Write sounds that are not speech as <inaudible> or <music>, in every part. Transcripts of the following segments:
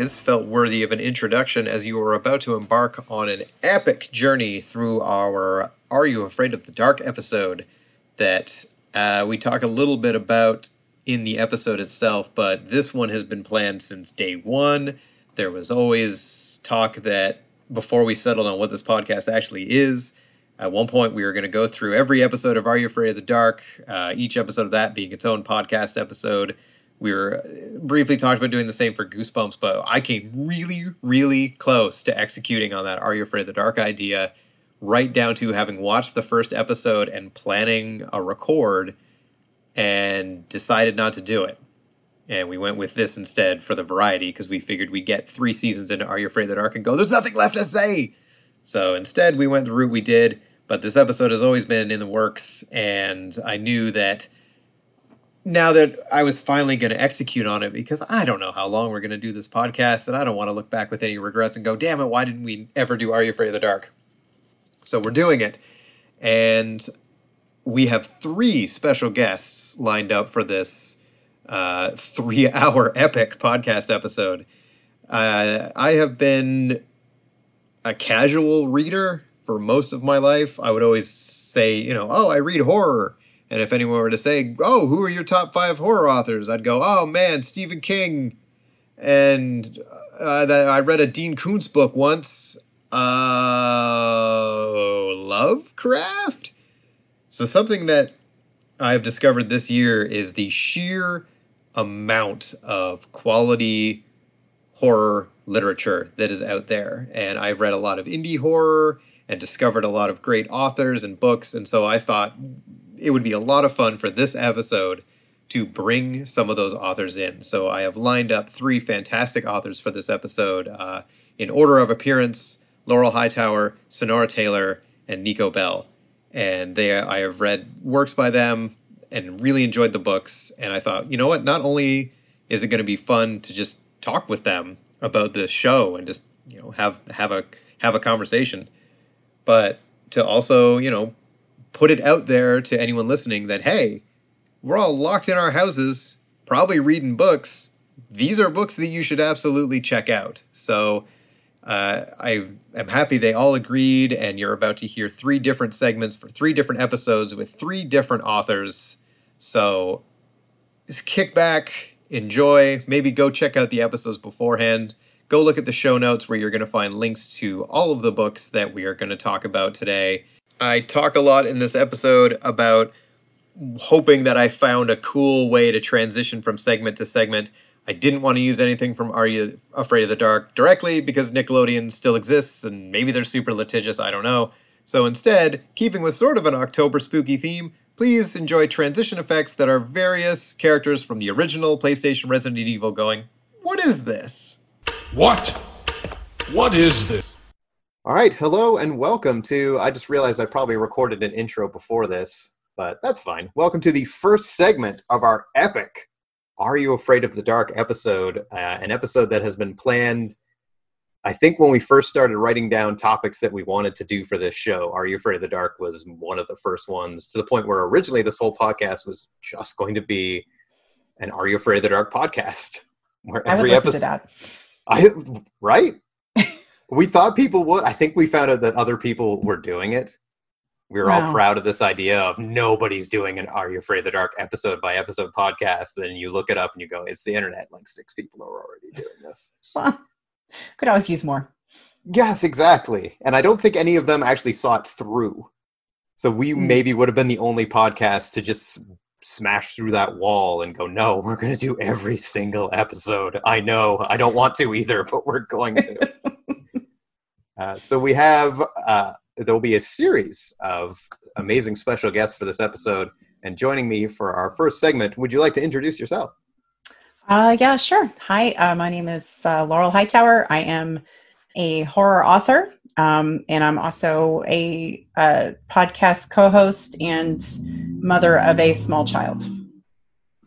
This felt worthy of an introduction as you are about to embark on an epic journey through our Are You Afraid of the Dark episode that uh, we talk a little bit about in the episode itself, but this one has been planned since day one. There was always talk that before we settled on what this podcast actually is, at one point we were going to go through every episode of Are You Afraid of the Dark, uh, each episode of that being its own podcast episode we were uh, briefly talked about doing the same for Goosebumps, but I came really, really close to executing on that Are You Afraid of the Dark idea, right down to having watched the first episode and planning a record and decided not to do it. And we went with this instead for the variety because we figured we'd get three seasons into Are You Afraid of the Dark and go, there's nothing left to say. So instead, we went the route we did. But this episode has always been in the works, and I knew that now that I was finally going to execute on it because I don't know how long we're going to do this podcast and I don't want to look back with any regrets and go, damn it, why didn't we ever do Are You Afraid of the Dark? So we're doing it. And we have three special guests lined up for this uh, three hour <laughs> epic podcast episode. Uh, I have been a casual reader for most of my life. I would always say, you know, oh, I read horror. And if anyone were to say, "Oh, who are your top five horror authors?" I'd go, "Oh man, Stephen King." And uh, that I read a Dean Koontz book once. Uh, Lovecraft. So something that I've discovered this year is the sheer amount of quality horror literature that is out there, and I've read a lot of indie horror and discovered a lot of great authors and books, and so I thought it would be a lot of fun for this episode to bring some of those authors in. So I have lined up three fantastic authors for this episode uh, in order of appearance: Laurel Hightower, Sonora Taylor, and Nico Bell. And they, I have read works by them and really enjoyed the books. And I thought, you know what? Not only is it going to be fun to just talk with them about the show and just you know have have a have a conversation, but to also you know put it out there to anyone listening that hey, we're all locked in our houses, probably reading books. These are books that you should absolutely check out. So uh, I am happy they all agreed, and you're about to hear three different segments for three different episodes with three different authors. So just kick back, enjoy, maybe go check out the episodes beforehand. Go look at the show notes where you're going to find links to all of the books that we are going to talk about today. I talk a lot in this episode about hoping that I found a cool way to transition from segment to segment. I didn't want to use anything from Are You Afraid of the Dark directly because Nickelodeon still exists and maybe they're super litigious, I don't know. So instead, keeping with sort of an October spooky theme, please enjoy transition effects that are various characters from the original PlayStation Resident Evil going, What is this? What? What is this? All right, hello and welcome to. I just realized I probably recorded an intro before this, but that's fine. Welcome to the first segment of our epic Are You Afraid of the Dark episode, uh, an episode that has been planned. I think when we first started writing down topics that we wanted to do for this show, Are You Afraid of the Dark was one of the first ones to the point where originally this whole podcast was just going to be an Are You Afraid of the Dark podcast. Where I would listen to that. I right? We thought people would. I think we found out that other people were doing it. We were wow. all proud of this idea of nobody's doing an Are You Afraid of the Dark episode by episode podcast. Then you look it up and you go, it's the internet. Like six people are already doing this. <laughs> well, could always use more. Yes, exactly. And I don't think any of them actually saw it through. So we mm. maybe would have been the only podcast to just smash through that wall and go, no, we're going to do every single episode. I know. I don't want to either, but we're going to. <laughs> Uh, so we have uh, there will be a series of amazing special guests for this episode. And joining me for our first segment, would you like to introduce yourself? Uh, yeah, sure. Hi, uh, my name is uh, Laurel Hightower. I am a horror author, um, and I'm also a, a podcast co host and mother of a small child.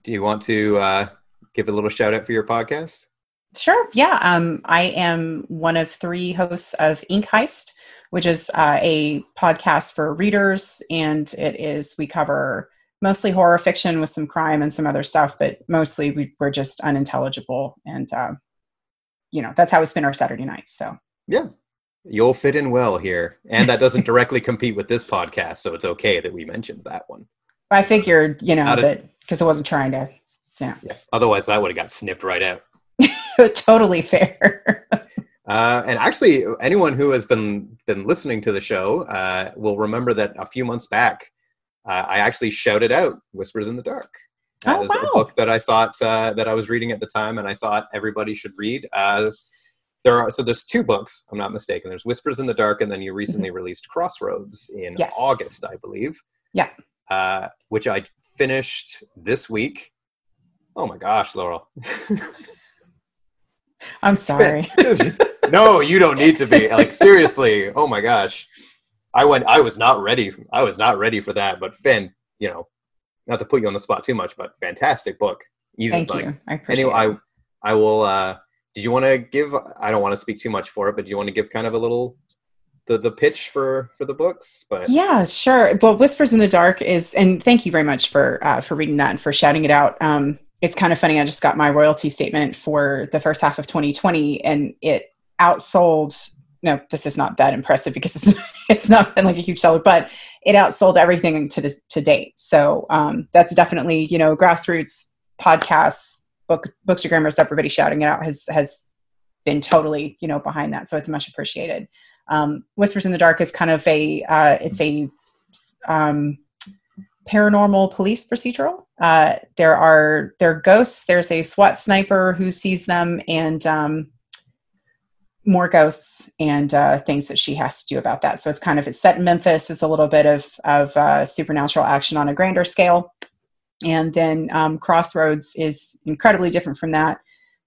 Do you want to uh, give a little shout out for your podcast? Sure. Yeah. Um, I am one of three hosts of Ink Heist, which is uh, a podcast for readers, and it is we cover mostly horror fiction with some crime and some other stuff, but mostly we, we're just unintelligible, and uh, you know that's how we spend our Saturday nights. So Yeah, you'll fit in well here, and that doesn't directly compete with this podcast, so it's okay that we mentioned that one. I figured, you know, How did- that because I wasn't trying to. Yeah, Yeah. Otherwise, that would have got snipped right out. <laughs> totally fair. Uh, and actually, anyone who has been been listening to the show uh, will remember that a few months back, uh, I actually shouted out "Whispers in the Dark" Oh, as a book that I thought uh, that I was reading at the time, and I thought everybody should read. Uh, there are so there's two books. I'm not mistaken. There's "Whispers in the Dark," and then you recently released "Crossroads" in Mm-hmm. Yes. August, I believe. Yeah. Uh, which I finished this week. Oh my gosh, Laurel. <laughs> I'm sorry. <laughs> no, you don't need to be. Like seriously. Oh my gosh. I went I was not ready. I was not ready for that, but Finn, you know, not to put you on the spot too much, but fantastic book. Easy Thank like you. I appreciate anyway, it. I I will uh did you want to give I don't want to speak too much for it, but do you want to give kind of a little the the pitch for for the books? But Yeah, sure. Well, Whispers in the Dark is, and thank you very much for uh, for reading that and for shouting it out. Um, it's kind of funny. I just got my royalty statement for the first half of 2020, and it outsold. No, this is not that impressive because it's <laughs> it's not been like a huge seller, but it outsold everything to this to date. So um, that's definitely you know grassroots podcasts, book bookstagrammers, everybody shouting it out has has been totally you know behind that. So it's much appreciated um, whispers in the dark is kind of a uh, it's a um, paranormal police procedural. Uh, there are there are ghosts. There's a swat sniper who sees them and um, more ghosts and uh, things that she has to do about that. So it's kind of it's set in memphis. It's a little bit of of uh, supernatural action on a grander scale. And then um, crossroads is incredibly different from that.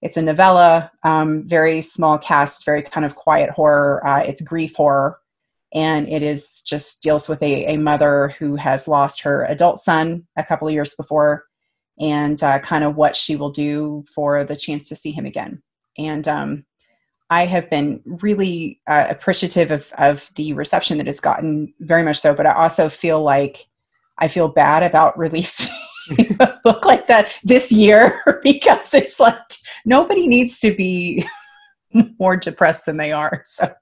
It's a novella, um, very small cast, very kind of quiet horror. Uh, it's grief horror, and it is just deals with a, a mother who has lost her adult son a couple of years before, and uh, kind of what she will do for the chance to see him again. And um, I have been really uh, appreciative of, of the reception that it's gotten, very much so. But I also feel like I feel bad about <laughs> releasing a book like that this year <laughs> because it's like nobody needs to be <laughs> more depressed than they are. So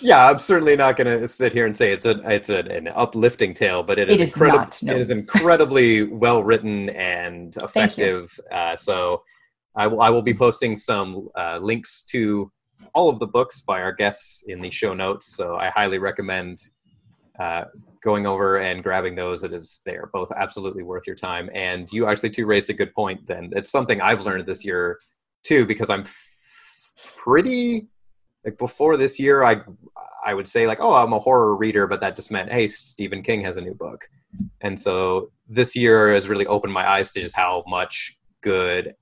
yeah, I'm certainly not going to sit here and say it's a it's a, an uplifting tale, but it is, It is incredible. not, no. It is incredibly well written and effective. Uh, so I will I will be posting some uh, links to all of the books by our guests in the show notes. So I highly recommend uh, going over and grabbing those. It is they are both absolutely worth your time. And you actually too raised a good point. Then it's something I've learned this year too because I'm f- pretty like before this year i i would say like oh i'm a horror reader but that just meant hey stephen king has a new book. And so this year has really opened my eyes to just how much good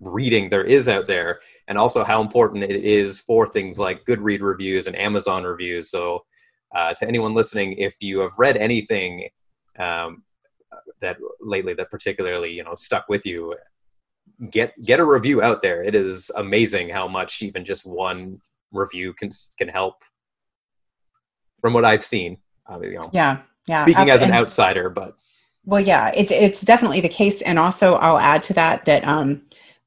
reading there is out there and also how important it is for things like Goodreads reviews and amazon reviews. So uh, to anyone listening if you have read anything um, that lately that particularly you know stuck with you get get a review out there. It is amazing how much even just one review can can help. From what I've seen, uh, you know, yeah, yeah. speaking as an outsider, but Well, yeah, it's it's definitely the case, and also I'll add to that that um,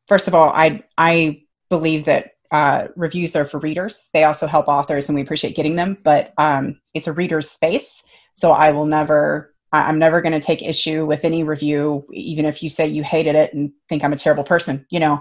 first of all, I I believe that uh, reviews are for readers. They also help authors, and we appreciate getting them. But um, it's a reader's space, so I will never. I'm never going to take issue with any review, even if you say you hated it and think I'm a terrible person. You know,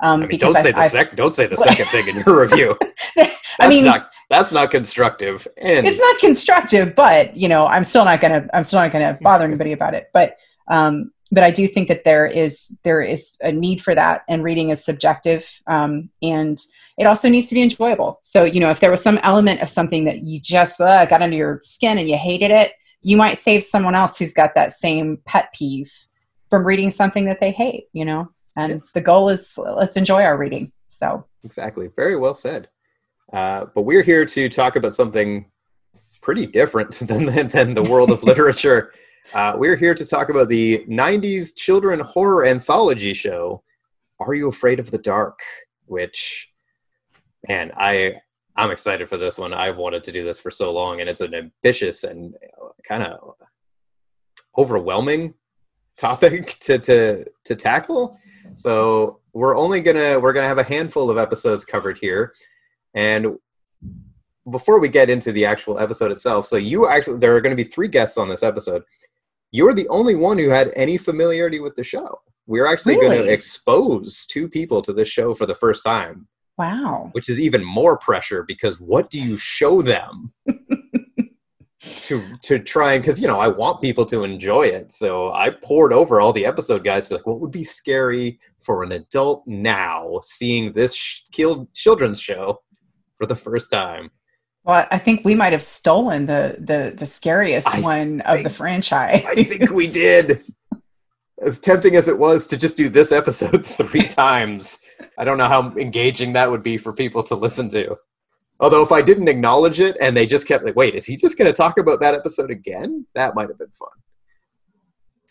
um, I mean, don't say the I've- sec- don't say the <laughs> second thing in your review. <laughs> That's I mean, not that's not constructive. And it's not constructive but you know i'm still not gonna i'm still not gonna <laughs> bother anybody about it but um but i do think that there is there is a need for that and reading is subjective um and it also needs to be enjoyable so you know if there was some element of something that you just uh, got under your skin and you hated it you might save someone else who's got that same pet peeve from reading something that they hate, you know? And Yeah. the goal is let's enjoy our reading. So, Exactly. Very well said. Uh, but we're here to talk about something pretty different <laughs> than, than, than the world of <laughs> literature. Uh, we're here to talk about the 90s children horror anthology show, Are You Afraid of the Dark? Which, man, I, I'm excited for this one. I've wanted to do this for so long, and it's an ambitious and uh, kind of overwhelming topic <laughs> to, to, to tackle. So we're only gonna we're gonna have a handful of episodes covered here, and before we get into the actual episode itself, so you actually there are going to be three guests on this episode. You're the only one who had any familiarity with the show. We're actually going to expose two people to this show for the first time, wow. which is even more pressure because what do you show them <laughs> to to try and because you know I want people to enjoy it. So I poured over all the episode guys like what would be scary for an adult now seeing this sh- killed children's show for the first time. Well, I think we might have stolen the the the scariest I one of the franchise. I think we <laughs> did. As tempting as it was to just do this episode <laughs> three times, I don't know how engaging that would be for people to listen to. Although, if I didn't acknowledge it and they just kept like, wait, is he just going to talk about that episode again? That might have been fun.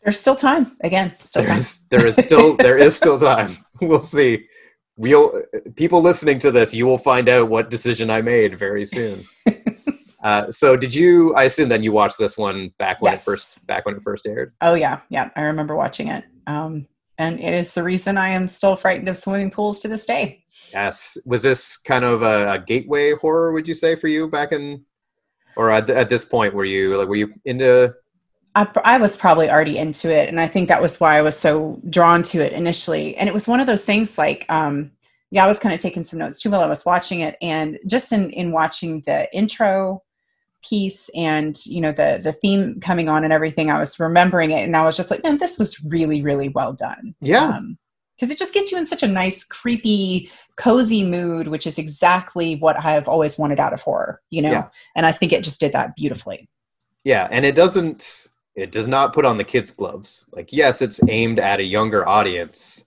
There's still time. Again, still There time. is, there is still <laughs> there is still time. We'll see. We'll people listening to this, you will find out what decision I made very soon. <laughs> uh, so, did you? I assume then you watched this one back when Yes. it first back when it first aired. Oh yeah, yeah. I remember watching it. Um, and it is the reason I am still frightened of swimming pools to this day. Yes. Was this kind of a, a gateway horror? Would you say for you back in, or at, at this point, were you like were you into? I, I was probably already into it, and I think that was why I was so drawn to it initially. And it was one of those things like, um, yeah, I was kind of taking some notes too while I was watching it, and just in in watching the intro piece and you know the the theme coming on and everything, I was remembering it, and I was just like, man, this was really really well done. Yeah. Um, because it just gets you in such a nice, creepy, cozy mood, which is exactly what I've always wanted out of horror, you know. Yeah. And I think it just did that beautifully. Yeah, and it doesn't. It does not put on the kids' gloves. Like, yes, it's aimed at a younger audience,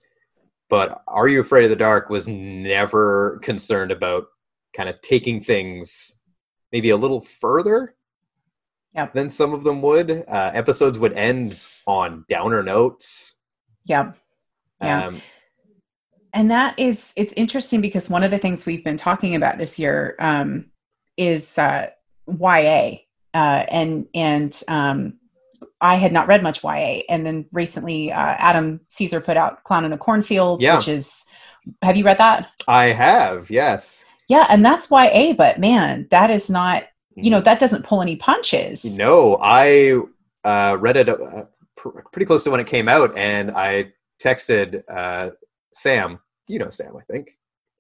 but Are You Afraid of the Dark was never concerned about kind of taking things maybe a little further Yep. than some of them would. Uh, episodes would end on downer notes. Yeah. Yeah. Um, and that is it's interesting because one of the things we've been talking about this year um, is uh, YA, uh, and and um, I had not read much YA, and then recently uh, Adam Cesare put out Clown in a Cornfield, Yeah. which is have you read that? I have, yes. Yeah, and that's YA, but man, that is not you know that doesn't pull any punches. No, I uh, read it uh, pr- pretty close to when it came out, and I texted uh, Sam. You know Sam, I think,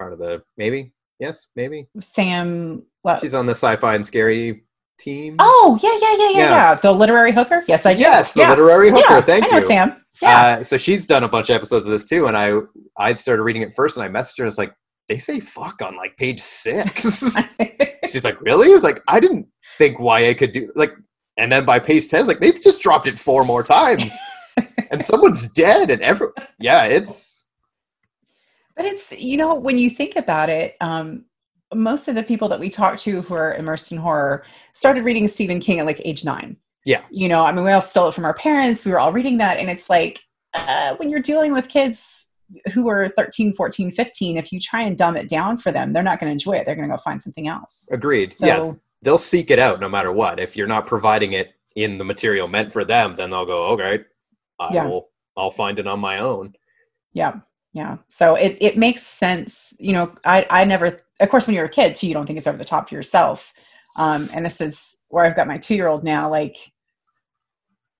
part of the maybe, yes, maybe. Sam. What? She's on the sci-fi and scary team. oh yeah, yeah, yeah, yeah, Yeah. yeah. The literary hooker. Yes, I do. yes, the yeah. literary hooker. Yeah, Thank I know you. Sam. Yeah. Uh, so she's done a bunch of episodes of this too, and I I started reading it first, and I messaged her. and It's like they say "fuck" on like page six. <laughs> She's like, really? It's like I didn't think YA could do like. And then by page ten, it's like they've just dropped it four more times, <laughs> and someone's dead, and every yeah, it's But it's you know when you think about it, um, most of the people that we talk to who are immersed in horror started reading Stephen King at like age nine. Yeah. You know, I mean, we all stole it from our parents. We were all reading that, and it's like uh, when you're dealing with kids who are 13 14 15 if you try and dumb it down for them they're not going to enjoy it they're going to go find something else agreed. so yeah, they'll seek it out no matter what. If you're not providing it in the material meant for them, then they'll go, okay, I Yeah. will. I'll find it on my own. yeah yeah so it, it makes sense you know i i never of course when you're a kid too you don't think it's over the top for yourself um and this is where i've got my two year old now like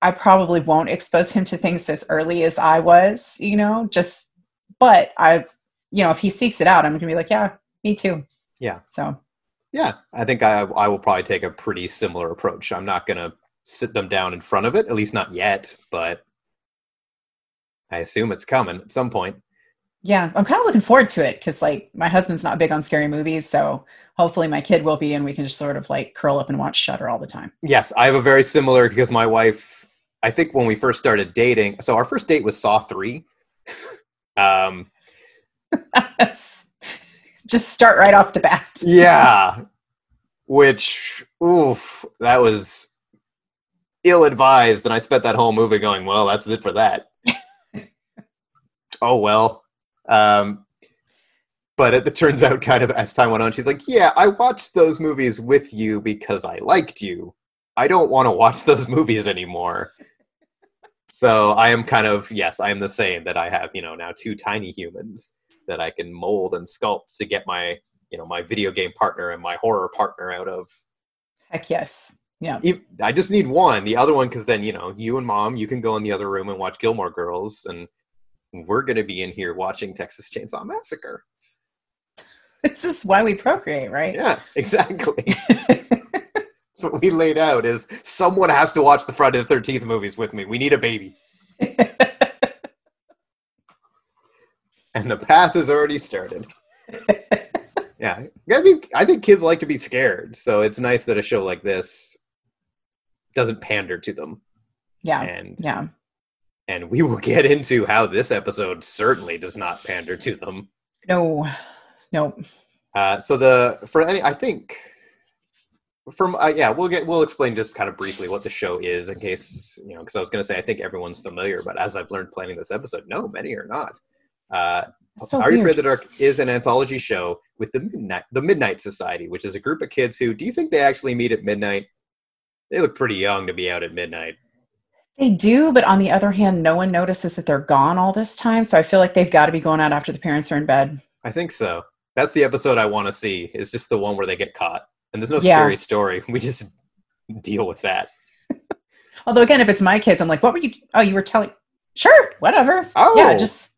i probably won't expose him to things as early as i was you know just but I've, you know if he seeks it out i'm gonna be like yeah me too Yeah. so Yeah, I think I I will probably take a pretty similar approach. I'm not gonna sit them down in front of it, at least not yet, but I assume it's coming at some point. Yeah, I'm kind of looking forward to it because like my husband's not big on scary movies, so hopefully my kid will be, and we can just sort of like curl up and watch Shutter all the time. Yes, I have a very similar because my wife. I think when we first started dating, so our first date was Saw three. <laughs> um, <laughs> just start right off the bat. yeah, <laughs> which oof, that was ill advised, and I spent that whole movie going, "Well, that's it for that." <laughs> oh well. Um, but it, it turns out, kind of as time went on, she's like, "Yeah, I watched those movies with you because I liked you. I don't want to watch those movies anymore." So I am kind of yes, I am the same. That I have you know now two tiny humans that I can mold and sculpt to get my you know my video game partner and my horror partner out of. Heck yes. Yeah. I just need one. The other one, because then you know you and mom, you can go in the other room and watch Gilmore Girls, and we're gonna be in here watching Texas Chainsaw Massacre. <laughs> This is why we procreate, right? Yeah, <laughs> exactly. <laughs> so what we laid out is someone has to watch the Friday the Thirteenth movies with me. We need a baby, <laughs> and the path has already started. <laughs> yeah, I think I think kids like to be scared, so it's nice that a show like this doesn't pander to them. yeah. And Yeah. and we will get into how this episode certainly does not pander to them. No. No. Uh, so the for any, I think from uh, yeah, we'll get we'll explain just kind of briefly what the show is in case you know because I was going to say I think everyone's familiar, but as I've learned planning this episode, no, many are not. Uh, so Are You Afraid the Dark is an anthology show with the midnight the Midnight Society, which is a group of kids who do you think they actually meet at midnight? They look pretty young to be out at midnight. They do, but on the other hand, no one notices that they're gone all this time. So I feel like they've got to be going out after the parents are in bed. I think so. That's the episode I want to see. Is just the one where they get caught, and there's no Yeah. scary story. <laughs> We just deal with that. <laughs> Although again, if it's my kids, I'm like, what were you? Oh, you were telling? Sure, whatever. Oh. yeah, just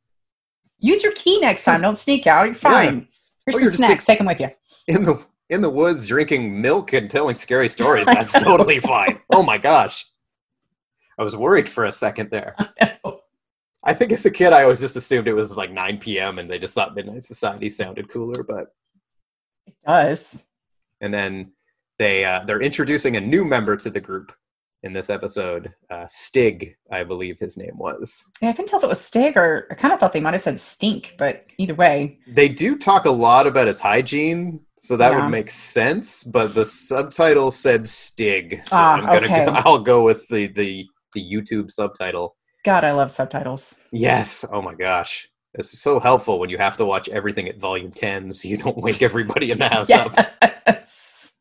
use your key next time. Don't sneak out. You're fine. Here's Oh, some you're snacks. Take them with you. In the in the woods, drinking milk and telling scary stories. That's <laughs> totally fine. Oh my gosh, I was worried for a second there. I think as a kid, I always just assumed it was like 9 p.m. and they just thought Midnight Society sounded cooler. But It does. And then they uh, they're introducing a new member to the group in this episode. Uh, Stig, I believe his name was. Yeah, I couldn't tell if it was Stig or I kind of thought they might have said stink, but either way, They do talk a lot about his hygiene, so that Yeah. would make sense. But the subtitle said Stig, so Ah, I'm gonna okay. go, <laughs> I'll go with the the the YouTube subtitle. God, I love subtitles. Yes. Oh my gosh. This is so helpful when you have to watch everything at volume 10 so you don't wake everybody in the house up. <laughs> Yes.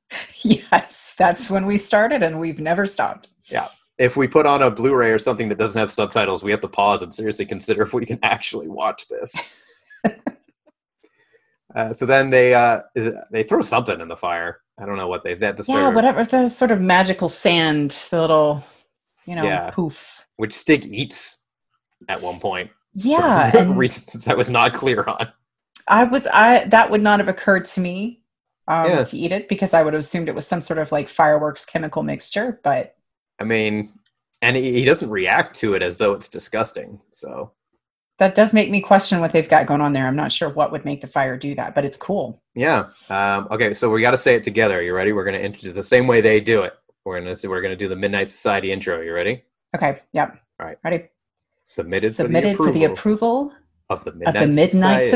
Yes, that's when we started and we've never stopped. Yeah. If we put on a Blu ray or something that doesn't have subtitles, we have to pause and seriously consider if we can actually watch this. <laughs> uh, so then they uh, is it, they throw something in the fire. I don't know what they, they at the Yeah, whatever the sort of magical sand, the little, you know, Yeah. poof. which Stig eats at one point. Yeah, for and reasons I was not clear on. I was I that would not have occurred to me um, Yeah. to eat it because I would have assumed it was some sort of like fireworks chemical mixture. But I mean, and he, he doesn't react to it as though it's disgusting. So that does make me question what they've got going on there. I'm not sure what would make the fire do that, but it's cool. Yeah. Um, okay. So we got to say it together. Are you ready? We're going to enter the same way they do it. We're going to we're going to do the Midnight Society intro. You ready? Okay, yep. All right. Ready? Submitted, Submitted for the approval, approval of the of Midnight, the Midnight Society.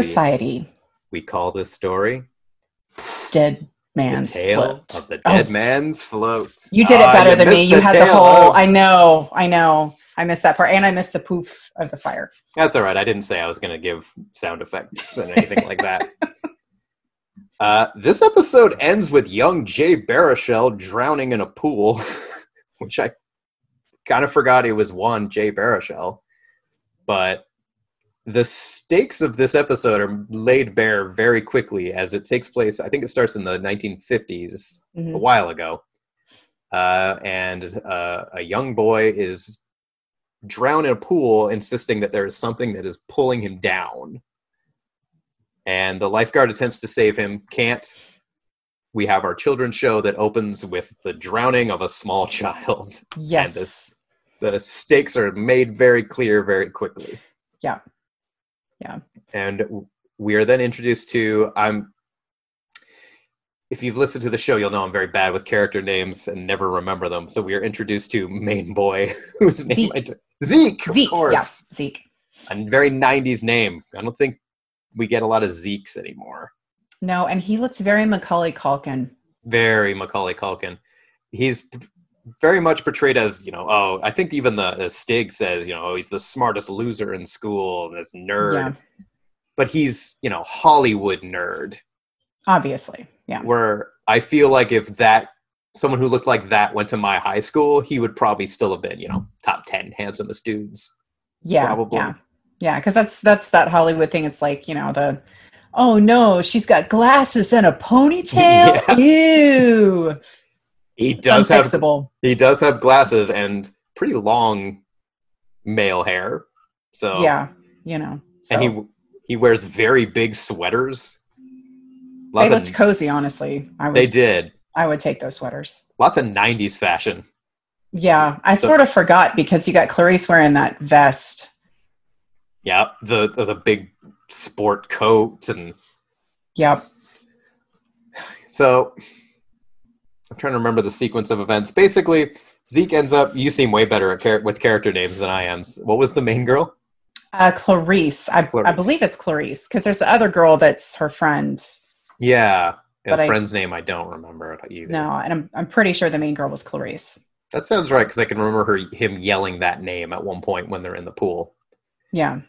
Society. We call this story Dead the man's tale float. of the Oh, dead man's float. You did it Ah, better you than me. You had the whole. Oh, I know. I know. I missed that part, and I missed the poof of the fire. That's all right. I didn't say I was going to give sound effects and anything like that. <laughs> Uh, this episode ends with young Jay Baruchel drowning in a pool, <laughs> which I kind of forgot he was one Jay Baruchel. But the stakes of this episode are laid bare very quickly as it takes place. I think it starts in the 1950s, a Mhm. while ago. Uh, and uh, a young boy is drowned in a pool, insisting that there is something that is pulling him down. And the lifeguard attempts to save him, can't. We have our children's show that opens with the drowning of a small <laughs> child. Yes. The stakes are made very clear very quickly. Yeah. Yeah. And we are then introduced to I'm if you've listened to the show, you'll know I'm very bad with character names and never remember them. So we are introduced to main boy, <laughs> whose name Zeke. I d- Zeke, of Zeke. course, Yeah. Zeke. a very '90s name. I don't think we get a lot of Zekes anymore. No, and he looks very Macaulay Culkin. Very Macaulay Culkin. He's very much portrayed as you know. Oh, I think even the, the Stig says you know oh, he's the smartest loser in school, and this nerd. Yeah. But he's you know Hollywood nerd. Obviously. Yeah. where I feel like if that someone who looked like that went to my high school, he would probably still have been, you know, top ten handsomest dudes. Yeah. Probably. Yeah. Yeah. Because that's that's that Hollywood thing. It's like, you know, the oh no, she's got glasses and a ponytail. <laughs> Yeah. Ew. He does have he does have glasses and pretty long male hair. So Yeah. You know. So and he he wears very big sweaters. they Lots looked of, cozy, honestly. I would they did. I would take those sweaters. Lots of '90s fashion. Yeah. I So- sort of forgot because you got Clarice wearing that vest. Yeah, the the, the big sport coats and Yep. So I'm trying to remember the sequence of events. Basically, Zeke ends up. You seem way better at char- with character names than I am. What was the main girl? Uh, Clarice. I, I believe it's Clarice because there's the other girl that's her friend. Yeah, But a I- friend's name I don't remember either. No, and I'm I'm pretty sure the main girl was Clarice. that sounds right because I can remember her him yelling that name at one point when they're in the pool. Yeah.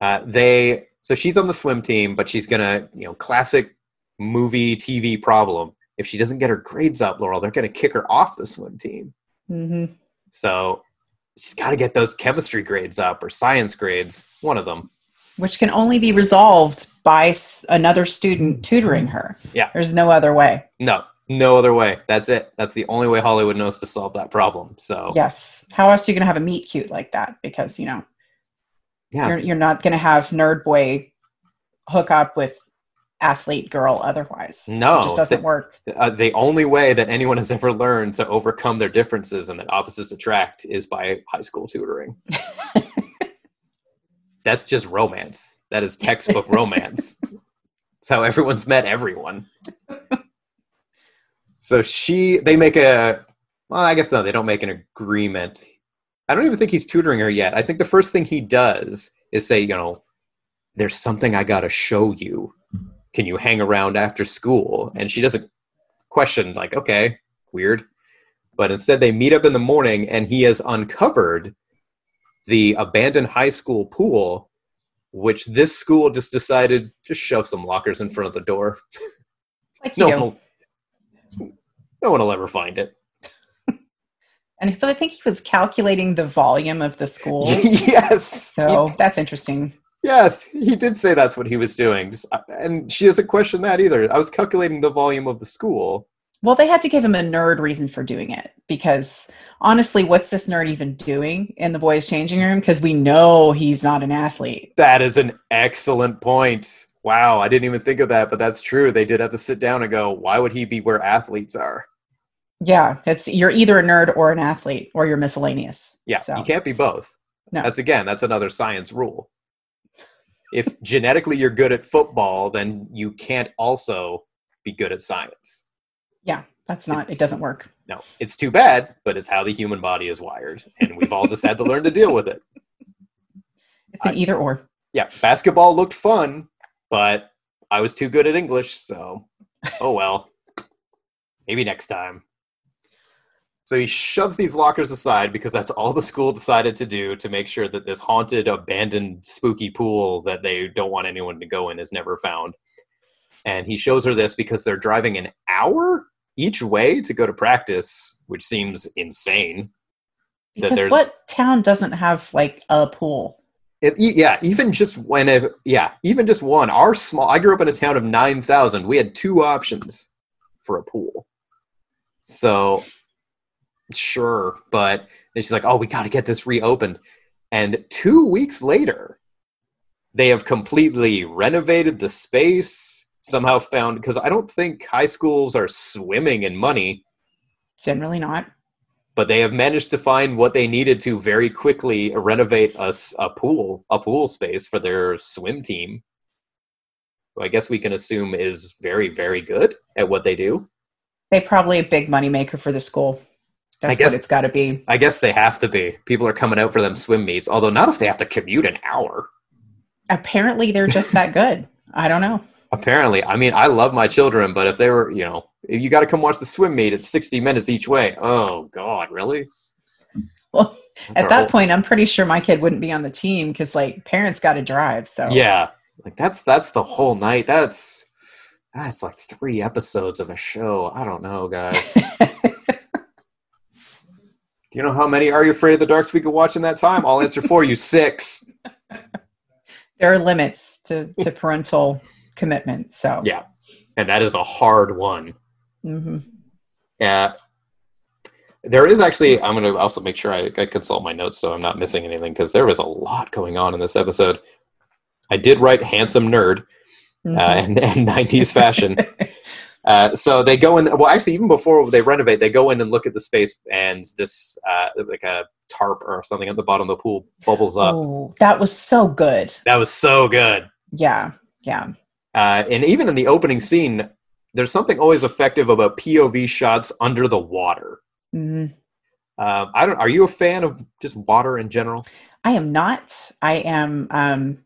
Uh, they so she's on the swim team, but she's gonna you know classic movie TV problem. If she doesn't get her grades up, Laurel, they're gonna kick her off the swim team. hmm So she's got to get those chemistry grades up or science grades, one of them. Which can only be resolved by another student tutoring her. Yeah. There's no other way. No, no other way. That's it. That's the only way Hollywood knows to solve that problem. So Yes. How else are you going to have a meet cute like that? Because, you know, yeah, you're, you're not going to have nerd boy hook up with athlete girl otherwise. No, It just doesn't th- work. uh, the only way that anyone has ever learned to overcome their differences and that opposites attract is by high school tutoring. <laughs> That's just romance. That is textbook <laughs> romance. It's how everyone's met everyone. So she, they make a, well, I guess no, they don't make an agreement. I don't even think he's tutoring her yet. I think the first thing he does is say, you know, there's something I got to show you. Can you hang around after school? And she doesn't question, like, okay, weird. But instead, they meet up in the morning and he has uncovered the abandoned high school pool, which this school just decided to shove some lockers in front of the door. Like <laughs> No one will, no one will ever find it. And but I think he was calculating the volume of the school. <laughs> yes. So He- that's interesting. Yes, he did say that's what he was doing. Just- uh, and she doesn't question that either. I was calculating the volume of the school. Well, they had to give him a nerd reason for doing it because honestly, what's this nerd even doing in the boys' changing room? Because we know he's not an athlete. That is an excellent point. Wow, I didn't even think of that, but that's true. They did have to sit down and go, why would he be where athletes are? Yeah, it's you're either a nerd or an athlete or you're miscellaneous. Yeah, So you can't be both. No. That's again, that's another science rule. If genetically you're good at football, then you can't also be good at science. yeah, that's not. It's- It doesn't work. No, it's too bad, but it's how the human body is wired, and we've all just had to learn to deal with it. It's an I- either or. Yeah, basketball looked fun, but I was too good at English, so oh well. Maybe next time. So he shoves these lockers aside because that's all the school decided to do to make sure that this haunted, abandoned, spooky pool that they don't want anyone to go in is never found. And he shows her this because they're driving an hour each way to go to practice, which seems insane. Because what town doesn't have like a pool? It, yeah, even just when, if, yeah, even just one. Our small. I grew up in a town of nine thousand. We had two options for a pool. So, sure, but then she's like, "Oh, we got to get this reopened." And two weeks later, they have completely renovated the space. Somehow found because I don't think high schools are swimming in money. Generally not. but they have managed to find what they needed to very quickly renovate us a pool, a pool space for their swim team. Who I guess we can assume is very, very good at what they do. They probably a big moneymaker for the school. That's guess- what it's got to be. I guess they have to be. People are coming out for them swim meets, although not if they have to commute an hour. Apparently, they're just that good. I don't know. Apparently, I mean, I love my children, but if they were, you know, if you got to come watch the swim meet, it's 60 minutes each way. Oh, God, really? Well, That's at that whole- point, I'm pretty sure my kid wouldn't be on the team because like parents got to drive. So Yeah. Like that's that's the whole night. That's that's like three episodes of a show. I don't know, guys. <laughs> Do you know how many Are You Afraid of the Darks we could watch in that time? I'll answer for you. Six. <laughs> there are limits to to parental commitment. So Yeah. And that is a hard one. Mm-hmm. Yeah. There is actually, I'm going to also make sure I, I consult my notes so I'm not missing anything because there was a lot going on in this episode. I did write handsome nerd Mm-hmm. uh, and, and 90s fashion. <laughs> Uh, so they go in. Well, actually, even before they renovate, they go in and look at the space, and this uh, like a tarp or something at the bottom of the pool bubbles up. oh, that was so good. That was so good. Yeah, yeah. Uh, and even in the opening scene, there's something always effective about POV shots under the water. hmm Um, I don't. Are you a fan of just water in general? I am not. I am um,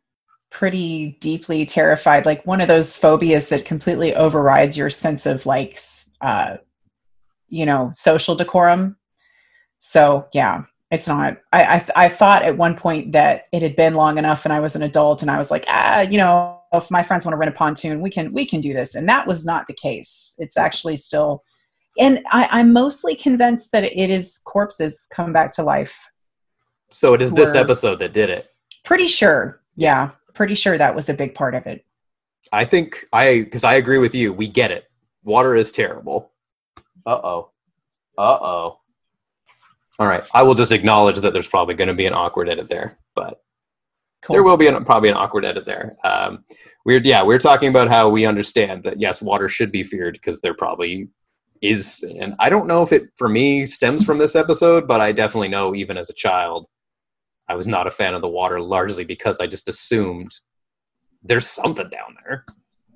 pretty deeply terrified. Like one of those phobias that completely overrides your sense of like, uh, you know, social decorum. So yeah, it's not. I I, I thought at one point that it had been long enough, and I was an adult, and I was like, ah, you know, if my friends want to rent a pontoon, we can we can do this, and that was not the case. It's actually still. And I, I'm mostly convinced that it is corpses come back to life. So it is this episode that did it. Pretty sure. Yeah. Pretty sure that was a big part of it. I think I because I agree with you. We get it. Water is terrible. Uh oh. Uh oh. All right. I will just acknowledge that there's probably going to be an awkward edit there, but Cool. there will be an, probably an awkward edit there. Um, we're yeah, we're talking about how we understand that yes, water should be feared because there probably is, and I don't know if it for me stems from this episode, but I definitely know even as a child, I was not a fan of the water largely because I just assumed there's something down there.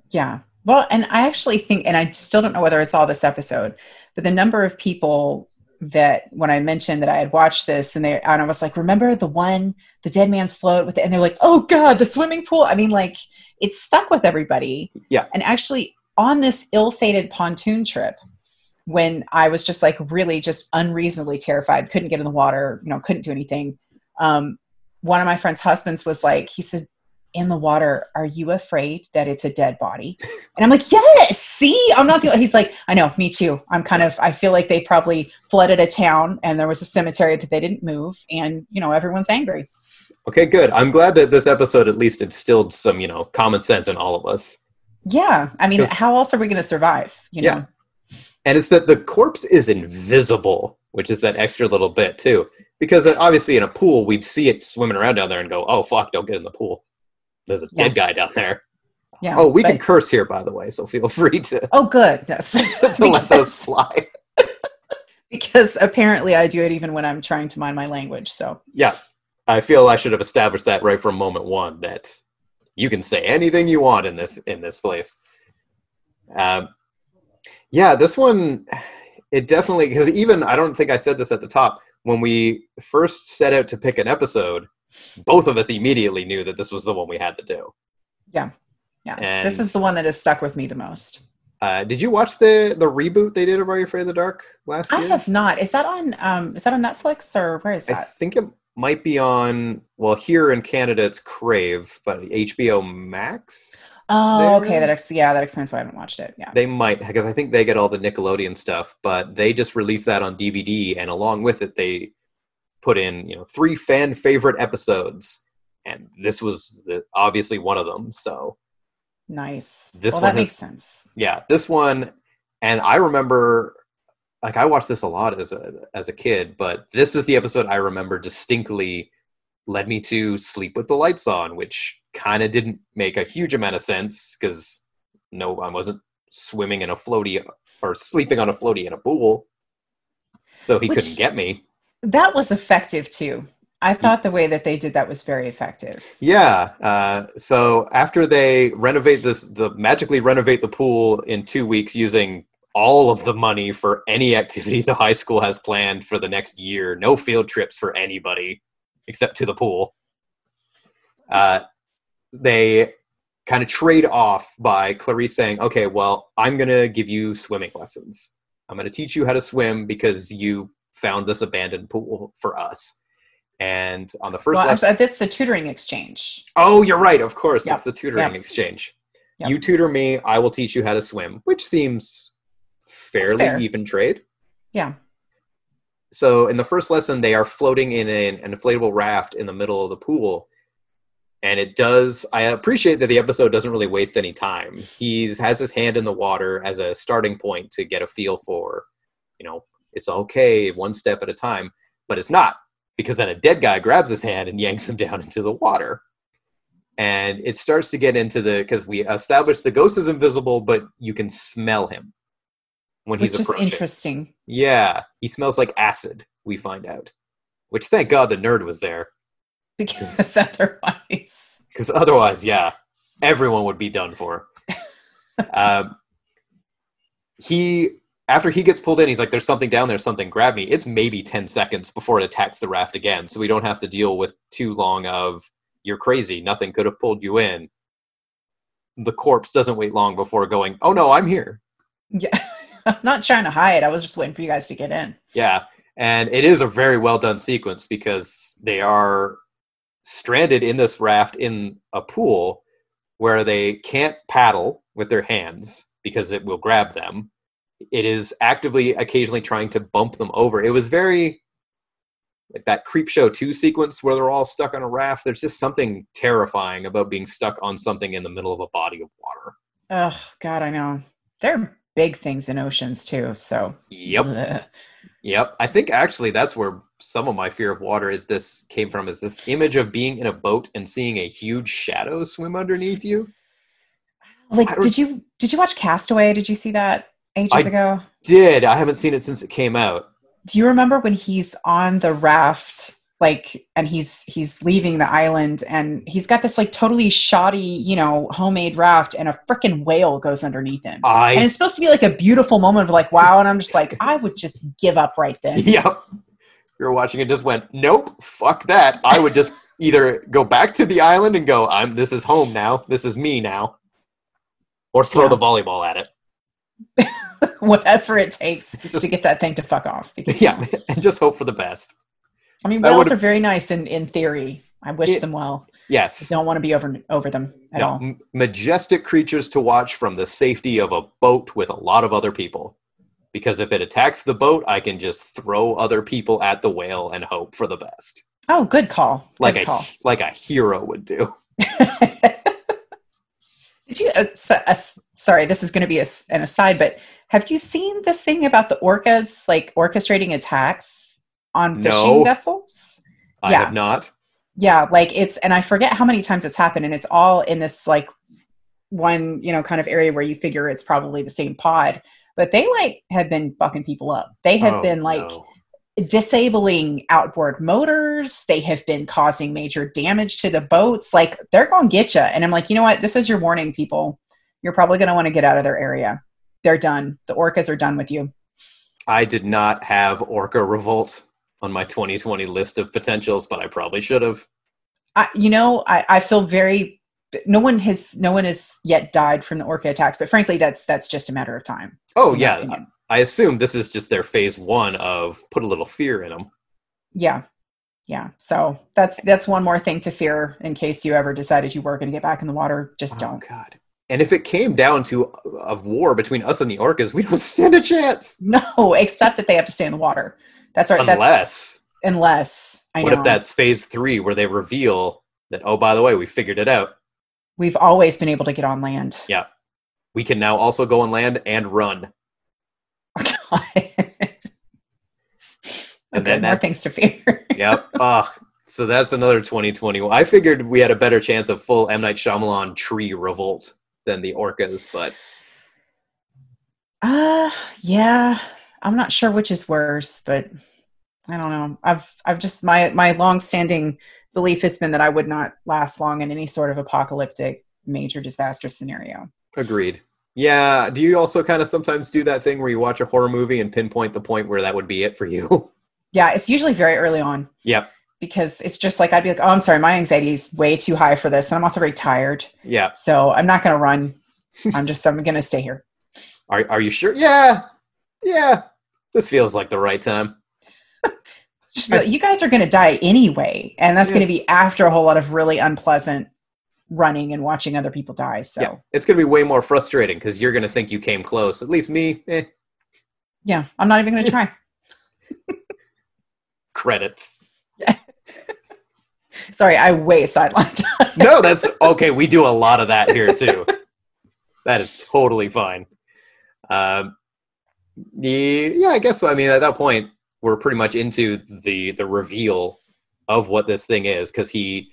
Yeah. Well, and I actually think, and I still don't know whether it's all this episode, but the number of people that when I mentioned that I had watched this and they, and I was like, remember the one, the dead man's float with, it, and they're like, oh God, the swimming pool. I mean, like it's stuck with everybody. Yeah. And actually on this ill-fated pontoon trip, when I was just like really just unreasonably terrified, couldn't get in the water, you know, couldn't do anything. Um, one of my friend's husbands was like, he said, in the water, are you afraid that it's a dead body? <laughs> And I'm like, yes, see, I'm not the, he's like, I know, me too. I'm kind of, I feel like they probably flooded a town and there was a cemetery that they didn't move and, you know, everyone's angry. Okay, good. I'm glad that this episode at least instilled some, you know, common sense in all of us. Yeah. I mean, how else are we going to survive? You Yeah. know? And it's that the corpse is invisible, which is that extra little bit too. Because obviously in a pool, we'd see it swimming around down there and go, "Oh fuck, don't get in the pool. There's a Yeah. dead guy down there." Yeah. Oh, we can curse here, by the way, so feel <laughs> free to, Oh, good. Yes. <laughs> to <laughs> let those because, fly. because apparently I do it even when I'm trying to mind my language. So Yeah, I feel I should have established that right from moment one that you can say anything you want in this in this place. Um, yeah, this one it definitely because even I don't think I said this at the top when we first set out to pick an episode, both of us immediately knew that this was the one we had to do. yeah. And- this is the one that has stuck with me the most. Uh, did you watch the the reboot they did of Are You Afraid of the Dark last I year? I have not. Is that on um is that on Netflix or where is that? I think it might be on. Well, here in Canada, it's Crave, but HBO Max. Oh, there? okay. That ex- yeah, that explains why I haven't watched it. Yeah. They might because I think they get all the Nickelodeon stuff, but they just released that on DVD, and along with it, they put in you know three fan favorite episodes, and this was the, obviously one of them. So Nice. This well, one that makes sense. yeah, this one, and I remember like I watched this a lot as a as a kid, but this is the episode I remember distinctly led me to sleep with the lights on, which kind of didn't make a huge amount of sense because no, I wasn't swimming in a floaty or sleeping on a floaty in a pool. so he Which- couldn't get me. That was effective too. I thought the way that they did that was very effective. Yeah. Uh, so after they renovate this, the magically renovate the pool in two weeks using all of the money for any activity <laughs> the high school has planned for the next year. No field trips for anybody except to the pool. Uh, they kind of trade off by Clarice saying, "Okay, well, I'm going to give you swimming lessons. I'm going to teach you how to swim because you found this abandoned pool for us." And on the first Well, lesson, that's the tutoring exchange. Oh, you're right. Of course, Yep, it's the tutoring yep. exchange. Yep. You tutor me, I will teach you how to swim, which seems fairly fair. even trade. Yeah. So, in the first lesson, they are floating in an, an inflatable raft in the middle of the pool, and it does. I appreciate that the episode doesn't really waste any time. He's has his hand in the water as a starting point to get a feel for, you know, it's okay, one step at a time, but it's not because then a dead guy grabs his hand and yanks him down into the water. And it starts to get into the because we established the ghost is invisible, but you can smell him when Which he's is approaching. interesting. Yeah, he smells like acid. We find out, which thank God the nerd was there, Because <laughs> otherwise. because otherwise, yeah, everyone would be done for. um, he after he gets pulled in, he's like, "There's something down there. Something grab me." It's maybe ten seconds before it attacks the raft again, so we don't have to deal with too long of "you're crazy. Nothing could have pulled you in." The corpse doesn't wait long before going, "Oh no, I'm here." Yeah. <laughs> I'm <laughs> not trying to hide. I was just waiting for you guys to get in. Yeah, and it is a very well done sequence because they are stranded in this raft in a pool where they can't paddle with their hands because it will grab them. It is actively occasionally trying to bump them over. It was very like that Creepshow 2 sequence where they're all stuck on a raft. There's just something terrifying about being stuck on something in the middle of a body of water. Oh, God, I know. There are big things in oceans too. So, Yep. Ugh. Yep. I think actually that's where some of my fear of water is this came from is this image of being in a boat and seeing a huge shadow swim underneath you. like, did you did you watch Castaway? Did you see that ages I- ago? Did I haven't seen it since it came out. Do you remember when he's on the raft, like, and he's he's leaving the island, and he's got this like totally shoddy, you know, homemade raft, and a freaking whale goes underneath him, and it's supposed to be like a beautiful moment of like, wow, and I'm just like, I would just give up right then. <laughs> yep. you're watching it just went, Nope, fuck that. I would just <laughs> either go back to the island and go, I'm this is home now. This is me now. Or throw Yeah. the volleyball at it. <laughs> Whatever it takes Just- to get that thing to fuck off. Because, Yeah. And just hope for the best. I mean, whales are very nice in in theory. I wish Yeah. them well. I Yes. don't want to be over over them at No, all. m- majestic creatures to watch from the safety of a boat with a lot of other people. Because if it attacks the boat, I can just throw other people at the whale and hope for the best, Oh, good call. Good like a like a hero would do. <laughs> Did you? Uh, so, uh, sorry, this is going to be a an aside, but have you seen this thing about the orcas like orchestrating attacks on fishing No. vessels? I Yeah. have not. Yeah, like it's, and I forget how many times it's happened, and it's all in this like one, you know, kind of area where you figure it's probably the same pod. But they like have been fucking people up. They have Oh, been like no. disabling outboard motors. They have been causing major damage to the boats. Like they're going to get you. And I'm like, you know what? This is your warning, people. You're probably going to want to get out of their area. They're done. The orcas are done with you. I did not have Orca Revolt on my 2020 list of potentials, but I probably should have. I, you know, I, I feel very. No one has no one has yet died from the orca attacks, but frankly, that's that's just a matter of time. Oh yeah. I assume this is just their phase one of put a little fear in them. yeah, yeah. So that's that's one more thing to fear in case you ever decided you were going to get back in the water. Just oh, don't. Oh God. And if it came down to uh, of war between us and the orcas, we don't <laughs> stand a chance. No, except that they have to stay in the water. That's right. That's, Unless unless I what know if that's phase three where they reveal that oh by the way we figured it out we've always been able to get on land. Yeah. we can now also go on land and run <laughs> okay, then more that- things to fear. <laughs> yep ugh so that's another 2020 i figured we had a better chance of full m night Shyamalan tree revolt than the orcas but Uh yeah. I'm not sure which is worse, but I don't know. I've I've just my my long-standing belief has been that I would not last long in any sort of apocalyptic major disaster scenario. Agreed. Yeah. Do you also kind of sometimes do that thing where you watch a horror movie and pinpoint the point where that would be it for you? <laughs> Yeah, it's usually very early on yep. because it's just like I'd be like, "Oh, I'm sorry, my anxiety is way too high for this, and I'm also very tired, Yeah. so I'm not going to run. I'm just I'm going to stay here." <laughs> Are Are you sure? Yeah. Yeah. This feels like the right time. <laughs> You guys are going to die anyway, and that's Yeah. going to be after a whole lot of really unpleasant running and watching other people die. So Yeah. It's going to be way more frustrating because you're going to think you came close. At least me, eh, yeah, I'm not even going to try. <laughs> credits. <laughs> Sorry, I way sidelined. No, that's okay. We do a lot of that here too. That is totally fine. Um, yeah, I guess so. I mean, at that point, we're pretty much into the the reveal of what this thing is because he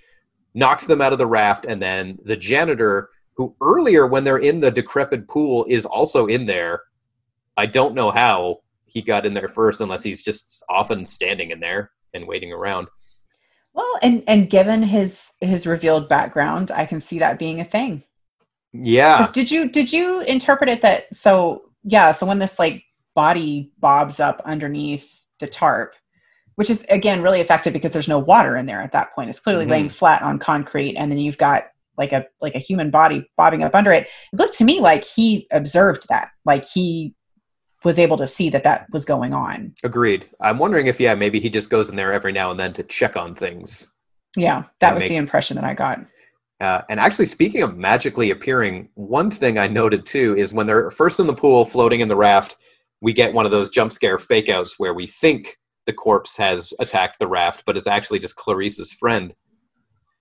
knocks them out of the raft, and then the janitor, who earlier when they're in the decrepit pool, is also in there. I don't know how he got in there first, unless he's just often standing in there and waiting around. well, and and given his his revealed background, I can see that being a thing. Yeah. Did you did you interpret it that so yeah, so when this like body bobs up underneath the tarp, which is again really effective because there's no water in there at that point. It's clearly Mhm. laying flat on concrete and then you've got like a like a human body bobbing up under it. It looked to me like he observed that. Like he was able to see that that was going on. Agreed. I'm wondering if yeah, maybe he just goes in there every now and then to check on things. Yeah, that was make- the impression that I got. Uh, and actually, speaking of magically appearing, one thing I noted too is when they're first in the pool, floating in the raft, we get one of those jump scare fake outs where we think the corpse has attacked the raft, but it's actually just Clarice's friend.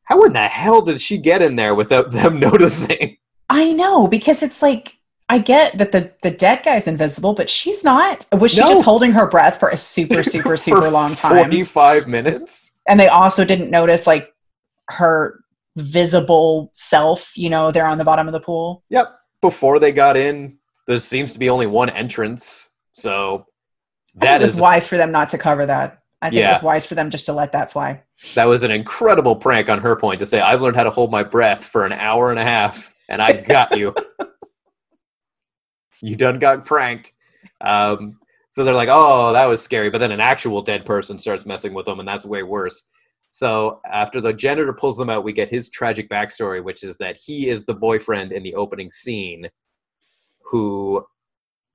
How in the hell did she get in there without <laughs> them noticing? I know because it's like I get that the the dead guy's invisible, but she's not. Was she No. just holding her breath for a super <laughs> super super long time? Forty-five minutes. And they also didn't notice like her visible self. You know, there on the bottom of the pool. Yep. Before they got in, there seems to be only one entrance, so that it was wise for them not to cover that. I think Yeah. it was wise for them just to let that fly. That was an incredible prank on her point to say, I've learned how to hold my breath for an hour and a half, and I got you. <laughs> you done got pranked. Um, so they're like, oh, that was scary. But then an actual dead person starts messing with them, and that's way worse. So after the janitor pulls them out, we get his tragic backstory, which is that he is the boyfriend in the opening scene who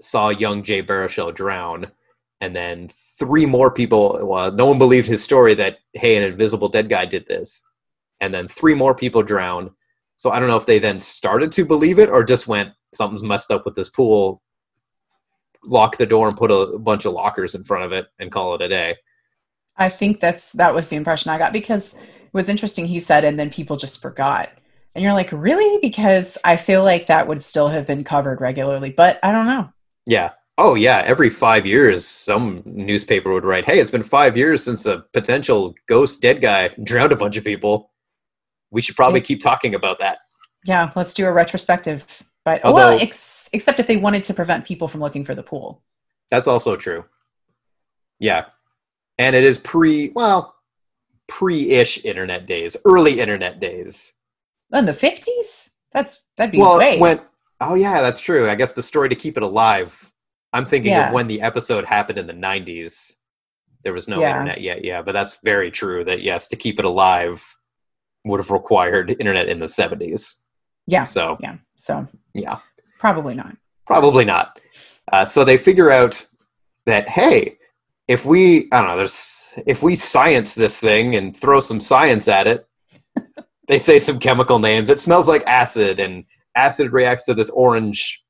saw young Jay Baruchel drown and then three more people well no one believed his story that hey an invisible dead guy did this and then three more people drowned so i don't know if they then started to believe it or just went something's messed up with this pool lock the door and put a bunch of lockers in front of it and call it a day I think that's that was the impression I got because it was interesting. He said, and then people just forgot. And you're like, really? Because I feel like that would still have been covered regularly, but I don't know. yeah oh yeah every five years some newspaper would write hey it's been five years since a potential ghost dead guy <laughs> drowned a bunch of people we should probably Yeah. keep talking about that Yeah, let's do a retrospective. But Although- well, ex- except if they wanted to prevent people from looking for the pool. That's also true. Yeah. And it is pre, well, pre ish internet days, early internet days. In the fifties? That's that'd be well, way. when, oh, yeah, that's true. I guess the story to keep it alive. I'm thinking Yeah. of when the episode happened in the 90s. There was no Yeah. internet yet. Yeah. But that's very true that, yes, to keep it alive would have required internet in the 70s. yeah, So, yeah. So yeah. probably not. Probably not. Uh, so they figure out that hey, if we I don't know, there's if we science this thing and throw some science at it, they say some chemical names. It smells like acid, and acid reacts to this orange.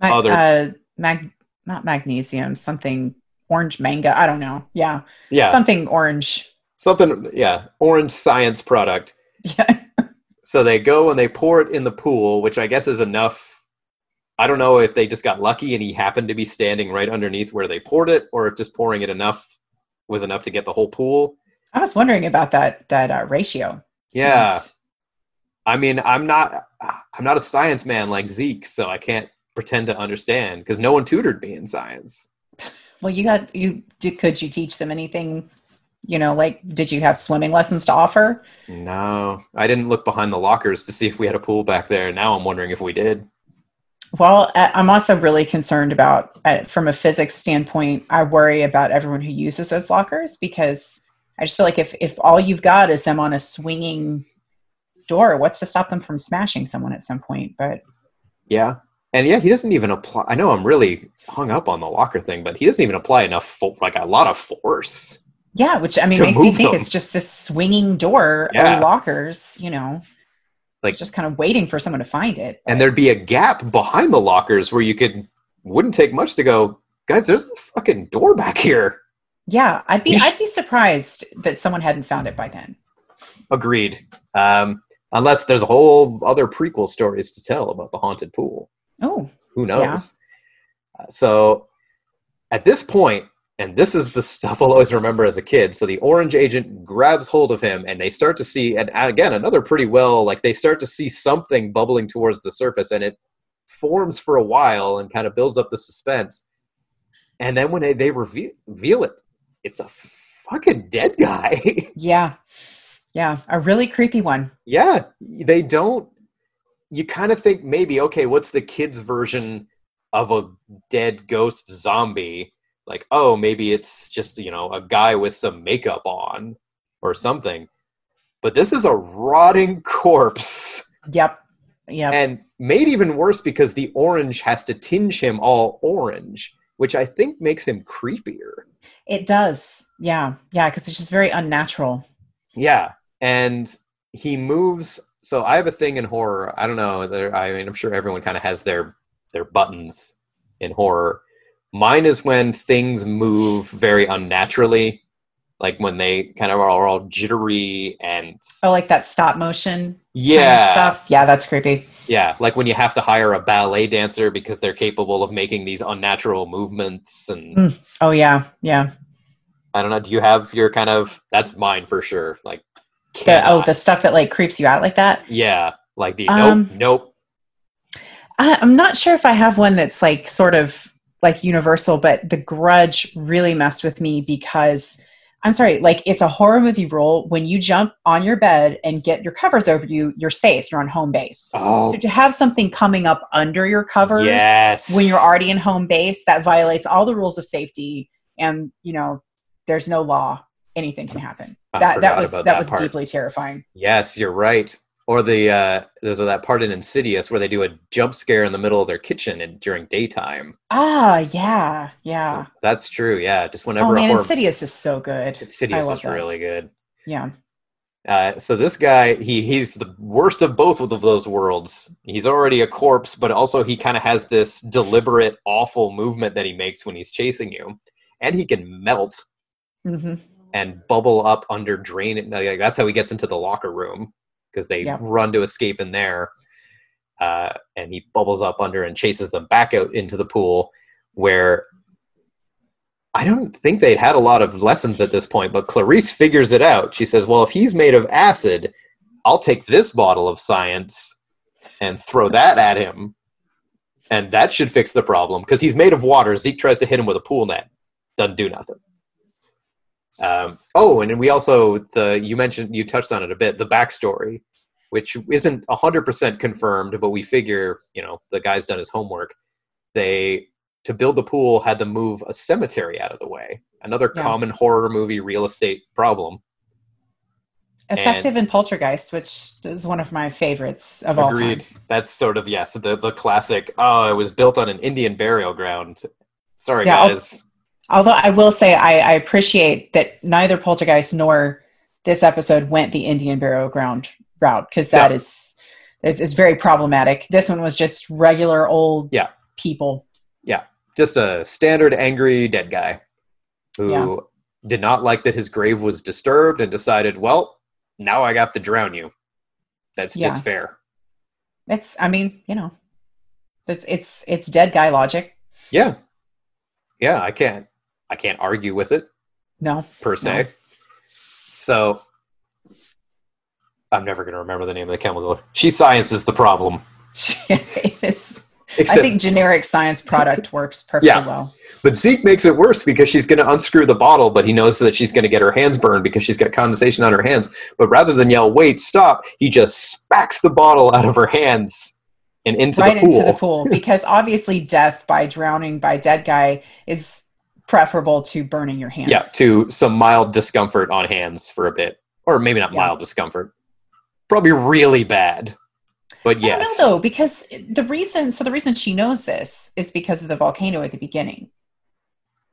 Mag- Other- uh, mag- not magnesium, something orange manga. I don't know. Yeah, Yeah, something orange. something. Yeah, orange science product. Yeah, <laughs> So they go and they pour it in the pool, which I guess is enough. I don't know if they just got lucky and he happened to be standing right underneath where they poured it, or if just pouring it enough was enough to get the whole pool. I was wondering about that that uh, ratio. Yeah. I mean, I'm not I'm not a science man like Zeke, so I can't pretend to understand because no one tutored me in science. <laughs> Well, you got you. Did, could you teach them anything? You know, like did you have swimming lessons to offer? No, I didn't look behind the lockers to see if we had a pool back there. Now I'm wondering if we did. Well, I'm also really concerned about, uh, from a physics standpoint, I worry about everyone who uses those lockers because I just feel like if if all you've got is them on a swinging door, what's to stop them from smashing someone at some point? But Yeah. And yeah, he doesn't even apply. I know I'm really hung up on the locker thing, but he doesn't even apply enough, fo- like a lot of force. yeah, which I mean makes me think them. it's just this swinging door Yeah. of lockers, you know, Like- just kind of waiting for someone to find it. And there'd be a gap behind the lockers where you could, wouldn't take much to go, guys, there's a fucking door back here. yeah, I'd be sh- I'd be surprised that someone hadn't found it by then. Agreed. Um, unless there's a whole other prequel stories to tell about the haunted pool. Oh, Who knows? Uh, so at this point, and this is the <laughs> stuff I'll always remember as a kid. So the orange agent grabs hold of him, and they start to see, and again, another pretty well, like they start to see something bubbling towards the surface, and it forms for a while and kind of builds up the suspense. And then when they, they reveal, reveal it, it's a fucking dead guy. <laughs> yeah, yeah, a really creepy one. yeah, they don't. You kind of think maybe, okay, what's the kid's version of a dead ghost zombie? Like, oh, maybe it's just, you know, a guy with some makeup on or something. But this is a rotting <laughs> corpse. Yep, yep. And made even worse because the orange has to tinge him all orange, which I think makes him creepier. It does. Yeah. Yeah. Because it's just very unnatural. Yeah, and he moves. So I have a thing in horror. I don't know. I mean, I'm sure everyone kind of has their their buttons in horror. Mine is when things move very unnaturally, like when they kind of are all jittery and Oh, like that stop motion kind of yeah, stuff. Yeah, that's creepy. yeah, like when you have to hire a ballet dancer because they're capable of making these unnatural movements. And Mm. Oh, yeah. Yeah. I don't know. Do you have your kind of? That's mine for sure. Like, The, oh, the stuff that like creeps you out like that. yeah, like the Um, nope, nope. I, I'm not sure if I have one that's like sort of like universal, but The Grudge really messed with me because I'm sorry, like it's a horror movie rule. When you jump on your bed and get your covers over you, you're safe. You're on home base. Oh, So to have something coming up under your covers yes. when you're already in home base, that violates all the rules of safety. And you know, there's no law. Anything can happen. That that was that, that was part. deeply terrifying. Yes, you're right. Or the uh, there's that part in Insidious where they do a jump scare in the middle of their kitchen and during daytime. Ah, yeah, yeah. That's true. Yeah, just whenever Oh man, horror Insidious is so good. Insidious is that. really good. Yeah. Uh, so this guy, he he's the worst of both of those worlds. He's already a corpse, but also he kind of has this deliberate, awful movement that he makes when he's chasing you, and he can melt hmm and bubble up under drain. Like, that's how he gets into the locker room because they Yeah. run to escape in there. Uh, and he bubbles up under and chases them back out into the pool where I don't think they'd had a lot of lessons at this point, but Clarice figures it out. She says, Well, if he's made of acid, I'll take this bottle of science and throw that at him. And that should fix the problem because he's made of water. Zeke tries to hit him with a pool net, doesn't do nothing. Um, oh, and then we also the you mentioned you touched on it a bit the backstory, which isn't hundred percent confirmed, but we figure you know the guy's done his homework. They to build the pool had to move a cemetery out of the way. Another Yeah. common horror movie real estate problem. Effective in Poltergeist, which is one of my favorites of all Agreed. time. That's sort of yes, the the classic. Oh, it was built on an Indian burial ground. Sorry, Yeah, I'll- guys. Although I will say I, I appreciate that neither Poltergeist nor this episode went the Indian burial ground route because that Yeah. is it's, it's very problematic. This one was just regular old Yeah. people. Yeah, just a standard angry dead guy who Yeah. did not like that his grave was disturbed and decided, well, now I got to drown you. That's just fair. It's I mean you know, it's it's it's dead guy logic. Yeah. Yeah, I can't I can't argue with it No, per se. No. So I'm never going to remember the name of the chemical. She sciences the problem. is. I think generic science product works perfectly Yeah. well. But Zeke makes it worse because she's going to unscrew the bottle, but he knows that she's going to get her hands burned because she's got condensation on her hands. But rather than yell, wait, stop, he just spacks the bottle out of her hands and into right the pool. into the pool because obviously death by drowning by dead guy is preferable to burning your hands. Yeah, to some mild discomfort on hands for a bit. Or maybe not Yeah. mild discomfort. Probably really bad. But yes. I don't know though, because the reason so the reason she knows this is because of the volcano at the beginning.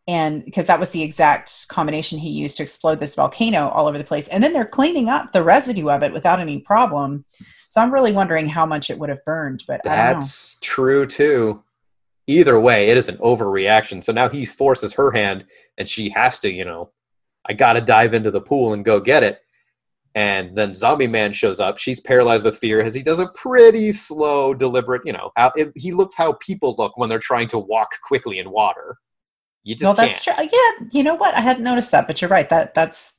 And because that was the exact combination he used to explode this volcano all over the place. And then they're cleaning up the residue of it without any problem. So I'm really wondering how much it would have burned, but I don't know. That's true too. Either way, it is an overreaction. So now he forces her hand and she has to, you know, I got to dive into the pool and go get it. And then Zombie Man shows up. She's paralyzed with fear as he does a pretty slow, deliberate, you know, how, it, he looks how people look when they're trying to walk quickly in water. You just Well, can't. that's true. Yeah, you know what? I hadn't noticed that, but you're right. That that's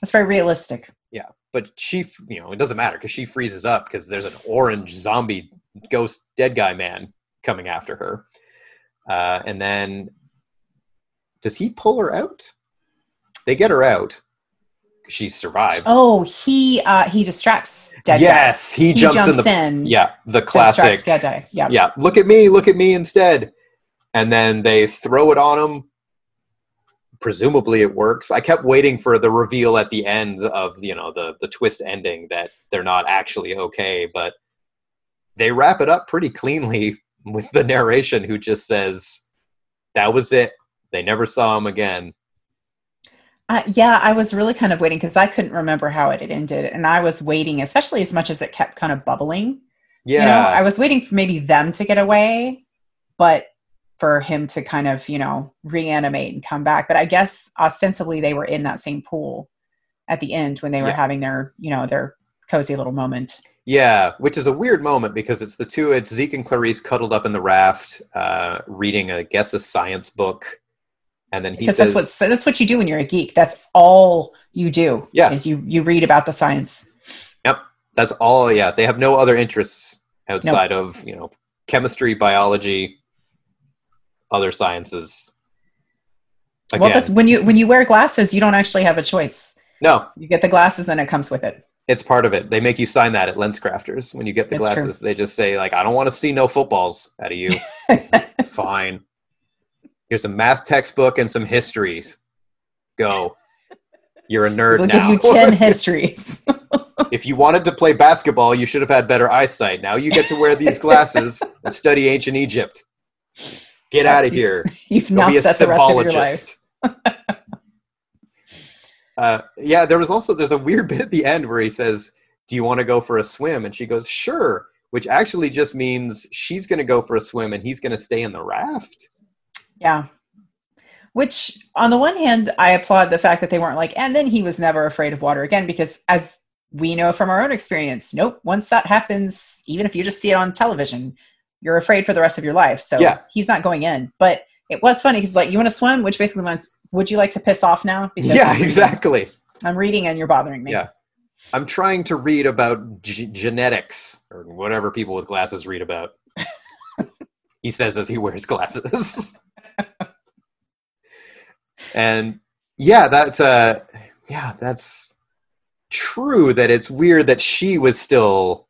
that's very realistic. Yeah, but she you know it doesn't matter because she freezes up because there's an orange zombie ghost dead guy man coming after her. Uh, and then does he pull her out? They get her out. She survives. Oh, he uh he distracts dead yes he, He jumps, jumps, in the in. yeah the classic dead guy. Yeah. yeah look at me look at me instead. And then they throw it on him. Presumably it works. I kept waiting for the reveal at the end of you know the the twist ending that they're not actually okay but they wrap it up pretty cleanly with the narration who just says that was it they never saw him again Uh, yeah, I was really kind of waiting because I couldn't remember how it had ended, and I was waiting, especially as much as it kept kind of bubbling. yeah You know, I was waiting for maybe them to get away, but for him to kind of, you know, reanimate and come back. But I guess ostensibly they were in that same pool at the end when they were Yeah. having their, you know, their cozy little moment. Yeah, which is a weird moment because it's the two, it's Zeke and Clarice cuddled up in the raft, uh, reading, I guess, a science book. And then he Because says, that's what that's what you do when you're a geek. That's all you do. Yeah. Is you you read about the science. Yep. That's all, yeah, they have no other interests outside of, you know, chemistry, biology, other sciences. Again, Well, that's when you when you wear glasses, you don't actually have a choice. no, You get the glasses and it comes with it. It's part of it. They make you sign that at LensCrafters when you get the It's true. glasses. They just say, like, I don't want to see no footballs out of you. <laughs> Fine. Here's a math textbook and some histories. Go. You're a nerd we'll now. give you <laughs> 10 histories. <laughs> if you wanted to play basketball, you should have had better eyesight. Now you get to wear these glasses and study ancient Egypt. Get uh, out of here. You've Go now set the rest of your life. Uh, yeah, there was also there's a weird <laughs> bit at the end where he says, "Do you want to go for a swim?" And she goes, "Sure," which actually just means she's going to go for a swim and he's going to stay in the raft. Yeah. Which, on the one hand, I applaud the fact that they weren't like, and then he was never afraid of water again, because as we know from our own experience, nope, once that happens, even if you just see it on television, you're afraid for the rest of your life. So Yeah. he's not going in. But it was funny because, like, you want to swim, which basically means, would you like to piss off now? Because yeah, I'm reading- exactly. I'm reading and you're bothering me. Yeah. I'm trying to read about g- genetics or whatever people with glasses read about. <laughs> he says as he wears glasses. and yeah, that's uh yeah, that's true that it's weird that she was still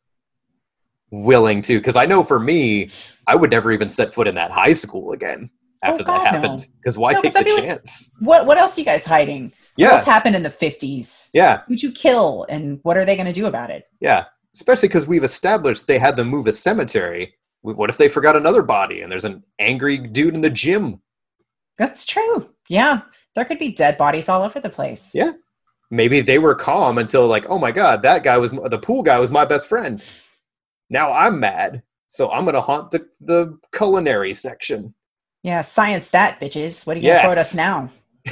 willing to cuz I know for me, I would never even set foot in that high school again Oh, after Oh, that God, no. happened cuz why No, take the chance? What What else are you guys hiding? What Yeah. else happened in the 50s? Yeah. Who'd you kill? And what are they going to do about it? Yeah, especially because we've established they had them move a cemetery. What if they forgot another body and there's an angry dude in the gym? That's true. Yeah. There could be dead bodies all over the place. Yeah. Maybe they were calm until like, oh my god, that guy was the pool guy was my best friend. Now I'm mad, so I'm gonna haunt the the culinary section. Yeah. Science that, bitches. What are you going to throw at us now? <laughs>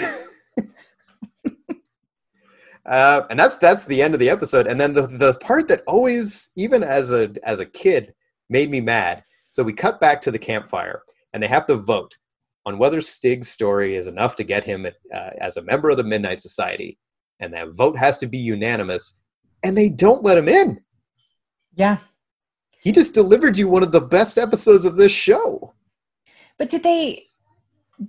Uh, and that's that's the end of the episode. And then the the part that always, even as a as a kid, made me mad. So we cut back to the campfire, and they have to vote on whether Stig's story is enough to get him uh, as a member of the Midnight Society, and that vote has to be unanimous. And they don't let him in. Yeah. He just delivered you one of the best episodes of this show. But did they,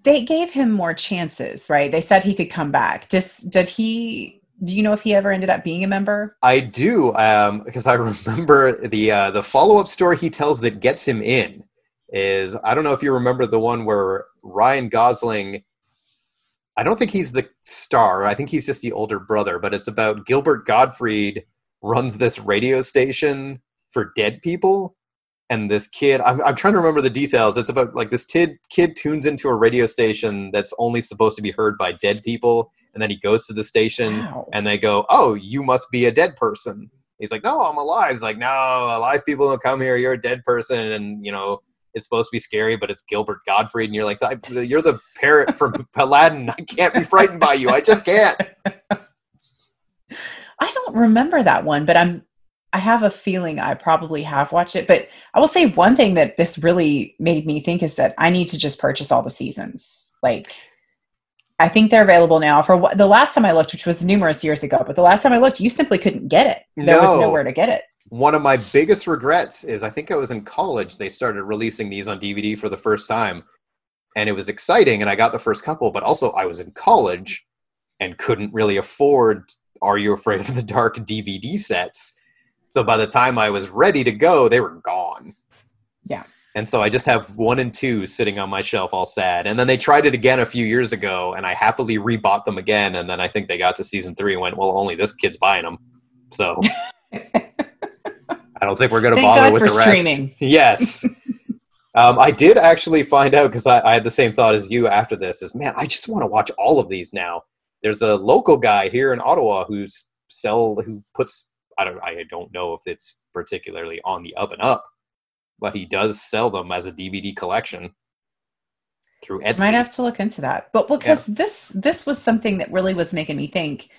they gave him more chances, right? They said he could come back. Just did he? Do you know if he ever ended up being a member? I do, um, because I <laughs> remember the uh, the follow up story he tells that gets him in is I don't know if you remember the one where Ryan Gosling. I don't think he's the star. I think he's just the older brother. But it's about Gilbert Gottfried runs this radio station for dead people, and this kid. I'm, I'm trying to remember the details. It's about like this kid kid tunes into a radio station that's only supposed to be heard by dead people, and then he goes to the station Wow. and they go, "Oh, you must be a dead person." He's like, "No, I'm alive." He's like, "No, alive people don't come here. You're a dead person." And you know, it's supposed to be scary, but it's Gilbert Gottfried and you're like, "You're the parrot from <laughs> Aladdin. I can't be frightened by you. I just can't." <laughs> I don't remember that one, but I'm I have a feeling I probably have watched it. But I will say one thing that this really made me think is that I need to just purchase all the seasons. Like I think they're available now for what, the last time I looked, which was numerous years ago. But the last time I looked, you simply couldn't get it. There was nowhere to get it. One of my biggest regrets is I think I was in college. They started releasing these on DVD for the first time, and it was exciting. And I got the first couple, but also I was in college and couldn't really afford Are You Afraid of the Dark DVD sets. So by the time I was ready to go, they were gone. Yeah. And so I just have one and two sitting on my shelf, all sad. And then they tried it again a few years ago, and I happily rebought them again. And then I think they got to season three and went, "Well, only this kid's buying them." So <laughs> I don't think we're going to bother God with the rest. streaming. <laughs> Yes. um, I did actually find out because I, I had the same thought as you after this. Is man, I just want to watch all of these now. There's a local guy here in Ottawa who's sell who puts I don't I don't know if it's particularly on the up and up, but he does sell them as a DVD collection through Etsy. Might have to look into that. But because this this was something that really was making me think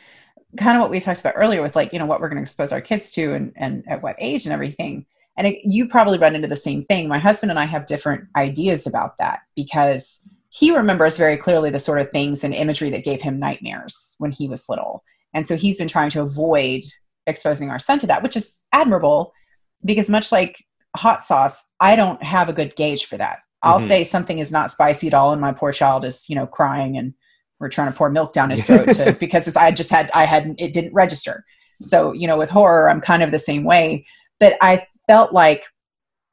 kind of what we talked about earlier with like, you know, what we're going to expose our kids to and, and at what age and everything. And it, you probably run into the same thing. My husband and I have different ideas about that because he remembers very clearly the sort of things and imagery that gave him nightmares when he was little. And so he's been trying to avoid exposing our son to that, which is admirable because much like hot sauce, I don't have a good gauge for that. I'll Mhm. say something is not spicy at all, and my poor child is, you know, crying and we're trying to pour milk down his throat to, <laughs> because it's, I just had, I hadn't, it didn't register. So, you know, with horror, I'm kind of the same way. But I felt like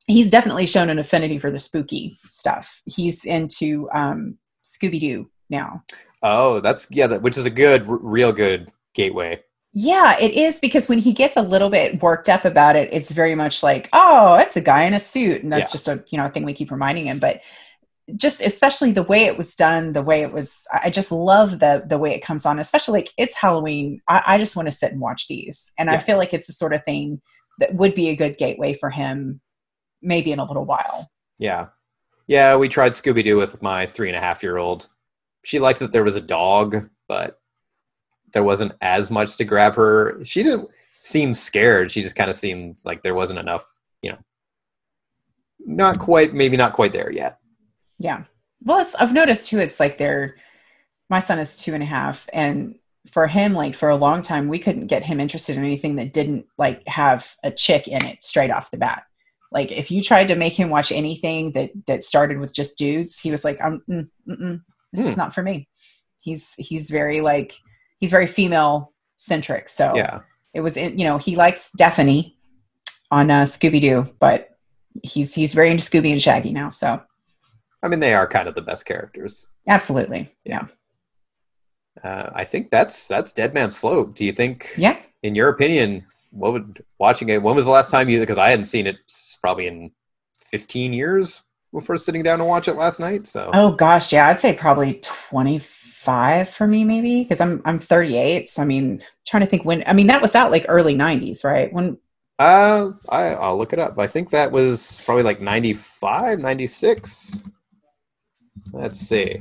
he's definitely shown an affinity for the spooky stuff. He's into um, Scooby Doo now. oh, that's yeah, that, which is a good, r- real good gateway. Yeah, it is because when he gets a little bit worked up about it, it's very much like, oh, it's a guy in a suit, and that's Yeah. just a you know thing we keep reminding him. But just especially the way it was done, the way it was, I just love the the way it comes on. Especially like it's Halloween, I, I just want to sit and watch these, and I feel like it's the sort of thing that would be a good gateway for him, maybe in a little while. Yeah. Yeah, we tried Scooby Doo with my three and a half year old. She liked that there was a dog, but there wasn't as much to grab her. She didn't seem scared. She just kind of seemed like there wasn't enough, you know, not quite, maybe not quite there yet. Yeah. Well, it's, I've noticed too, it's like they're, my son is two and a half. And for him, like for a long time, we couldn't get him interested in anything that didn't like have a chick in it straight off the bat. Like if you tried to make him watch anything that, that started with just dudes, he was like, um, mm, mm-mm, this is Hmm. not for me. He's, he's very like, he's very female centric. So Yeah. it was, in, you know, he likes Daphne on uh, Scooby Doo, but he's, he's very into Scooby and Shaggy now. So I mean, they are kind of the best characters. absolutely. Yeah. Uh, I think that's that's Dead Man's Float. Do you think, Yeah. in your opinion, what would watching it? When was the last time you? Because I hadn't seen it probably in fifteen years before sitting down to watch it last night. So Oh gosh, yeah, I'd say probably 25 for me maybe because I'm I'm 38. So I mean, trying to think when I mean that was out like early 90s, right? When Uh, I, I'll look it up. I think that was probably like 95, 96. Let's see.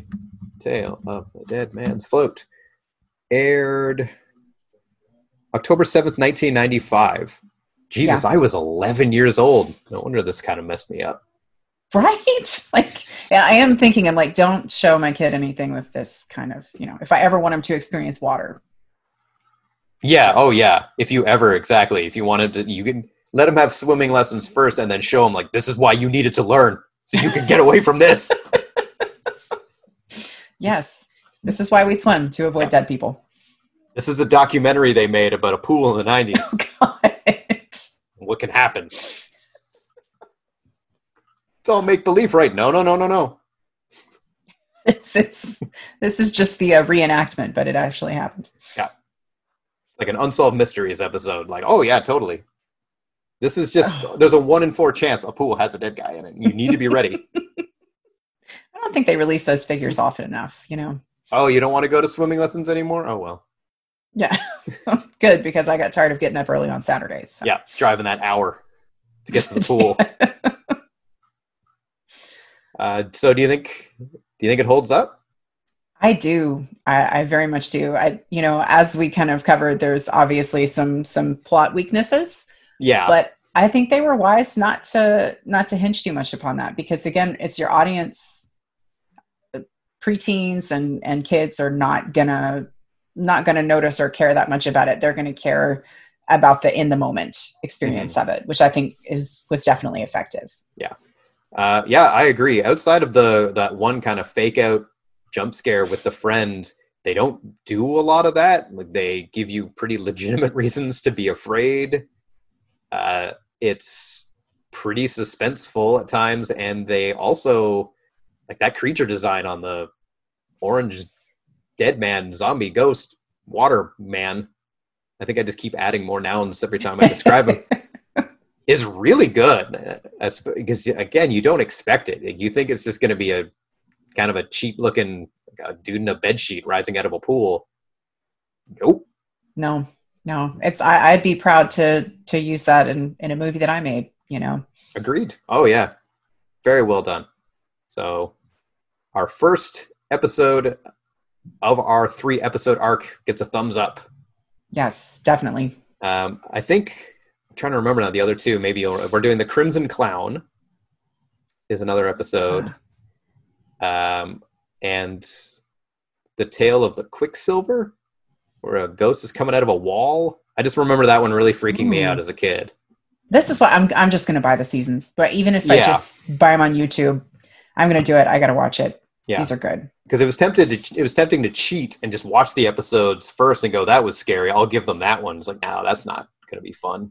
Tale of the Dead Man's Float. Aired October 7th, 1995. Jesus, I was 11 years old. No wonder this kind of messed me up. right? <laughs> Like yeah, I am thinking I'm like don't show my kid anything with this kind of, you know, if I ever want him to experience water. Yeah, oh yeah. If you ever, exactly. If you wanted to, you can let him have swimming lessons first and then show him, like, this is why you needed to learn. So you can get away from this. <laughs> Yes. This is why we swim to avoid dead people. This is a documentary they made about a pool in the 90s. <laughs> God. what can happen? It's all make believe, right? No, no, no, no, no. This is this is just the uh, reenactment, but it actually happened. Yeah. Like an unsolved mysteries episode. Like, oh yeah, totally. This is just <sighs> there's a one in four chance a pool has a dead guy in it. You need to be ready. <laughs> I don't think they release those figures often enough, you know. oh, you don't want to go to swimming lessons anymore? Oh well. Yeah. <laughs> Good because I got tired of getting up early on Saturdays. so. Yeah, driving that hour to get to the pool. <laughs> Uh, so do you think do you think it holds up? I do. I, I very much do. I, you know, as we kind of covered, there's obviously some some plot weaknesses, Yeah. but I think they were wise not to not to hinge too much upon that because again, it's your audience. Preteens and and kids are not gonna not gonna notice or care that much about it. They're gonna care about the in the moment experience of it, which I think is was definitely effective. Uh, yeah, I agree. Outside of the that one kind of fake out jump scare with the friend, they don't do a lot of that. Like they give you pretty legitimate <laughs> reasons to be afraid. Uh, it's pretty suspenseful at times, and they also like that creature design on the orange dead man zombie ghost water man. I think I just keep adding more nouns every time I describe him. <laughs> is really good as- because again you don't expect it. You think it's just going to be a kind of a cheap looking dude in a bed sheet rising out of a pool. Nope. No, no, it's I, I'd be proud to to use that in in a movie that I made. You know, agreed. Oh yeah. Very well done. So our first episode of our three episode arc gets a thumbs up. Yes, definitely. um, i think i'm trying to remember now the other two maybe we're doing the crimson clown is another episode <sighs> um, and the tale of the quicksilver where a ghost is coming out of a wall i just remember that one really freaking me out as a kid This is what I'm. I'm just going to buy the seasons. But even if I just buy them on YouTube, I'm going to do it. I got to watch it. Yeah. These are good. because it was tempted to it was tempting to cheat and just watch the episodes first and go that was scary i'll give them that one it's like no that's not going to be fun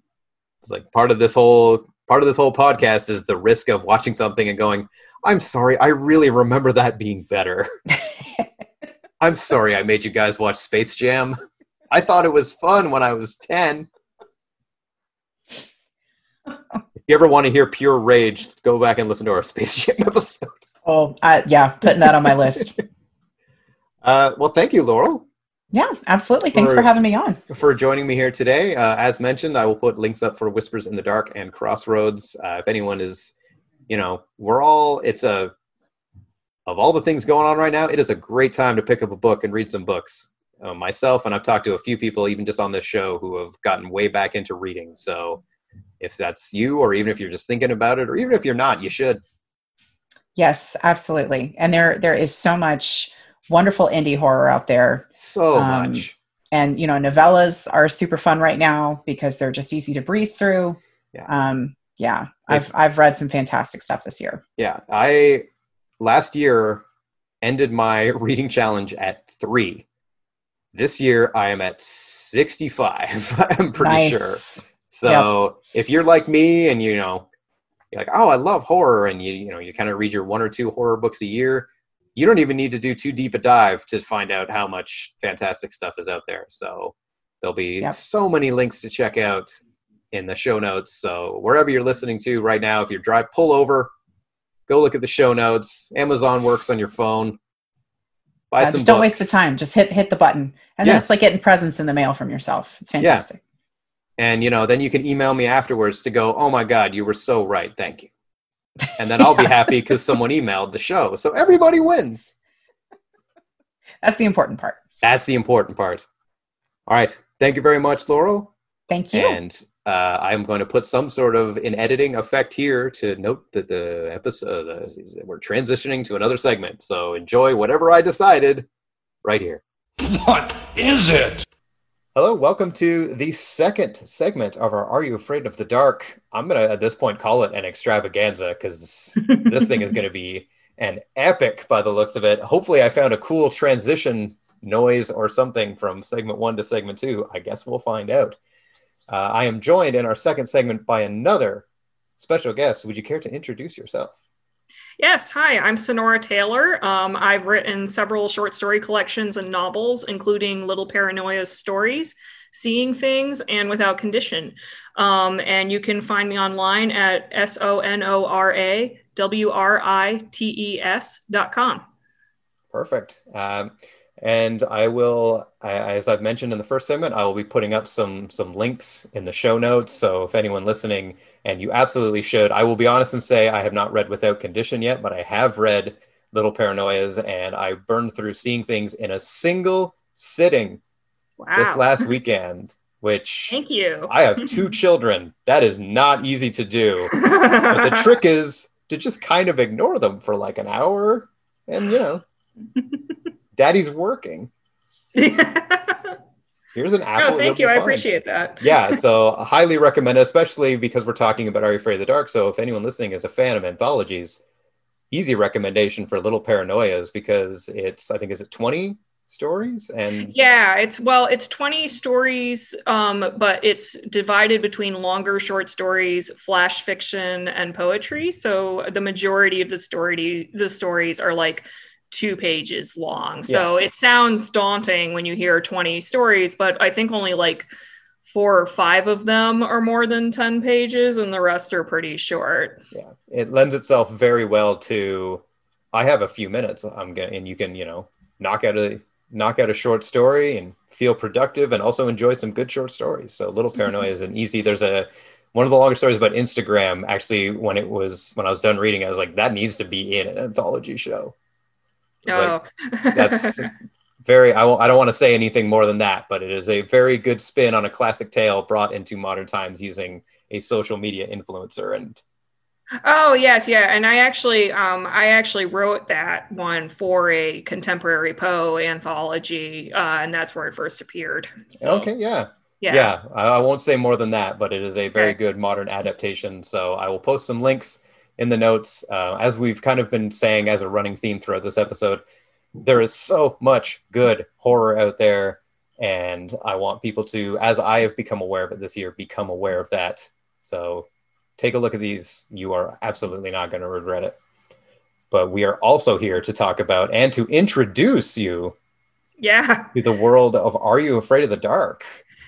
it's like part of this whole part of this whole podcast is the risk of watching something and going i'm sorry i really remember that being better. <laughs> I'm sorry i made you guys watch space jam. I thought it was fun when i was 10 if you ever want to hear pure rage go back and listen to our <laughs> space jam episode. Oh, I, yeah, putting that on my list. <laughs> uh, well thank you laurel Yeah, absolutely. Thanks For- for having me on. for joining me here today. Uh, as mentioned, I will put links up for Whispers in the Dark and Crossroads. Uh, if anyone is, you know, we're all, it's a, of all the things going on right now, it is a great time to pick up a book and read some books. Uh, myself, and I've talked to a few people, even just on this show, who have gotten way back into reading. So if that's you, or even if you're just thinking about it, or even if you're not, you should. Yes, absolutely. And there there is so much wonderful indie horror out there. So Um, much. And you know, novellas are super fun right now because they're just easy to breeze through. Yeah. Um, yeah. I've I've read some fantastic stuff this year. Yeah, I last year ended my <laughs> reading challenge at three. This year I am at 65. <laughs> I'm pretty nice. sure. So if you're like me and you know, you're like, oh, I love horror, and you you know you kind of read your one or two horror books a year, you don't even need to do too deep a dive to find out how much fantastic stuff is out there. So there'll be Yep. so many links to check out in the show notes. So wherever you're listening to right now, if you're drive, pull over, go look at the show notes. Amazon works on your phone. Buy Yeah, some just don't waste the time. Just hit hit the button. And then it's like getting presents in the mail from yourself. It's fantastic. Yeah. and you know then you can email me afterwards to go oh my god you were so right thank you and then i'll be happy because someone emailed the show. So everybody wins. That's the important part. that's the important part. All right. Thank you very much laurel. Thank you. and uh, i'm going to put some sort of an editing effect here to note that the episode the, we're transitioning to another segment. So enjoy whatever i decided right here. What is it? Hello, welcome to the second segment of our Are You Afraid of the Dark? I'm going to, at this point, call it an extravaganza because this thing is going to be an epic by the looks of it. Hopefully, I found a cool transition noise or something from segment one to segment two. I guess we'll find out. Uh, I am joined in our second segment by another special guest. Would you care to introduce yourself? Yes, hi, I'm Sonora Taylor. Um, I've written several short story collections and novels, including Little Paranoia's Stories, Seeing Things, and Without Condition. Um, and you can find me online at S O N O R A W R I T E S dot com. Perfect. Um, and I will, I, as I've mentioned in the first segment, I will be putting up some some links in the show notes. So if anyone listening, and you absolutely should, I will be honest and say I have not read Without Condition yet, but I have read Little Paranoias, and I burned through Seeing Things in a single sitting Wow. just last weekend. Which Thank you. I have two <laughs> children. That is not easy to do. But the trick is to just kind of ignore them for like an hour, and you know, <laughs> Daddy's working. <laughs> Here's an apple. thank you. I appreciate that. <laughs> yeah, so I highly recommend it, especially because we're talking about Are You Afraid of the Dark? So if anyone listening is a fan of anthologies, easy recommendation for Little Paranoias because it's I think is it 20 stories and Yeah, it's well, it's 20 stories, um, but it's divided between longer short stories, flash fiction, and poetry. So the majority of the story the stories are like two pages long. So it sounds daunting when you hear 20 stories, but I think only like four or five of them are more than 10 pages, and the rest are pretty short. yeah, it lends itself very well to I have a few minutes I'm going and you can, you know, knock out a knock out a short story and feel productive and also enjoy some good short stories. So Little Paranoia is an <laughs> easy there's a one of the longer stories about Instagram actually when it was when I was done reading I was like that needs to be in an anthology show. It's like, Oh, <laughs> that's very I, won't, I don't want to say anything more than that but it is a very good spin on a classic tale brought into modern times using a social media influencer and Oh yes, yeah, and I actually, um, I actually wrote that one for a contemporary Poe anthology, uh, and that's where it first appeared. So, okay yeah yeah, yeah, I, I won't say more than that but it is a very Okay. good modern adaptation so i will post some links in the notes uh, as we've kind of been saying as a running theme throughout this episode there is so much good horror out there and i want people to as i have become aware of it this year become aware of that. So take a look at these. You are absolutely not going to regret it. But we are also here to talk about and to introduce you yeah. to the world of are you afraid of the dark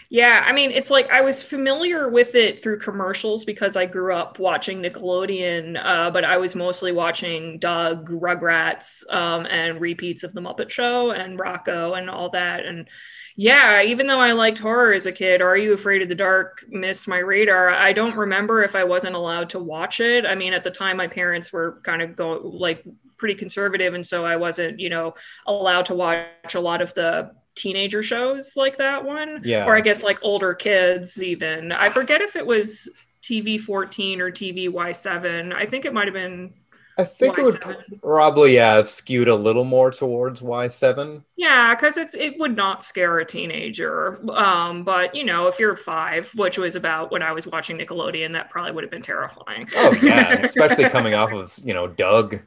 Yeah, I mean, it's like I was familiar with it through commercials because I grew up watching Nickelodeon, uh, but I was mostly watching Doug, Rugrats, um, and repeats of The Muppet Show and Rocko and all that. And yeah, even though I liked horror as a kid, Are You Afraid of the Dark missed my radar. I don't remember if I wasn't allowed to watch it. I mean, at the time, my parents were kind of going like pretty conservative, and so I wasn't, you know, allowed to watch a lot of the teenager shows like that one Yeah. or i guess like older kids even i forget if it was tv 14 or tv y7 i think it might have been I think it would probably yeah, have skewed a little more towards Y7. yeah because it's it would not scare a teenager um but you know if you're five which was about when i was watching nickelodeon that probably would have been terrifying Oh yeah, <laughs> especially coming off of you know Doug.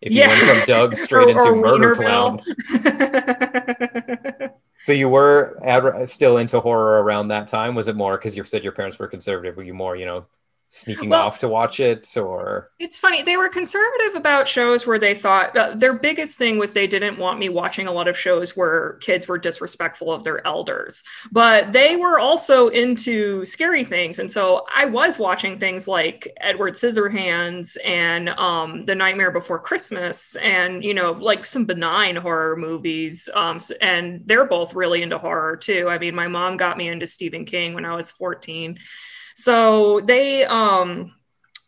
If you Yeah. went from Doug straight <laughs> Or- into or Murder Clown, <laughs> so you were ad- still into horror around that time. Was it more because you said your parents were conservative? Were you more you know sneaking Well- off to watch it, or It's funny. They were conservative about shows where they thought uh, their biggest thing was they didn't want me watching a lot of shows where kids were disrespectful of their elders. But they were also into scary things. And so I was watching things like Edward Scissorhands and um, The Nightmare Before Christmas and, you know, like some benign horror movies. Um, and they're both really into horror too. I mean, my mom got me into Stephen King when I was 14. So they, um,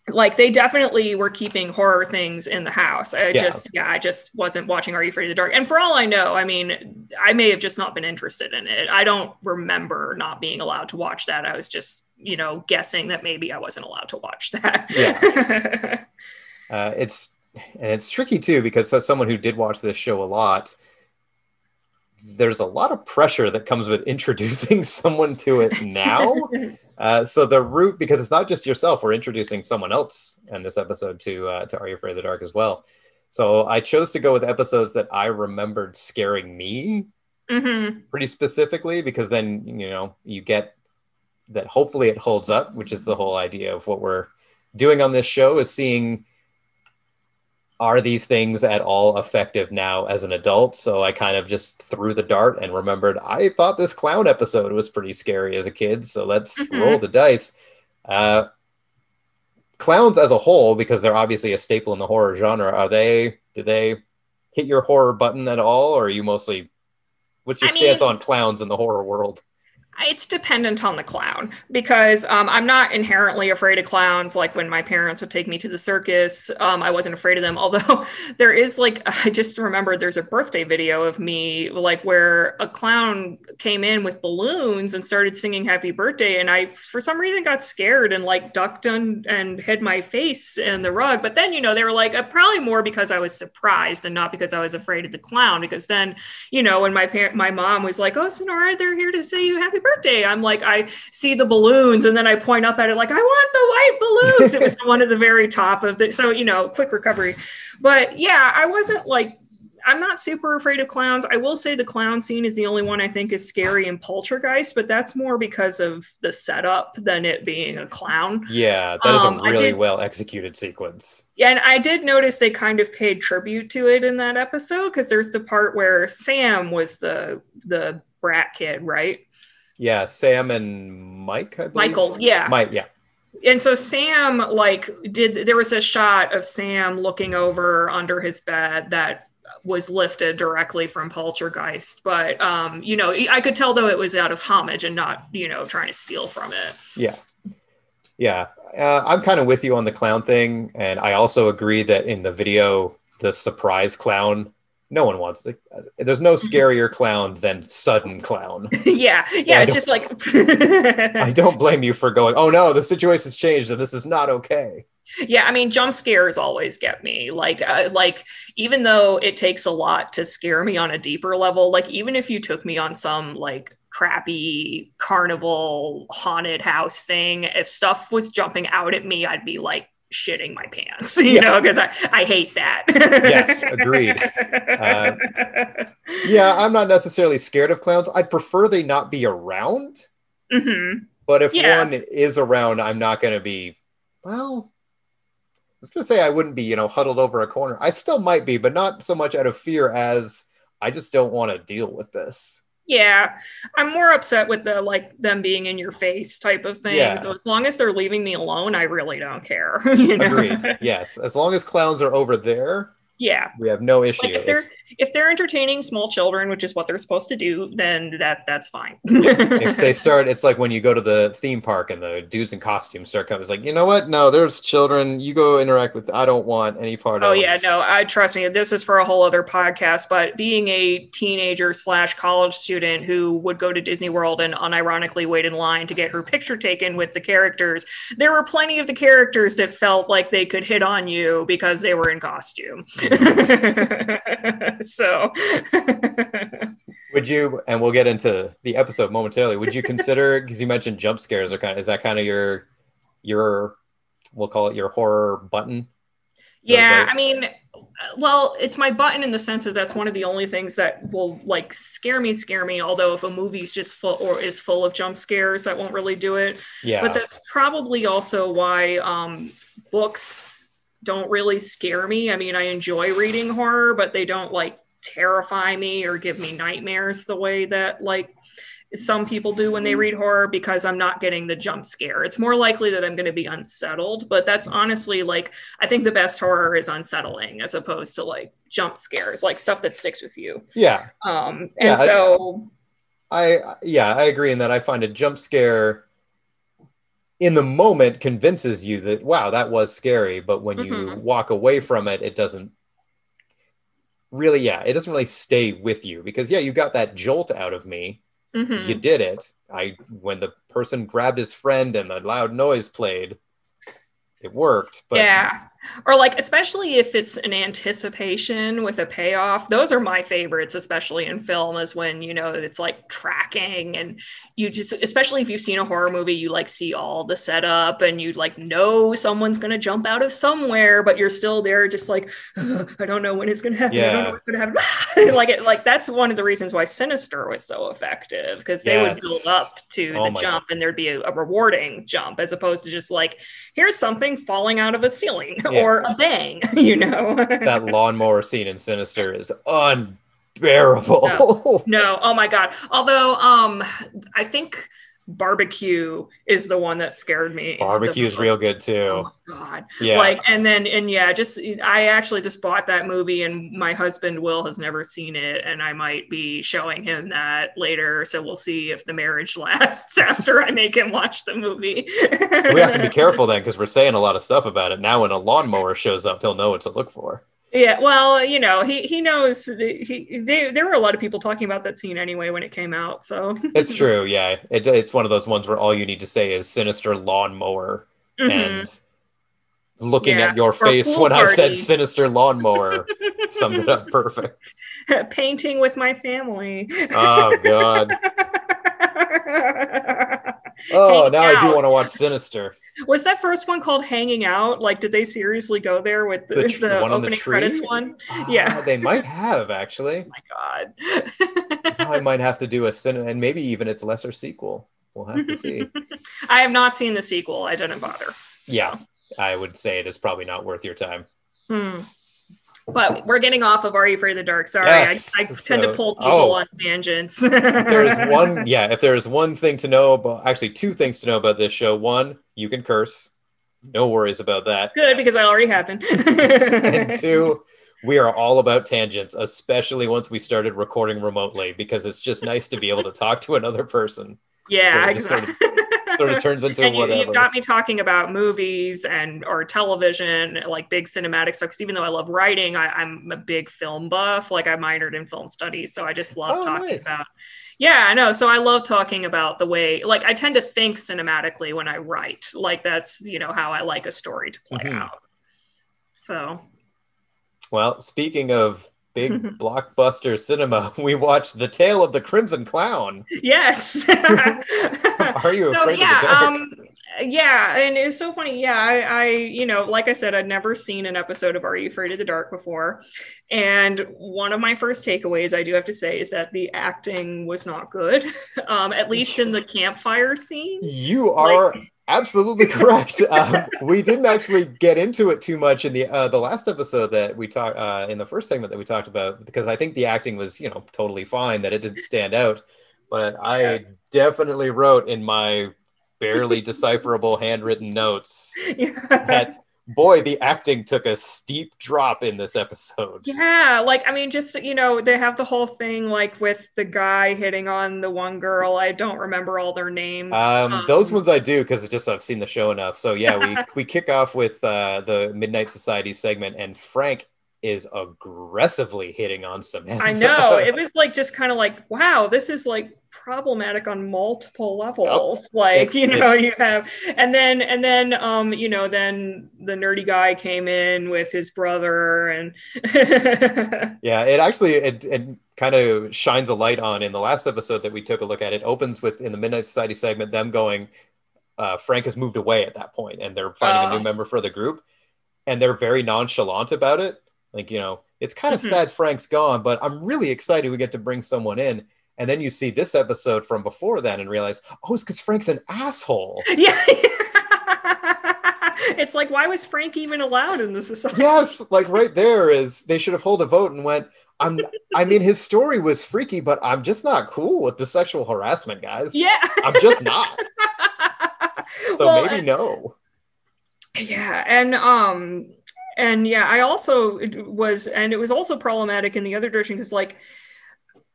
like they definitely were keeping horror things in the house. I Yeah. just yeah, I just wasn't watching Are You Afraid of the Dark? And for all I know, I mean, I may have just not been interested in it. I don't remember not being allowed to watch that. I was just, you know, guessing that maybe I wasn't allowed to watch that. Yeah. <laughs> uh, it's and it's tricky too because as someone who did watch this show a lot, there's a lot of pressure that comes with <laughs> introducing someone to it now. <laughs> Uh, so the route, because it's not just yourself, we're introducing someone else in this episode to uh, to Are You Afraid of the Dark as well. So I chose to go with episodes that I remembered scaring me hmm pretty specifically because then you know you get that hopefully it holds up which is the whole idea of what we're doing on this show is seeing are these things at all effective now as an adult? So i kind of just threw the dart and remembered i thought this clown episode was pretty scary as a kid so let's Mhm. roll the dice. Uh, clowns as a whole because they're obviously a staple in the horror genre are they do they hit your horror button at all or are you mostly what's your I stance mean- on clowns in the horror world It's dependent on the clown because um, I'm not inherently afraid of clowns. Like when my parents would take me to the circus, um, I wasn't afraid of them. <laughs> Although there is like, I just remembered there's a birthday video of me like where a clown came in with balloons and started singing happy birthday. And I, for some reason, got scared and like ducked and, and hid my face in the rug. But then, you know, they were like, uh, probably more because I was surprised and not because I was afraid of the clown. Because then, you know, when my parent, my mom was like, "Oh, Sonora, they're here to say you happy birthday," I'm like, I see the balloons, and then I point up at it like, "I want the white balloons." it was <laughs> one at the very top of the, so you know, quick recovery. But yeah, I wasn't like. I'm not super afraid of clowns. I will say the clown scene is the only one I think is scary in Poltergeist, but that's more because of the setup than it being a clown. yeah that is Um, a really did- well executed sequence Yeah, and I did notice they kind of paid tribute to it in that episode because there's the part where Sam was the the brat kid, right? Yeah sam and mike I believe. Michael, yeah. mike yeah And so Sam like did there was a shot of Sam looking over under his bed that was lifted directly from Poltergeist, but um, you know, I could tell though it was out of homage and not, you know, trying to steal from it. Yeah. Yeah. Uh, I'm kind of with you on the clown thing. And I also agree that in the video, the surprise clown, no one wants it. There's no scarier clown than sudden clown. <laughs> yeah, yeah, Yeah, it's just like <laughs> I don't blame you for going, oh no, the situation's changed and this is not okay. Yeah, I mean, jump scares always get me. Like, uh, like even though it takes a lot to scare me on a deeper level, like even if you took me on some like crappy carnival haunted house thing, if stuff was jumping out at me, I'd be like shitting my pants, <laughs> you Yeah. know, because I I hate that. Yes, agreed. <laughs> Uh, Yeah, I'm not necessarily scared of clowns. I'd prefer they not be around. hmm But if Yeah. one is around, I'm not going to be, well, I was going to say I wouldn't be, you know, huddled over a corner. I still might be, but not so much out of fear as I just don't want to deal with this. Yeah, I'm more upset with the like them being in your face type of thing. Yeah. So as long as they're leaving me alone, I really don't care. <laughs> you know? Agreed. yes. As long as clowns are over there, Yeah. we have no issue. Like if they're if they're entertaining small children, which is what they're supposed to do, then that that's fine. if they <laughs> start, it's like when you go to the theme park and the dudes in costumes start coming. It's like, you know what? No, there's children. You go interact with. I don't want any part Oh of. Oh yeah, no, I trust me. This is for a whole other podcast. But being a teenager slash college student who would go to Disney World and unironically wait in line to get her picture taken with the characters, there were plenty of the characters that felt like they could hit on you because they were in costume. <laughs> <laughs> so Would you? And we'll get into the episode momentarily. Would you consider? Because you mentioned jump scares are kind of. Is that kind of your your? We'll call it your horror button. Yeah. I mean, well, it's my button in the sense that that's one of the only things that will like scare me, scare me. Although if a movie's just full or is full of jump scares, that won't really do it. Yeah. But that's probably also why um, books don't really scare me. I mean, I enjoy reading horror, but they don't like terrify me or give me nightmares the way that like some people do when they read horror because I'm not getting the jump scare. It's more likely that I'm going to be unsettled, but that's honestly like I think the best horror is unsettling as opposed to like jump scares, like stuff that sticks with you. yeah. Um Yeah, and I- so I yeah, I agree in that I find a jump scare in the moment convinces you that wow, that was scary, but when you Mhm. walk away from it, it doesn't really yeah, it doesn't really stay with you because yeah, you got that jolt out of me. mhm. You did it. I when the person grabbed his friend and the loud noise played, it worked. But yeah. or like especially if it's an anticipation with a payoff those are my favorites especially in film is when you know it's like tracking and you just especially if you've seen a horror movie you like see all the setup and you like know someone's going to jump out of somewhere but you're still there just like <sighs> i don't know when it's going to happen i don't Yeah. know what's going to happen <laughs> like it like that's one of the reasons why sinister was so effective because they would build up to Oh the jump and there'd be a, a rewarding jump as opposed to just like here's something falling out of a ceiling <laughs> Yeah. or a bang, <laughs> you know. that lawnmower scene in Sinister is unbearable. no, oh my god. Although um I think barbecue is the one that scared me. Barbecue is real good too. Oh god. Yeah. Like and then and yeah, just I actually just bought that movie and my husband Will has never seen it and I might be showing him that later so we'll see if the marriage <laughs> lasts after I make him watch the movie. we have to be careful then because we're saying a lot of stuff about it. Now when a lawnmower shows up, he'll know what to look for. Yeah, well, you know, he he knows he they, there were a lot of people talking about that scene anyway when it came out. So It's <laughs> true, yeah. It, it's one of those ones where all you need to say is sinister lawnmower Mhm. and looking Yeah, at your face when I said sinister lawnmower <laughs> summed it up perfect. <laughs> painting with my family. Oh god. Oh, Hanging now I do want to watch Sinister. Was that first one called Hanging Out? Like, did they seriously go there with the, tr- the one on the opening credits one? Yeah. Ah, they might <laughs> have actually. my God. I might have to do a sin and maybe even its lesser sequel. We'll have to see. <laughs> I have not seen the sequel. I didn't bother. yeah, I would say it is probably not worth your time. Hmm. But we're getting off of Are You Afraid of the Dark? Sorry, Yes, I, I tend to pull people oh. on tangents. There is <laughs> one, yeah. If there is one thing to know about, actually, two things to know about this show. One, you can curse. No worries about that. Good because I already been. <laughs> And two, we are all about tangents, especially once we started recording remotely, because it's just nice to be able to talk to another person. Yeah, So it just sort of- Sort of turns into and you, whatever. you've got me talking about movies and or television, like big cinematic stuff. Because even though I love writing, I, I'm a big film buff. Like I minored in film studies, so I just love Oh, talking nice. about. Yeah, I know. So I love talking about the way, like I tend to think cinematically when I write. Like that's you know how I like a story to play Mhm. out. So Well, speaking of big <laughs> blockbuster cinema, <laughs> we watched The Tale of the Crimson Clown. yes. <laughs> Are you so afraid yeah, of the dark? um, yeah, and it's so funny. Yeah, I, I, you know, like I said, I'd never seen an episode of Are You Afraid of the Dark before, and one of my first takeaways, I do have to say, is that the acting was not good. Um, at least in the campfire scene. You are absolutely correct. <laughs> Um, we didn't actually get into it too much in the uh, the last episode that we talked uh, in the first segment that we talked about because I think the acting was you know totally fine that it didn't stand out, but I definitely wrote in my barely decipherable handwritten notes <laughs> that boy the acting took a steep drop in this episode. Yeah, like I mean, just you know, they have the whole thing like with the guy hitting on the one girl. I don't remember all their names. Um, those Um, ones I do because it's just I've seen the show enough. So yeah, we <laughs> we kick off with uh, the Midnight Society segment, and Frank is aggressively hitting on Samantha. I know it <laughs> was like just kind of like, wow, this is like problematic on multiple levels. Like you know, you have, and then and then um, you know, then the nerdy guy came in with his brother, and <laughs> yeah, it actually it, it kind of shines a light on in the last episode that we took a look at. It opens with in the Midnight Society segment them going. Uh, Frank has moved away at that point, and they're finding a Oh. new member for the group, and they're very nonchalant about it. Like you know, it's kind of Mhm. sad Frank's gone, but I'm really excited we get to bring someone in. And then you see this episode from before then and realize, oh, it's because Frank's an asshole. <laughs> yeah. <laughs> it's like, why was Frank even allowed in the society? yes, <laughs> like right there is they should have held a vote and went. I'm. I mean, his story was freaky, but I'm just not cool with the sexual harassment, guys. Yeah. I'm just not. So Well, maybe and- no. yeah and um and yeah i also it was and it was also problematic in the other direction because like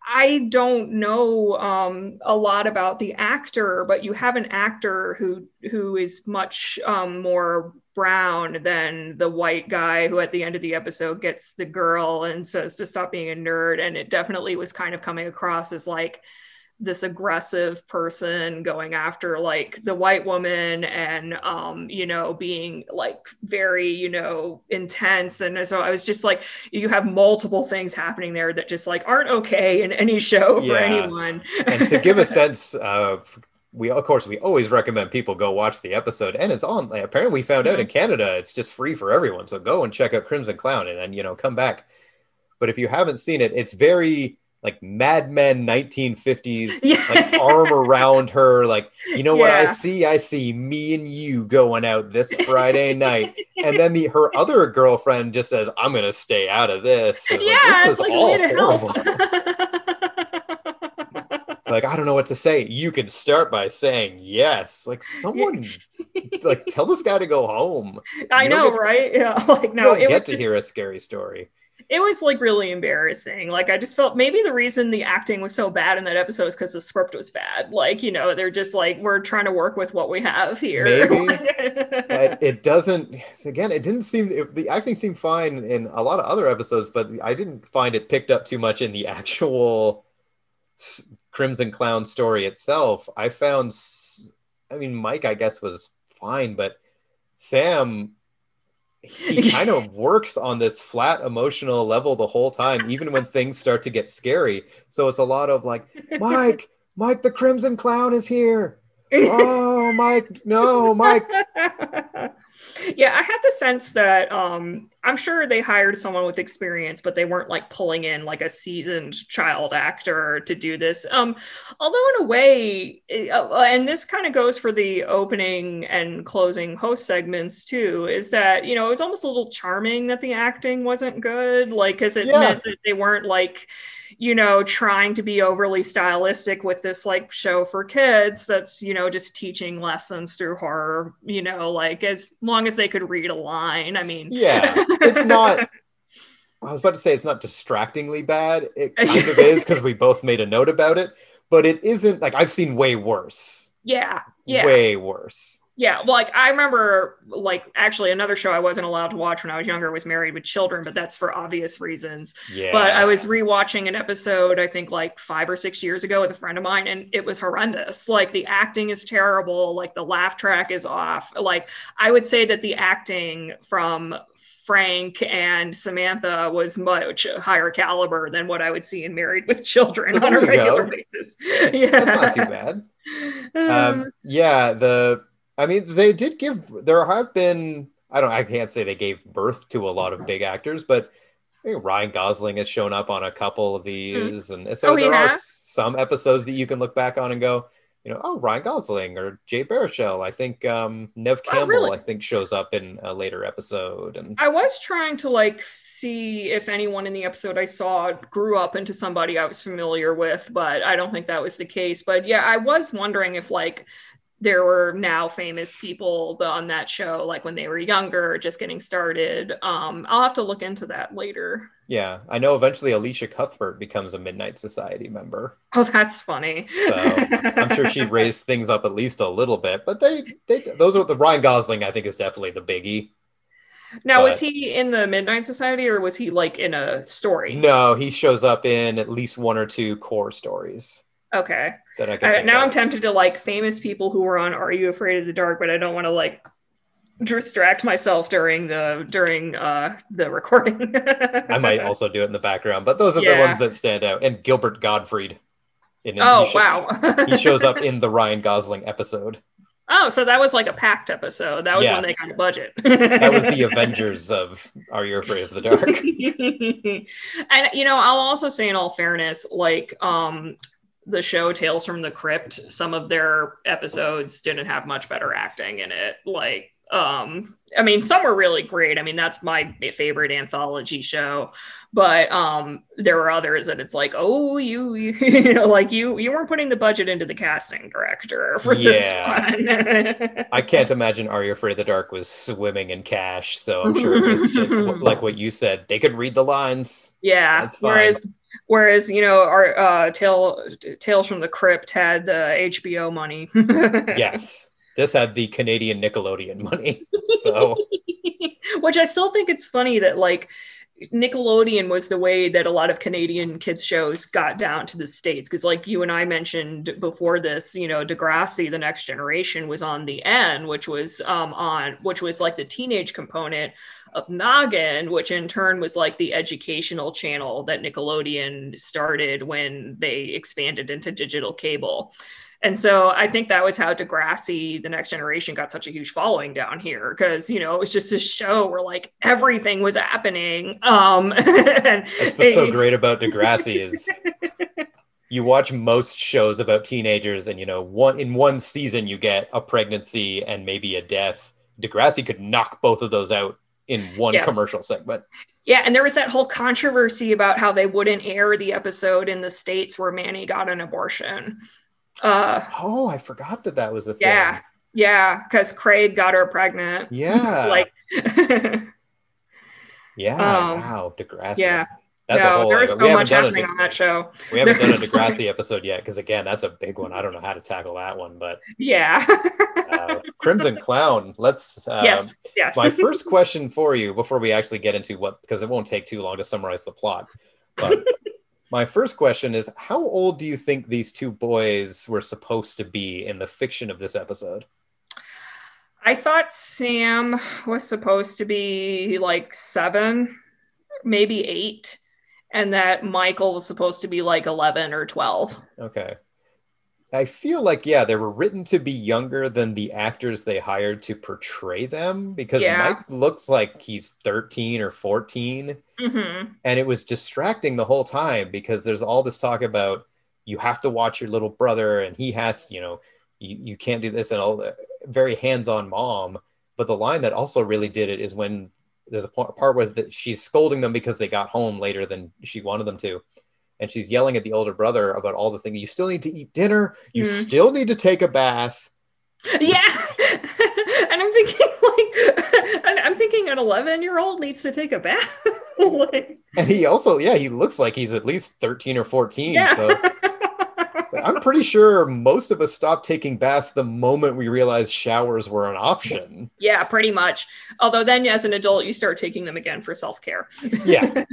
i don't know um a lot about the actor but you have an actor who who is much um more brown than the white guy who at the end of the episode gets the girl and says to stop being a nerd. And it definitely was kind of coming across as like this aggressive person going after like the white woman and um you know being like very you know intense. And so i was just like you have multiple things happening there that just like aren't okay in any show for anyone. And to give a <laughs> sense of we of course we always recommend people go watch the episode. And it's on apparently we found out in canada it's just free for everyone. So go and check out crimson clown and then you know come back. But if you haven't seen it it's very like mad men 1950s <laughs> Yeah. like arm around her like you know what i see i see me and you going out this <laughs> friday night and then the her other girlfriend just says i'm gonna stay out of this it's like, yeah this is like all horrible it's like I don't know what to say. You could start by saying yes. Like <laughs> someone, like tell this guy to go home. i You know get- right yeah like You no don't it was get to just- hear a scary story. It was like really embarrassing. Like I just felt maybe the reason the acting was so bad in that episode is because the script was bad. Like you know they're just like we're trying to work with what we have here. Maybe. <laughs> it, it doesn't. Again, it didn't seem it, the acting seemed fine in a lot of other episodes, but I didn't find it picked up too much in the actual s- Crimson Clown story itself. I found, s- I mean, Mike, I guess was fine, but Sam. He <laughs> kind of works on this flat emotional level the whole time, even when things start to get scary. So it's a lot of like, Mike, <laughs> Mike, the Crimson Clown is here. Oh, Mike, no, Mike. <laughs> yeah, I had the sense that um I'm sure they hired someone with experience, but they weren't like pulling in like a seasoned child actor to do this. Um, although in a way, it- uh, and this kind of goes for the opening and closing host segments too, is that you know it was almost a little charming that the acting wasn't good, like because it Yeah. meant that they weren't like you know trying to be overly stylistic with this like show for kids that's you know just teaching lessons through horror you know like as long as they could read a line i mean Yeah, it's <laughs> not. I was about to say it's not distractingly bad. It <laughs> kind of is because we both made a note about it, but it isn't like I've seen way worse. yeah yeah Way worse. Yeah well like i remember like actually another show i wasn't allowed to watch when i was younger was married with children but that's for obvious reasons Yeah. but I was rewatching an episode, I think like five or six years ago with a friend of mine, and it was horrendous. Like the acting is terrible, like the laugh track is off. Like I would say that the acting from Frank and Samantha was much higher caliber than what I would see in Married with Children So on a regular go. basis. Yeah. <laughs> That's not too bad. Um, <laughs> Um, yeah, the I mean they did give there have been I don't I can't say they gave birth to a lot of big actors, but I think Ryan Gosling has shown up on a couple of these, and so Oh, he there are some episodes that you can look back on and go, you know, oh Ryan Gosling or Jay Baruchel. I think um, Neve Oh, Campbell really? I think shows up in a later episode, and I was trying to like see if anyone in the episode I saw grew up into somebody I was familiar with, but I don't think that was the case. But yeah, I was wondering if like there were now famous people on that show, like when they were younger, just getting started. Um, I'll have to look into that later. yeah, I know eventually Elisha Cuthbert becomes a Midnight Society member. Oh, that's funny. So I'm sure she <laughs> raised things up at least a little bit, but they they those are the Ryan Gosling I think is definitely the biggie. now, was he in the Midnight Society or was he like in a story? No, he shows up in at least one or two core stories Okay. That I can. Think now I'm tempted to like famous people who were on Are You Afraid of the Dark, but I don't want to like distract myself during the during uh the recording. <laughs> I might also do it in the background, but those are the ones that stand out. And Gilbert Gottfried. In Oh he wow. he shows up <laughs> in the Ryan Gosling episode. oh, so that was like a packed episode. That was Yeah. when they got a budget. That was the <laughs> Avengers of Are You Afraid of the Dark? and you know, I'll also say in all fairness, like um the show Tales from the Crypt, some of their episodes didn't have much better acting in it. Like um I mean some were really great. I mean that's my favorite anthology show, but um there were others that it's like, "Oh, you, you <laughs> know, like you you weren't putting the budget into the casting director for Yeah. this one." <laughs> I can't imagine Are You Afraid of the Dark was swimming in cash, so I'm sure it was just <laughs> like what you said. They could read the lines. Yeah. That's fine. Whereas, whereas you know, our uh, Tale, Tales from the Crypt had the HBO money. <laughs> Yes. This had the Canadian Nickelodeon money. <laughs> So Which I still think it's funny that like Nickelodeon was the way that a lot of Canadian kids shows got down to the states because, like you and I mentioned before this, you know, Degrassi, the Next Generation, was on the N, which was um, on, which was like the teenage component of Noggin, which in turn was like the educational channel that Nickelodeon started when they expanded into digital cable. And so I think that was how Degrassi, the next generation, got such a huge following down here because you know it was just a show where like everything was happening. Um, <laughs> and That's what's so great about Degrassi is <laughs> you watch most shows about teenagers, and you know, one in one season you get a pregnancy and maybe a death. Degrassi could knock both of those out in one Yeah. commercial segment. Yeah, and there was that whole controversy about how they wouldn't air the episode in the states where Manny got an abortion. Uh, Oh, I forgot that that was a thing. yeah, yeah, because Craig got her pregnant. <laughs> Yeah. like, <laughs> yeah. um, wow. Degrassi. yeah, That's no, a whole. there was we so much a happening on that show. we haven't done a <laughs> There's like- Degrassi episode yet because again, that's a big one. I don't know how to tackle that one, but Yeah. uh, Crimson Clown. Let's. Um, yes. Yeah. my <laughs> first question for you before we actually get into what because it won't take too long to summarize the plot but <laughs> my first question is how old do you think these two boys were supposed to be in the fiction of this episode I thought Sam was supposed to be like seven, maybe eight, and that Michael was supposed to be like 11 or 12. okay i feel like yeah they were written to be younger than the actors they hired to portray them because Yeah. mike looks like he's 13 or 14 Mm-hmm. and it was distracting the whole time because there's all this talk about you have to watch your little brother and he has you know you, you can't do this and all the very hands-on mom but the line that also really did it is when there's a part where she's scolding them because they got home later than she wanted them to and she's yelling at the older brother about all the things you still need to eat dinner you Mhm. still need to take a bath Yeah. <laughs> and I'm thinking, like, <laughs> I'm thinking an 11 year old needs to take a bath. <laughs> like, and he also yeah he looks like he's at least 13 or 14 yeah. so I'm pretty sure most of us stopped taking baths the moment we realized showers were an option. yeah, pretty much. Although then as an adult, you start taking them again for self care. Yeah.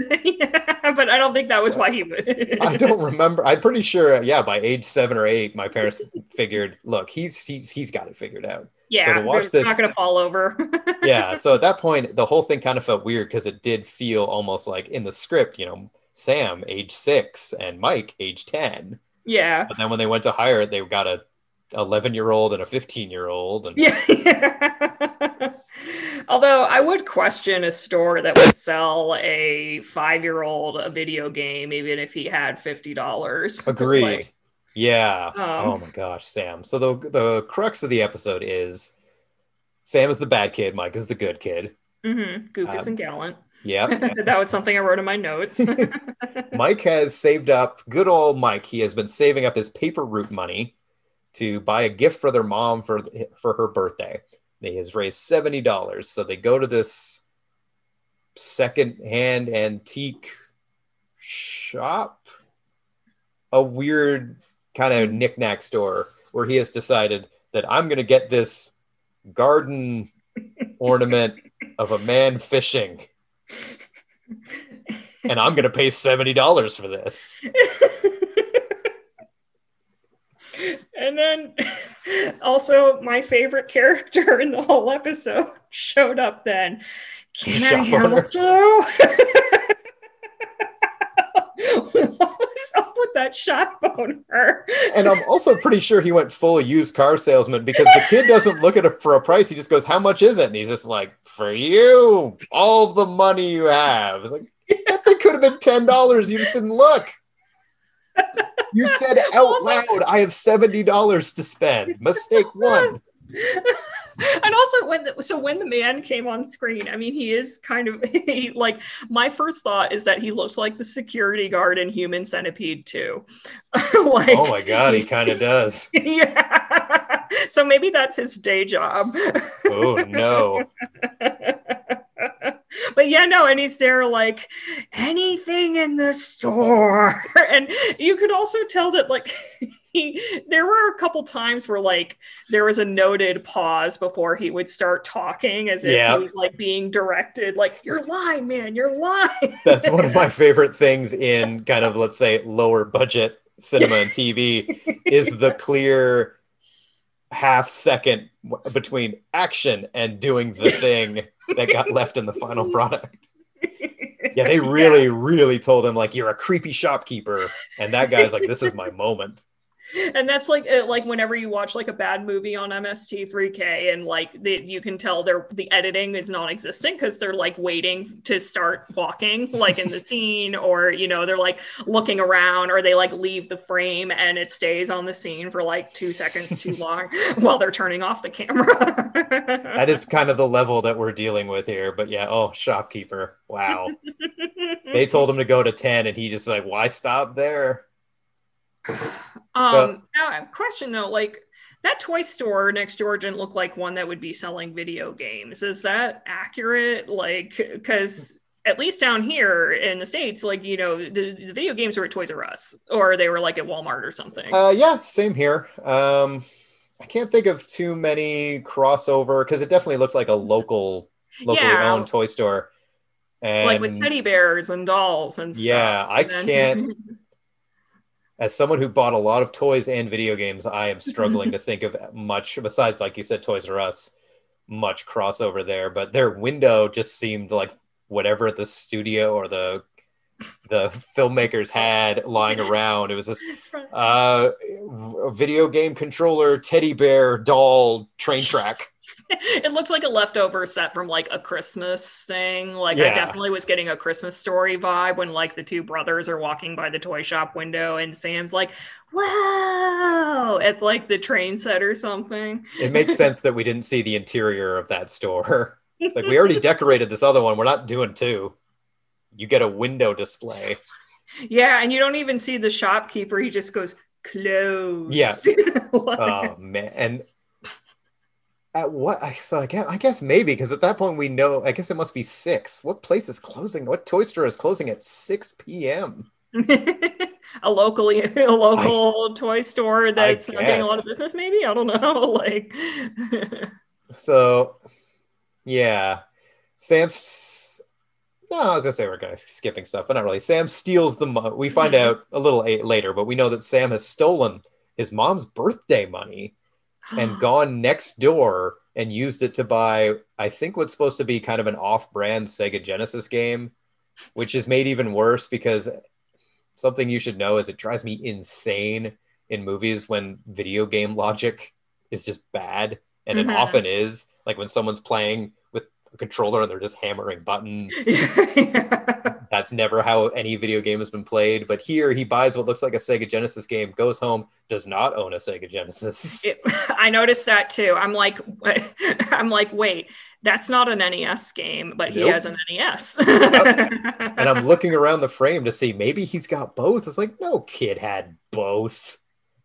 <laughs> but I don't think that was why he <laughs> would. I don't remember. I'm pretty sure, yeah, by age seven or eight, my parents figured, look, he's he's, he's got it figured out. Yeah, to watch this- not going to fall over. <laughs> Yeah. So at that point, the whole thing kind of felt weird because it did feel almost like in the script, you know, Sam, age six, and Mike, age 10. yeah. But then when they went to hire it, they got a 11 year old and a 15 year old. And Yeah. Although I would question a store that would sell a five year old a video game, even if he had $50. <laughs> Agreed. Like, Yeah. Um, oh my gosh, Sam. So the the crux of the episode is Sam is the bad kid, Mike is the good kid. mhm, Goofus Um, and gallant. <laughs> Yep. that was something I wrote in my notes. <laughs> Mike has saved up, good old Mike. He has been saving up his paper route money to buy a gift for their mom for for her birthday. He has raised seventy dollars, so they go to this second-hand antique shop, a weird kind of knickknack store where he has decided that I'm going to get this garden <laughs> ornament of a man fishing <laughs> and I'm gonna pay seventy dollars for this. <laughs> and then <laughs> also my favorite character in the whole episode <laughs> showed up then. Can I Shop help you? <laughs> what up with that shop owner? And I'm also pretty sure he went full used car salesman because the kid doesn't look at it for a price. He just goes, "How much is it?" And he's just like, "For you, all the money you have." It's like that thing could have been ten dollars. You just didn't look. You said <laughs> out loud, "I have seventy dollars to spend." Mistake <laughs> one. and also when the, so when the man came on screen i mean he is kind of <laughs> he, like my first thought is that he looks like the security guard in human centipede 2 like Oh my god, he kind of does. yeah so maybe that's his day job Oh no. <laughs> but yeah no and he's there like anything in the store? <laughs> And you could also tell that like <laughs> he, there were a couple times where like there was a noted pause before he would start talking as if Yeah. he was like being directed like you're lying man you're lying. That's one of my favorite things in kind of let's say lower budget cinema and TV is the clear half second between action and doing the thing that got <laughs> left in the final <laughs> product. Yeah, they really, really told him like you're a creepy shopkeeper, and that guy's like, "This is my moment." And that's like uh, like whenever you watch like a bad movie on MST3K and like the, you can tell they're the editing is non-existent because they're like waiting to start walking like in the <laughs> scene or you know they're like looking around or they like leave the frame and it stays on the scene for like two seconds too <laughs> long <laughs> while they're turning off the camera That is kind of the level that we're dealing with here. But yeah, oh, shopkeeper, wow. They told him to go to ten, and he just like, why stop there? <sighs> Um, now, question though, like that toy store next door didn't look like one that would be selling video games. Is that accurate? Like, because at least down here in the states, like you know, the, the video games were at Toys R Us or they were like at Walmart or something. Uh, yeah, same here. Um, I can't think of too many crossover because it definitely looked like a local, locally Yeah. owned toy store. And like with teddy bears and dolls and stuff. Yeah, I And then- can't- <laughs> as someone who bought a lot of toys and video games, I am struggling <laughs> to think of much besides, like you said, Toys R Us, much crossover there. But their window just seemed like whatever the studio or the the filmmakers had lying around. It was this <laughs> uh, video game controller, teddy bear, doll, train track. <laughs> it looked like a leftover set from like a Christmas thing. Like I definitely was getting a Christmas story vibe when like the two brothers are walking by the toy shop window and Sam's like, "Wow!" at like the train set or something. It makes sense that we didn't see the interior of that store. It's like we already <laughs> decorated this other one. We're not doing two. You get a window display. Yeah, and you don't even see the shopkeeper. He just goes closed. Yeah. <laughs> Like- Oh man! And at what? I so I guess I guess maybe because at that point we know. I guess it must be six. What place is closing? What toy store is closing at six p.m.? <laughs> a locally a local toy store that's not getting a lot of business. Maybe I don't know. <laughs> Like. <laughs> So, yeah, Sam's. No, I was gonna say we're kind of skipping stuff, but not really. Sam steals the money. We find out a little later, but we know that Sam has stolen his mom's birthday money and gone next door and used it to buy, I think, what's supposed to be kind of an off-brand Sega Genesis game, which is made even worse because something you should know is it drives me insane in movies when video game logic is just bad, and Mhm. it often is. Like when someone's playing with a controller and they're just hammering buttons. <laughs> That's never how any video game has been played. But here he buys what looks like a Sega Genesis game, goes home, does not own a Sega Genesis. <laughs> It- I noticed that too. I'm like, <laughs> I'm like, wait, that's not an NES game, but he has an NES. <laughs> and I'm looking around the frame to see maybe he's got both. It's like, no kid had both.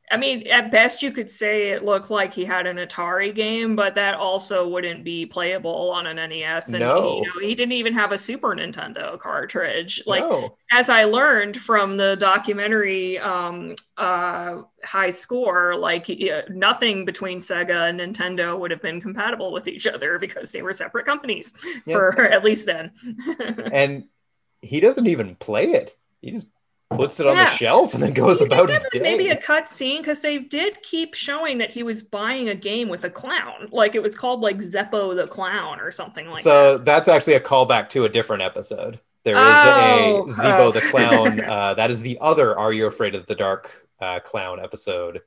I mean, at best, you could say it looked like he had an Atari game, but that also wouldn't be playable on an NES. And No. you know, he didn't even have a Super Nintendo cartridge. Like, no. as I learned from the documentary um, uh, High Score, like nothing between Sega and Nintendo would have been compatible with each other because they were separate companies Yeah. for <laughs> at least then. <laughs> And he doesn't even play it. He just puts it on Yeah. the shelf and then goes You about his day. Maybe a cut scene because they did keep showing that he was buying a game with a clown. Like it was called like Zeppo the Clown or something like so that. So that's actually a callback to a different episode. There is Oh, a Zeebo oh. the Clown. <laughs> Uh, that is the other Are You Afraid of the Dark uh, Clown episode,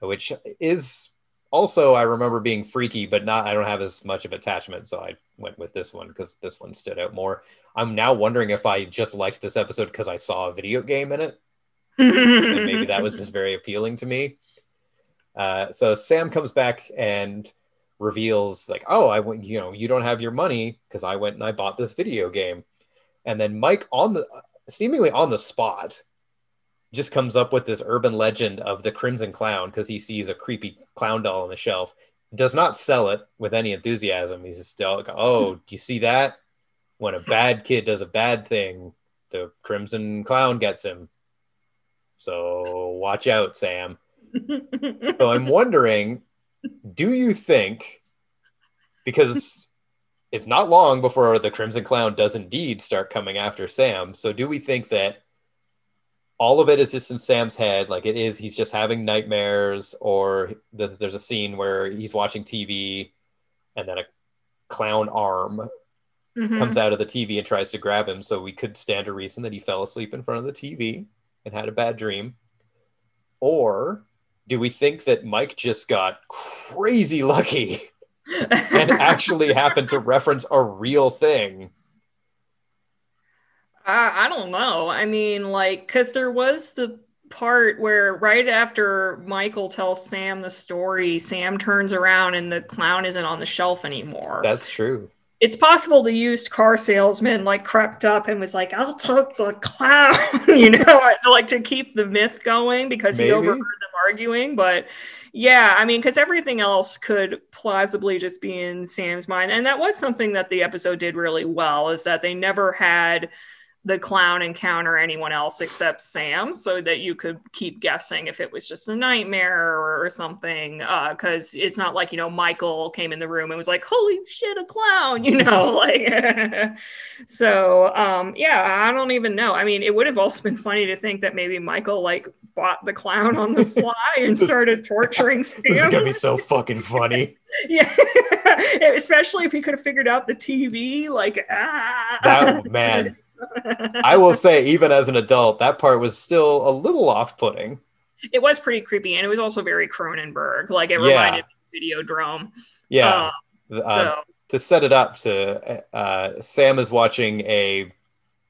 which is also, I remember being freaky, but not, I don't have as much of attachment. So I went with this one because this one stood out more. I'm now wondering if I just liked this episode because I saw a video game in it. and maybe that was just <laughs> very appealing to me. Uh, so Sam comes back and reveals like, "Oh, I went. You know, you don't have your money because I went and I bought this video game." And then Mike, on the seemingly on the spot, just comes up with this urban legend of the Crimson Clown because he sees a creepy clown doll on the shelf. Does not sell it with any enthusiasm. He's just still like, "Oh, do you see that? When a bad kid does a bad thing, the Crimson Clown gets him." So watch out, Sam. So I'm <laughs> wondering, do you think, because it's not long before the Crimson Clown does indeed start coming after Sam, so do we think that all of it is just in Sam's head, like it is, he's just having nightmares, or there's, there's a scene where he's watching TV and then a clown arm Mhm. comes out of the TV and tries to grab him. So we could stand to reason that he fell asleep in front of the TV and had a bad dream. Or do we think that Mike just got crazy lucky and <laughs> actually happened to reference a real thing? I, I don't know. I mean, like, because there was the part where right after Michael tells Sam the story, Sam turns around and the clown isn't on the shelf anymore. That's true. It's possible the used car salesman like crept up and was like, "I'll take the clown," <laughs> you know, like to keep the myth going because he overheard them arguing. But yeah, I mean, because everything else could plausibly just be in Sam's mind, and that was something that the episode did really well is that they never had the clown encounter anyone else except Sam, so that you could keep guessing if it was just a nightmare or, or something. Because it's not like you know Michael came in the room and was like, "Holy shit, a clown!" <laughs> You know, like. <laughs> so um, yeah, I don't even know. I mean, it would have also been funny to think that maybe Michael like bought the clown on the <laughs> sly and This- started torturing Sam. This is gonna be so fucking funny. yeah, especially if he could have figured out the TV. Like ah, That man, I will say, even as an adult, that part was still a little off-putting. it was pretty creepy and it was also very cronenberg like it Yeah. reminded me of videodrome Yeah. Uh, so to set it up to uh, sam is watching a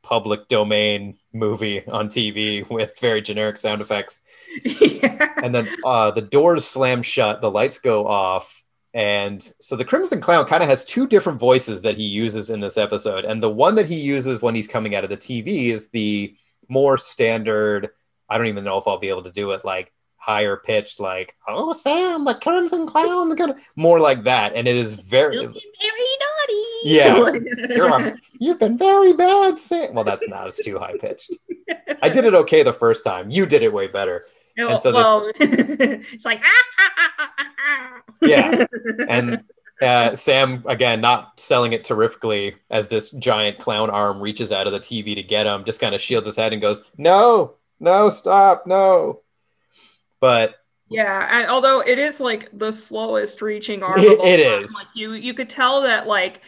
public domain movie on tv with very generic sound effects <laughs> yeah. and then uh, the doors slam shut the lights go off and so the crimson clown kind of has two different voices that he uses in this episode and the one that he uses when he's coming out of the tv is the more standard i don't even know if i'll be able to do it like higher pitched like oh sam the crimson clown the of more like that and it is very You've been very naughty Yeah. <laughs> You're a- You've been very bad, Sam. Well, that's not. It's too high pitched. I did it okay the first time. You did it way better. And so this- <laughs> it's like ah, ah, ah, ah, ah, ah. Yeah. <laughs> And uh, Sam, again, not selling it terrifically as this giant clown arm reaches out of the TV to get him, just kind of shields his head and goes, No, no, stop, no. But Yeah, and although it is like the slowest reaching arm, <laughs> It- of all it is. Like you, you could tell that like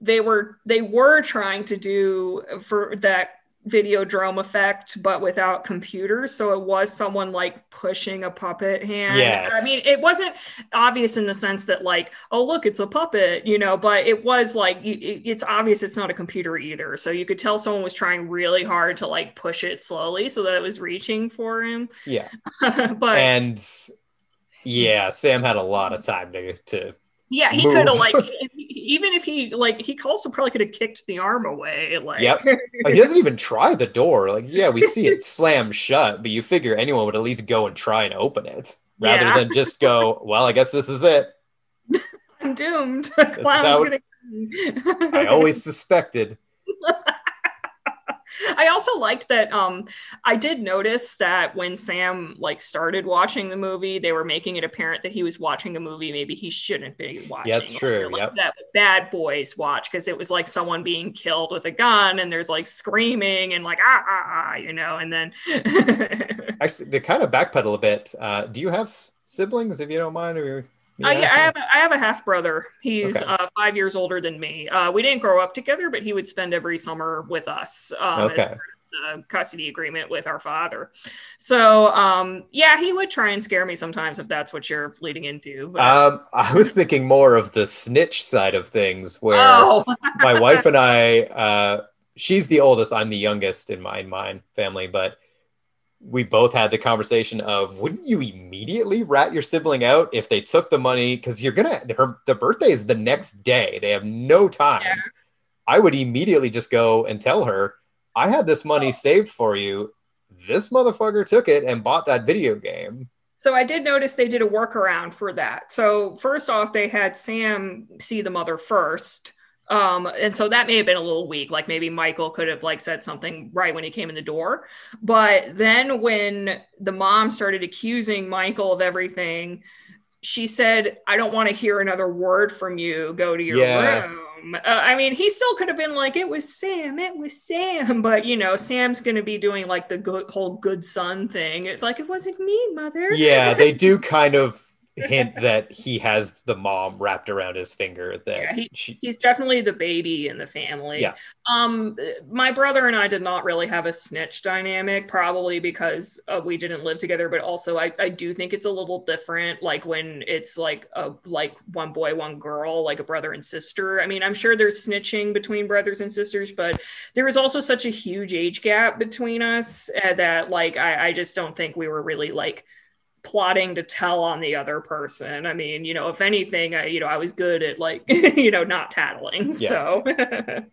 they were they were trying to do for that videodrome effect, but without computers. So it was someone like pushing a puppet hand. Yes. I mean, it wasn't obvious in the sense that like, oh look, it's a puppet, you know. But it was like it's obvious it's not a computer either. So you could tell someone was trying really hard to like push it slowly so that it was reaching for him. yeah. <laughs> but And yeah, Sam had a lot of <laughs> time to, to Yeah, he could have like if- <laughs> even if he like he also probably could have kicked the arm away. Like Yep. <laughs> he doesn't even try the door. Like, yeah, we see it <laughs> slam shut, but you figure anyone would at least go and try and open it rather Yeah. than just go, well, I guess this is it. <laughs> I'm doomed. is Clown's how- gonna I always suspected. I also liked that um I did notice that when Sam like started watching the movie, they were making it apparent that he was watching a movie maybe he shouldn't be watching. That's true, Like, yep. That bad boys watch because it was like someone being killed with a gun and there's like screaming and like ah ah ah, you know, and then <laughs> Actually, to kind of backpedal a bit, uh, do you have siblings, if you don't mind? Or Uh, yeah, I have a, I have a half brother. He's Okay. uh, five years older than me. Uh, we didn't grow up together, but he would spend every summer with us um, as Okay. part of the custody agreement with our father. So um, yeah, he would try and scare me sometimes if that's what you're leading into. But, Um, I was thinking more of the snitch side of things, where oh, my wife and <laughs> I, uh, she's the oldest, I'm the youngest in my in my family, but we both had the conversation of wouldn't you immediately rat your sibling out if they took the money because you're gonna her the birthday is the next day they have no time Yeah. i would immediately just go and tell her i had this money oh. saved for you this motherfucker took it and bought that video game So I did notice they did a workaround for that. So first off, they had Sam see the mother first. Um, and so that may have been a little weak. Like maybe Michael could have like said something right when he came in the door. But then when the mom started accusing Michael of everything, she said, I don't want to hear another word from you. Go to your Yeah. room. Uh, I mean, he still could have been like, it was Sam, it was Sam. <laughs> But, you know, Sam's going to be doing like the good, whole good son thing. Like, it wasn't me, mother. Yeah, they do kind of hint that he has the mom wrapped around his finger. That Yeah, he- she, He's definitely the baby in the family. Yeah. Um, my brother and I did not really have a snitch dynamic, probably because uh, we didn't live together. But also, I, I do think it's a little different, like when it's like a like one boy, one girl, like a brother and sister. I mean, I'm sure there's snitching between brothers and sisters, but there was also such a huge age gap between us uh, that like I, I just don't think we were really like plotting to tell on the other person. I mean, you know, if anything, I, you know, I was good at like, <laughs> you know, not tattling. Yeah. So, <laughs>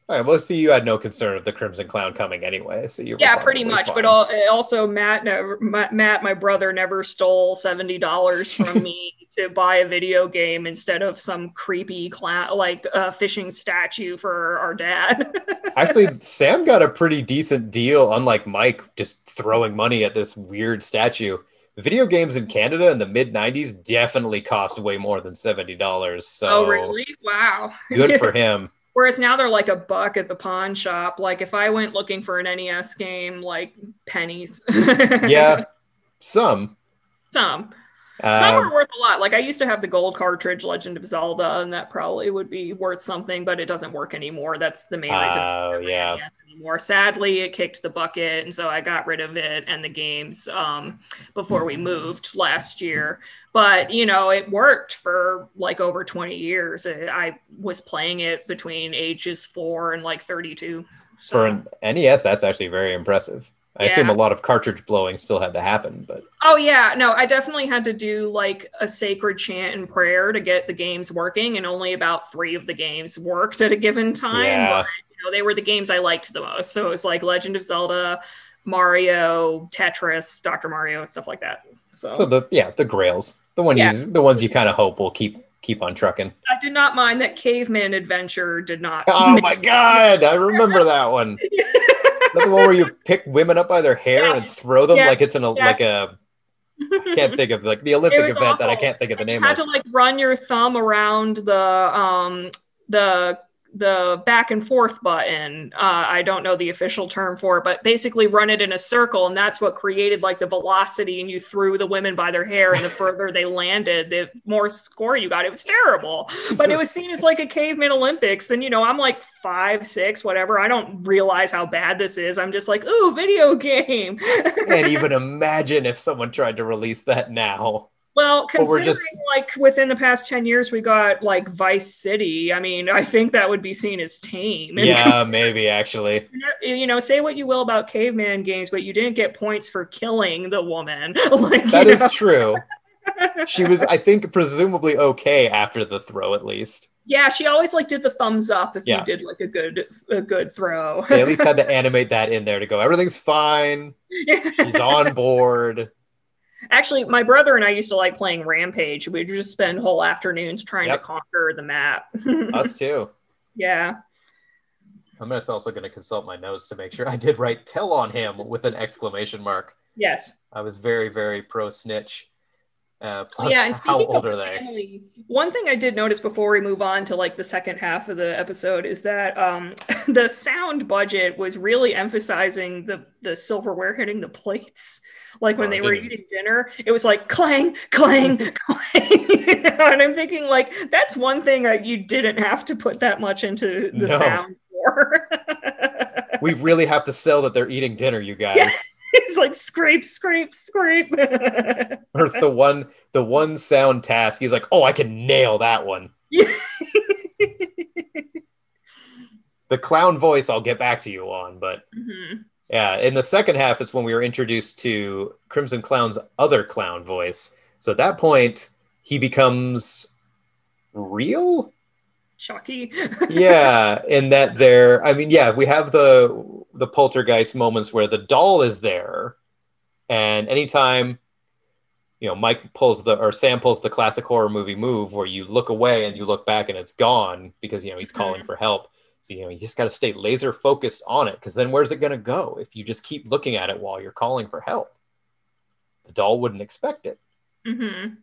all right, well, see, you had no concern of the Crimson Clown coming anyway, so you yeah, pretty much. fine. But al- also, Matt, never, Matt, my brother, never stole seventy dollars from <laughs> me to buy a video game instead of some creepy clown like uh, fishing statue for our dad. Actually, Sam got a pretty decent deal, unlike Mike just throwing money at this weird statue. Video games in Canada in the mid 90s definitely cost way more than $70. So oh, really? Wow. good for <laughs> him. Whereas now they're like a buck at the pawn shop. Like if I went looking for an NES game, like pennies. <laughs> Yeah, some. Some. Some Um, are worth a lot. Like I used to have the gold cartridge Legend of Zelda, and that probably would be worth something, but it doesn't work anymore. That's the main reason. Oh, yeah. Anymore. Sadly, it kicked the bucket, and so I got rid of it and the games um, before we moved last year. But you know, it worked for like over 20 years. I I was playing it between ages four and like 32. So. for an NES, that's actually very impressive. I assume a lot of cartridge blowing still had to happen, but Oh yeah, no, I definitely had to do like a sacred chant and prayer to get the games working, and only about three of the games worked at a given time. Yeah. But you know, they were the games I liked the most. So it was like Legend of Zelda, Mario, Tetris, Dr. Mario, stuff like that. So, so the yeah, the grails, the one Yeah. you the ones you kind of hope will keep keep on trucking. I did not mind that Caveman Adventure did not. Oh my god, I remember that one. <laughs> That the one where you pick women up by their hair and throw them Yes. like it's an like Yes. a can't think of like the Olympic event that I can't think of the you name had of. to like run your thumb around the um the the back and forth button uh, i don't know the official term for it but basically run it in a circle and that's what created like the velocity and you threw the women by their hair and the further they landed the more score you got. It was terrible but it was seen as like a caveman olympics and you know i'm like five six whatever. I don't realize how bad this is. I'm just like ooh video game. Can't even <laughs> imagine if someone tried to release that now. Well, considering just- like within the past 10 years we got like Vice City, I mean, I think that would be seen as tame. <laughs> Yeah, maybe actually. you know, say what you will about caveman games, but you didn't get points for killing the woman. <laughs> like That is know? true. <laughs> She was, I think, presumably okay after the throw, at least. Yeah, she always like did the thumbs up if Yeah. you did like a good a good throw. They at least had to animate that in there to go, everything's fine. She's on board. Actually, my brother and I used to like playing Rampage. We'd just spend whole afternoons trying Yep. to conquer the map. <laughs> Us too. yeah. I'm just also going to consult my notes to make sure I did write tell on him with an exclamation mark. Yes. I was very, very pro snitch. Uh, plus, yeah, and how speaking old of are they? family, one thing I did notice before we move on to like the second half of the episode is that um, <laughs> the sound budget was really emphasizing the the silverware hitting the plates. Like when Oh, they were eating dinner, it was like clang, <laughs> clang, clang. <laughs> and I'm thinking like that's one thing that you didn't have to put that much into the No. sound for. We really have to sell that they're eating dinner, you guys. Yeah. It's like scrape, scrape, scrape. <laughs> Or it's the one, the one sound task. He's like, oh, I can nail that one. <laughs> The clown voice, I'll get back to you on, but Mhm. Yeah, in the second half, it's when we were introduced to Crimson Clown's other clown voice. So at that point, he becomes real. Chucky. Yeah, <laughs> in that there, I mean, yeah, we have the the poltergeist moments where the doll is there, and anytime you know, Mike pulls the or Sam pulls the classic horror movie move where you look away and you look back and it's gone because you know he's calling for help. So you know you just got to stay laser focused on it because then where's it going to go if you just keep looking at it while you're calling for help? The doll wouldn't expect it. hmm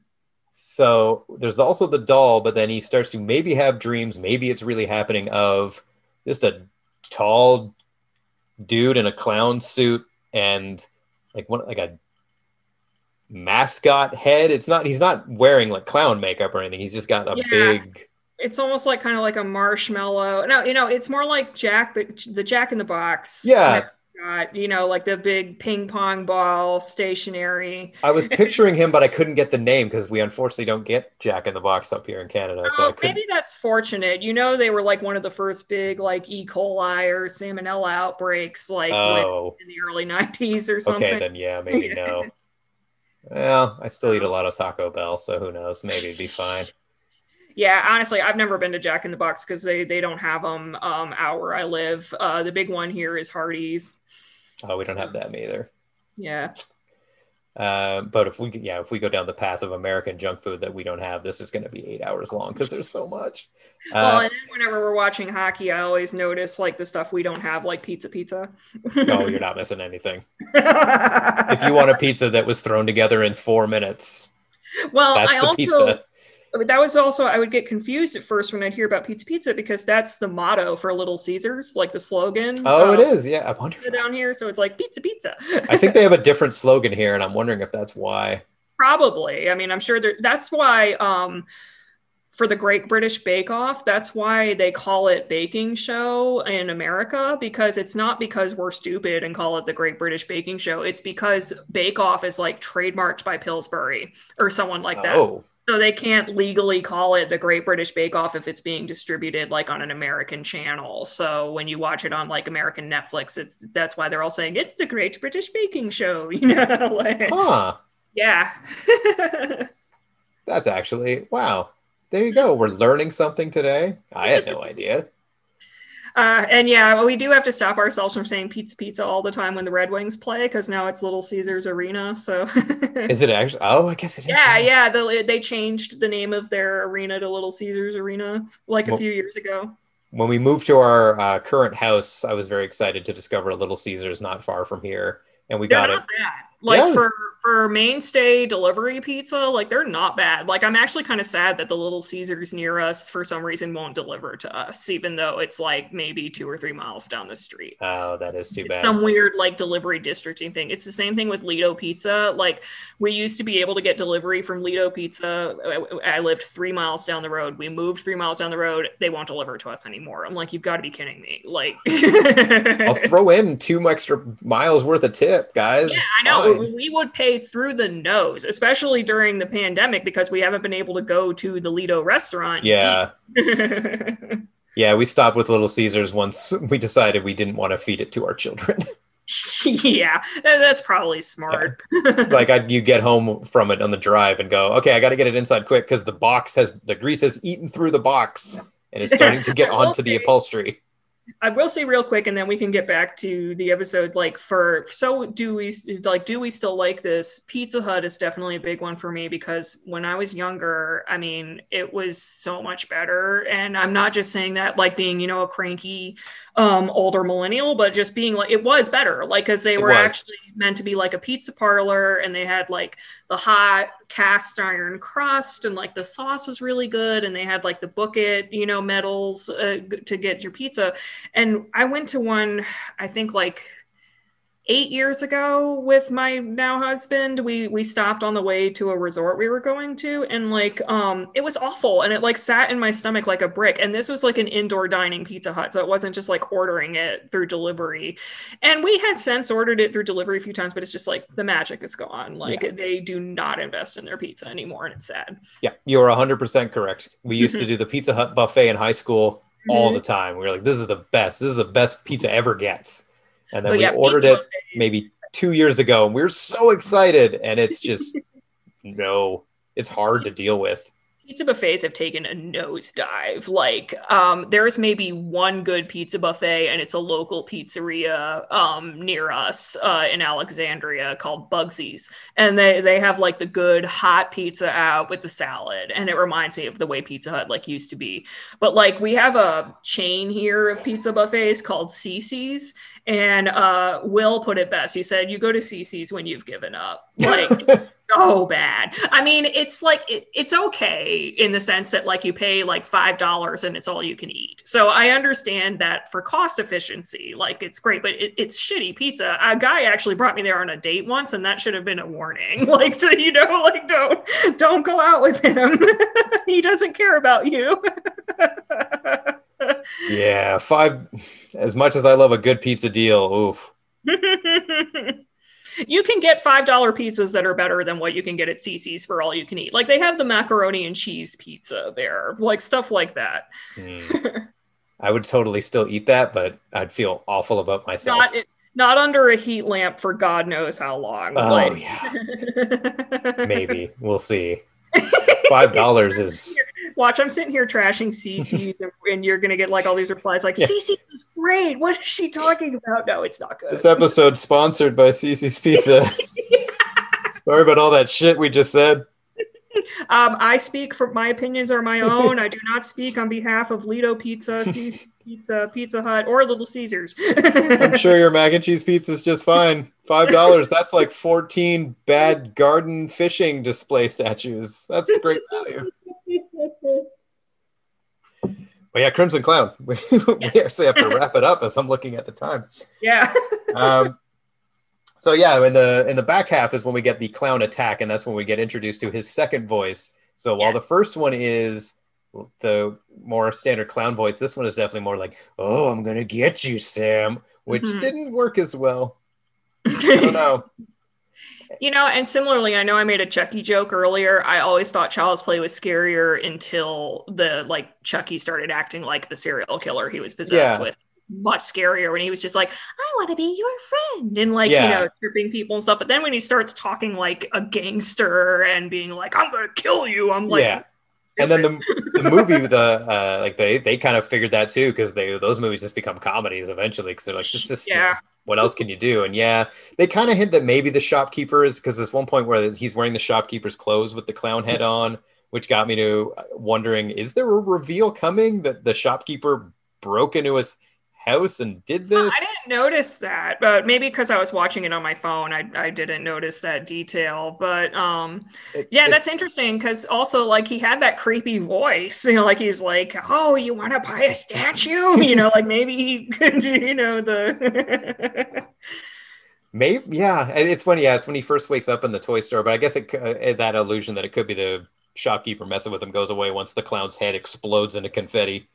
So there's also the doll, but then he starts to maybe have dreams. Maybe it's really happening of just a tall dude in a clown suit and like one like a mascot head. It's not he's not wearing like clown makeup or anything. He's just got a Yeah. big It's almost like kind of like a marshmallow. No, you know, it's more like Jack, but the Jack in the Box. Yeah. Got, you know, like the big ping pong ball stationary. I was <laughs> picturing him, but I couldn't get the name because we unfortunately don't get Jack in the Box up here in Canada. So Oh, couldn't. maybe that's fortunate. You know, they were like one of the first big like E. coli or salmonella outbreaks, like Oh, in the early <laughs> '90s or something. okay, then yeah, maybe no. <laughs> Well, I still eat a lot of Taco Bell, so who knows? Maybe it'd be fine. Yeah, honestly, I've never been to Jack in the Box because they they don't have them um, out where I live. Uh, the big one here is Hardee's. Oh, we don't have them either. Yeah. Uh, but if we, yeah, if we go down the path of American junk food that we don't have, this is going to be eight hours long because there's so much. well, Uh, and then whenever we're watching hockey, I always notice like the stuff we don't have, like pizza, pizza. <laughs> no, you're not missing anything. If you want a <laughs> pizza that was thrown together in four minutes, well, that's I the also pizza. That was also I would get confused at first when I'd hear about pizza, pizza because that's the motto for Little Caesars, like the slogan. Oh, it um, is. Yeah, I wonder. <laughs> down here. So it's like pizza, pizza. <laughs> I think they have a different slogan here, and I'm wondering if that's why. Probably. I mean, I'm sure that's why um, for the Great British Bake Off, that's why they call it baking show in America because it's not because we're stupid and call it the Great British Baking Show. It's because Bake Off is like trademarked by Pillsbury or someone like that. Oh, So they can't legally call it the Great British Bake Off if it's being distributed like on an American channel. So when you watch it on like American Netflix, it's that's why they're all saying it's the Great British Baking Show. <laughs> You know, <laughs> like, huh. yeah. <laughs> That's actually wow. There you go. We're learning something today. I had no idea. Uh, and yeah, we do have to stop ourselves from saying pizza pizza all the time when the Red Wings play because now it's Little Caesars Arena. So <laughs> Is it actually? Oh, I guess it is. yeah, yeah, the, they changed the name of their arena to Little Caesars Arena like a few years ago. When we moved to our uh, current house, I was very excited to discover a Little Caesars not far from here, and we got it. bad. Like Yeah. for for mainstay delivery pizza, like they're not bad. Like I'm actually kind of sad that the Little Caesars near us for some reason won't deliver to us, even though it's like maybe two or three miles down the street. Oh, that is too It's bad. some weird like delivery districting thing. It's the same thing with Lido Pizza. Like we used to be able to get delivery from Lido Pizza. Uh, I- I lived three miles down the road. We moved three miles down the road. They won't deliver to us anymore. I'm like, you've got to be kidding me. Like, I'll throw in two extra miles worth of tip, guys. Yeah, It's I know. fine. We would pay through the nose, especially during the pandemic because we haven't been able to go to the Lido restaurant. Yeah, Yeah. <laughs> yeah. We stopped with Little Caesars once we decided we didn't want to feed it to our children. <laughs> yeah, that's probably smart. it's like I'd, you get home from it on the drive and go, okay, I got to get it inside quick because the box has the grease has eaten through the box and it's starting to get <laughs> I onto the upholstery. I will say real quick, and then we can get back to the episode. Like, for so do we like? Do we still like this? Pizza Hut is definitely a big one for me because when I was younger, I mean, it was so much better. And I'm not just saying that like being you know a cranky um older millennial, but just being like it was better. Like, because they It were was. actually meant to be like a pizza parlor, and they had like the hot cast iron crust, and like the sauce was really good, and they had like the book it you know medals uh, to get your pizza. And I went to one, I think like eight years ago with my now husband. We we stopped on the way to a resort we were going to, and like um it was awful, and it like sat in my stomach like a brick. And this was like an indoor dining Pizza Hut, so it wasn't just like ordering it through delivery. And we had since ordered it through delivery a few times, but it's just like the magic is gone. Like they do not invest in their pizza anymore, and it's sad. Yeah, you're 100% correct. We used to <laughs> do the Pizza Hut buffet in high school all Mhm. the time. We were like, this is the best. This is the best pizza ever gets. And then But we yeah, ordered it maybe two years ago and we were so excited. And it's just, <laughs> no, it's hard to deal with. Pizza buffets have taken a nosedive. Like, um, there's maybe one good pizza buffet, and it's a local pizzeria um, near us uh, in Alexandria called Bugsy's, and they they have like the good hot pizza out with the salad, and it reminds me of the way Pizza Hut like used to be. But like, we have a chain here of pizza buffets called CC's, and uh, Will put it best. He said, "You go to CC's when you've given up." <laughs> Like so bad. I mean, it's like it, it's okay in the sense that like you pay like five dollars and it's all you can eat. So I understand that for cost efficiency, like it's great, but it, it's shitty pizza. A guy actually brought me there on a date once, and that should have been a warning. <laughs> like to you know, like don't don't go out with him. <laughs> he doesn't care about you. <laughs> Yeah, five. As much as I love a good pizza deal, oof. You can get five dollar pizzas that are better than what you can get at CC's for all you can eat. Like they have the macaroni and cheese pizza there, like stuff like that. Mm. I would totally still eat that, but I'd feel awful about myself. Not not under a heat lamp for God knows how long. oh like- yeah, <laughs> maybe we'll see. <laughs> Five dollars is Watch, I'm sitting here trashing CC's, and, and you're gonna get like all these replies like Yeah. CC is great. What is she talking about? No, it's not good. this episode sponsored by CC's Pizza. <laughs> Sorry about all that shit we just said. Um, I speak for my opinions are my <laughs> own. I do not speak on behalf of Lido Pizza, CC Pizza, Pizza Hut, or Little Caesars. I'm sure your mac and cheese pizza is just fine. Five dollars. That's like fourteen bad garden fishing display statues. That's great value. But yeah, Crimson Clown. <laughs> We, we actually have to <laughs> wrap it up as I'm looking at the time. yeah. <laughs> Um, so yeah, in the in the back half is when we get the clown attack, and that's when we get introduced to his second voice. So while Yeah. the first one is the more standard clown voice, this one is definitely more like, "Oh, I'm gonna get you, Sam," which Mhm. didn't work as well. I don't know. You know, and similarly, I know I made a Chucky joke earlier. I always thought Child's Play was scarier until the like Chucky started acting like the serial killer he was possessed Yeah. with. Much scarier when he was just like, I want to be your friend and like, Yeah. you know, tripping people and stuff. But then when he starts talking like a gangster and being like, I'm gonna kill you, I'm like, yeah. And then the, the movie, the <laughs> uh, like they they kind of figured that too because they those movies just become comedies eventually because they're like this is Yeah. What else can you do? And yeah, they kind of hint that maybe the shopkeeper is because there's one point where he's wearing the shopkeeper's clothes with the clown head mm-hmm. on, which got me to uh, wondering: is there a reveal coming that the shopkeeper broke into his house and did this? I didn't notice that, but maybe because I was watching it on my phone, I, I didn't notice that detail. But um, It- yeah, it- that's interesting because also like he had that creepy voice, <laughs> you know, like he's like, "Oh, you want to buy a statue?" <laughs> You know, like maybe he could, <laughs> you know, the Maybe, yeah. It's when, yeah, it's when he first wakes up in the toy store. But I guess it, uh, that illusion that it could be the shopkeeper messing with him goes away once the clown's head explodes into confetti.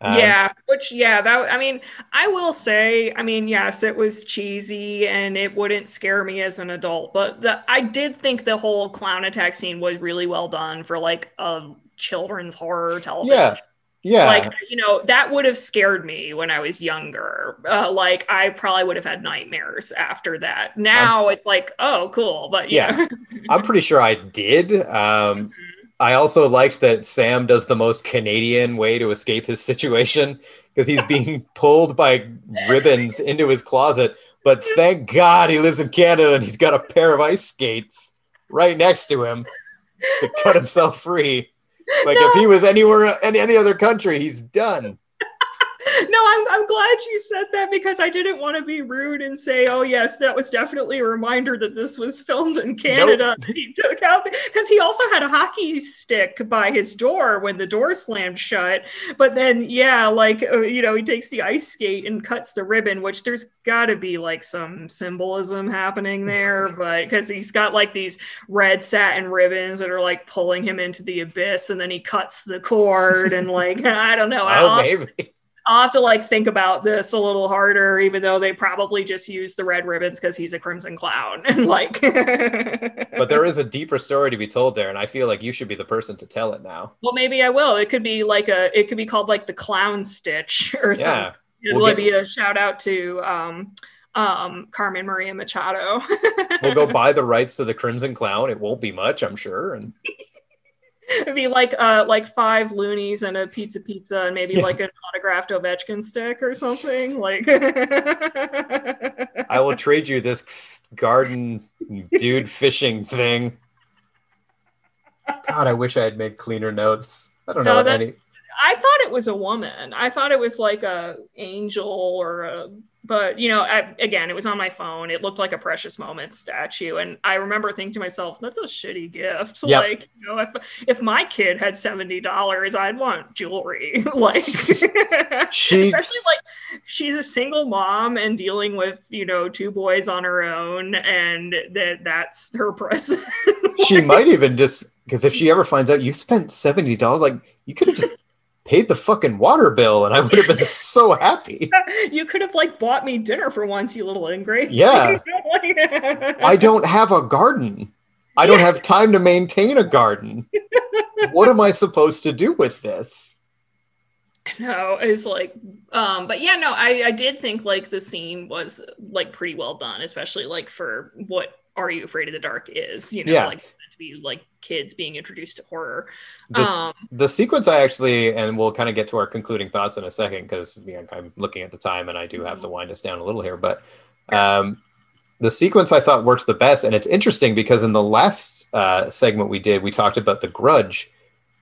Um, yeah, which yeah, that I mean, I will say, I mean, yes, it was cheesy and it wouldn't scare me as an adult, but the I did think the whole clown attack scene was really well done for like a children's horror television. yeah, yeah. Like, you know, that would have scared me when I was younger. Uh, like, I probably would have had nightmares after that. Now it's like, oh, cool. But yeah. I'm pretty sure I did. <laughs> Um, I also liked that Sam does the most Canadian way to escape his situation because he's <laughs> being pulled by ribbons into his closet. But thank God he lives in Canada and he's got a pair of ice skates right next to him to cut himself free. Like if he was anywhere in any other country, he's done. No, I'm, I'm glad you said that because I didn't want to be rude and say, oh, yes, that was definitely a reminder that this was filmed in Canada. He took out because he also had a hockey stick by his door when the door slammed shut. But then, yeah, like, uh, you know, he takes the ice skate and cuts the ribbon, which there's got to be like some symbolism happening there. <laughs> But because he's got like these red satin ribbons that are like pulling him into the abyss, and then he cuts the cord and like, <laughs> I don't know. Oh, maybe. I'll have to like think about this a little harder, even though they probably just use the red ribbons because he's a crimson clown. <laughs> And like, <laughs> But there is a deeper story to be told there, and I feel like you should be the person to tell it now. well, maybe I will. It could be like a, it could be called like the clown stitch <laughs> or Yeah. something. We'll It'll get- be a shout out to um, um, Carmen Maria Machado. We'll go buy the rights to the Crimson Clown. It won't be much, I'm sure. And It'd be like uh like five loonies and a pizza pizza and maybe Yeah. like an autographed Ovechkin stick or something. Like I will <laughs> trade you this garden dude fishing thing. God, I wish I had made cleaner notes. I don't know No, what that- any. I thought it was a woman. I thought it was like a angel or a but you know, I, again, it was on my phone. It looked like a precious moment statue, and I remember thinking to myself, "That's a shitty gift." <laughs> Yep. Like, you know, if if my kid had seventy dollars, I'd want jewelry. <laughs> like, <laughs> She's especially like she's a single mom and dealing with you know two boys on her own, and that that's her present. she might even just because if she ever finds out you spent seventy dollars, like you could have just paid the fucking water bill, and I would have been <laughs> so happy. you could have like bought me dinner for once, you little ingrate. Yeah. <laughs> I don't have a garden. I don't have time to maintain a garden. What am I supposed to do with this? <laughs> no it's like um but yeah no i i did think like the scene was like pretty well done especially like for what are you afraid of the dark is you know Yeah. like to be like kids being introduced to horror This, um the sequence I actually, and we'll kind of get to our concluding thoughts in a second because I'm looking at the time and I do have to wind us down a little here. But um, the sequence I thought worked the best, and it's interesting because in the last uh, segment we did, we talked about the Grudge,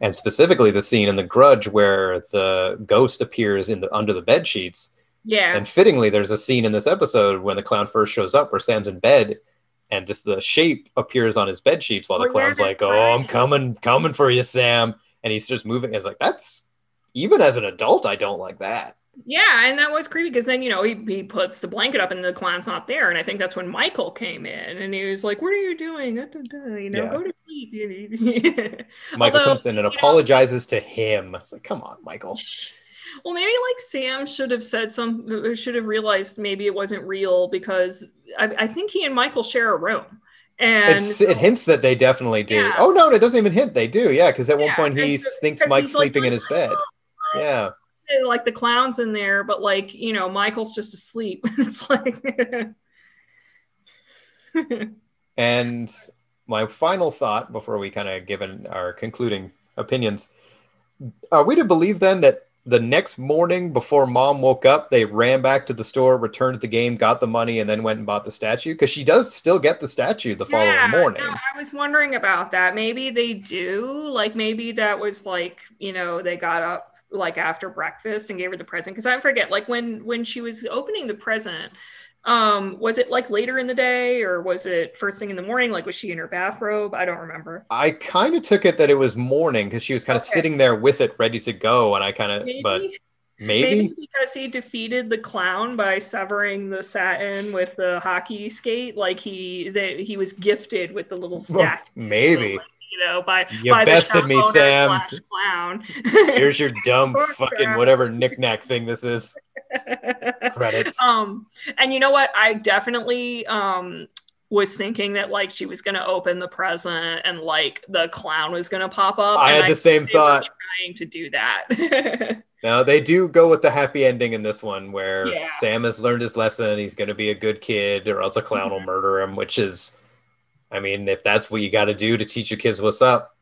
and specifically the scene in the Grudge where the ghost appears in the under the bed sheets. yeah And fittingly, there's a scene in this episode when the clown first shows up where Sam's in bed and just the shape appears on his bed sheets while the clown's like, Oh, I'm coming, coming for you, Sam. And he starts moving. It's like, that's even as an adult, I don't like that. yeah and that was creepy because then you know he, he puts the blanket up and the clown's not there and i think that's when michael came in and he was like what are you doing you know Yeah. go to sleep <laughs> Michael Although, comes in and you know- apologizes to him. It's like, come on, Michael. <laughs> Well, maybe like Sam should have said some, should have realized maybe it wasn't real because I, I think he and Michael share a room. And It's, it hints that they definitely do. Yeah. Oh no, it doesn't even hint. They do, yeah. Because at one Yeah, point he so- thinks Mike's he's like, sleeping in his oh, bed. Yeah, eh, like the clown's in there, but like, you know, Michael's just asleep. <laughs> it's like, <laughs> And my final thought before we kind of give in our concluding opinions are we to believe then that the next morning before mom woke up, they ran back to the store, returned the game, got the money, and then went and bought the statue? Because she does still get the statue the following morning. no, I was wondering about that. Maybe they do. Like maybe that was like, you know, they got up like after breakfast and gave her the present. Because I forget, like when when she was opening the present, um, was it like later in the day or was it first thing in the morning? Like was she in her bathrobe? I don't remember. I kind of took it that it was morning because she was kind of Okay. sitting there with it ready to go. And I kind of, but maybe maybe, because he defeated the clown by severing the satin with the hockey skate. Like he that he was gifted with the little stack. maybe. You know, by You by bested the me, Sam. clown. Here's your dumb <laughs> fucking whatever knickknack thing this is. Credits. <laughs> um and you know what i definitely um was thinking that like she was gonna open the present and like the clown was gonna pop up I had the same think they were thought. trying to do that <laughs> Now they do go with the happy ending in this one, where Yeah. Sam has learned his lesson. He's going to be a good kid, or else a clown will murder him. Which is, I mean, if that's what you got to do to teach your kids what's up,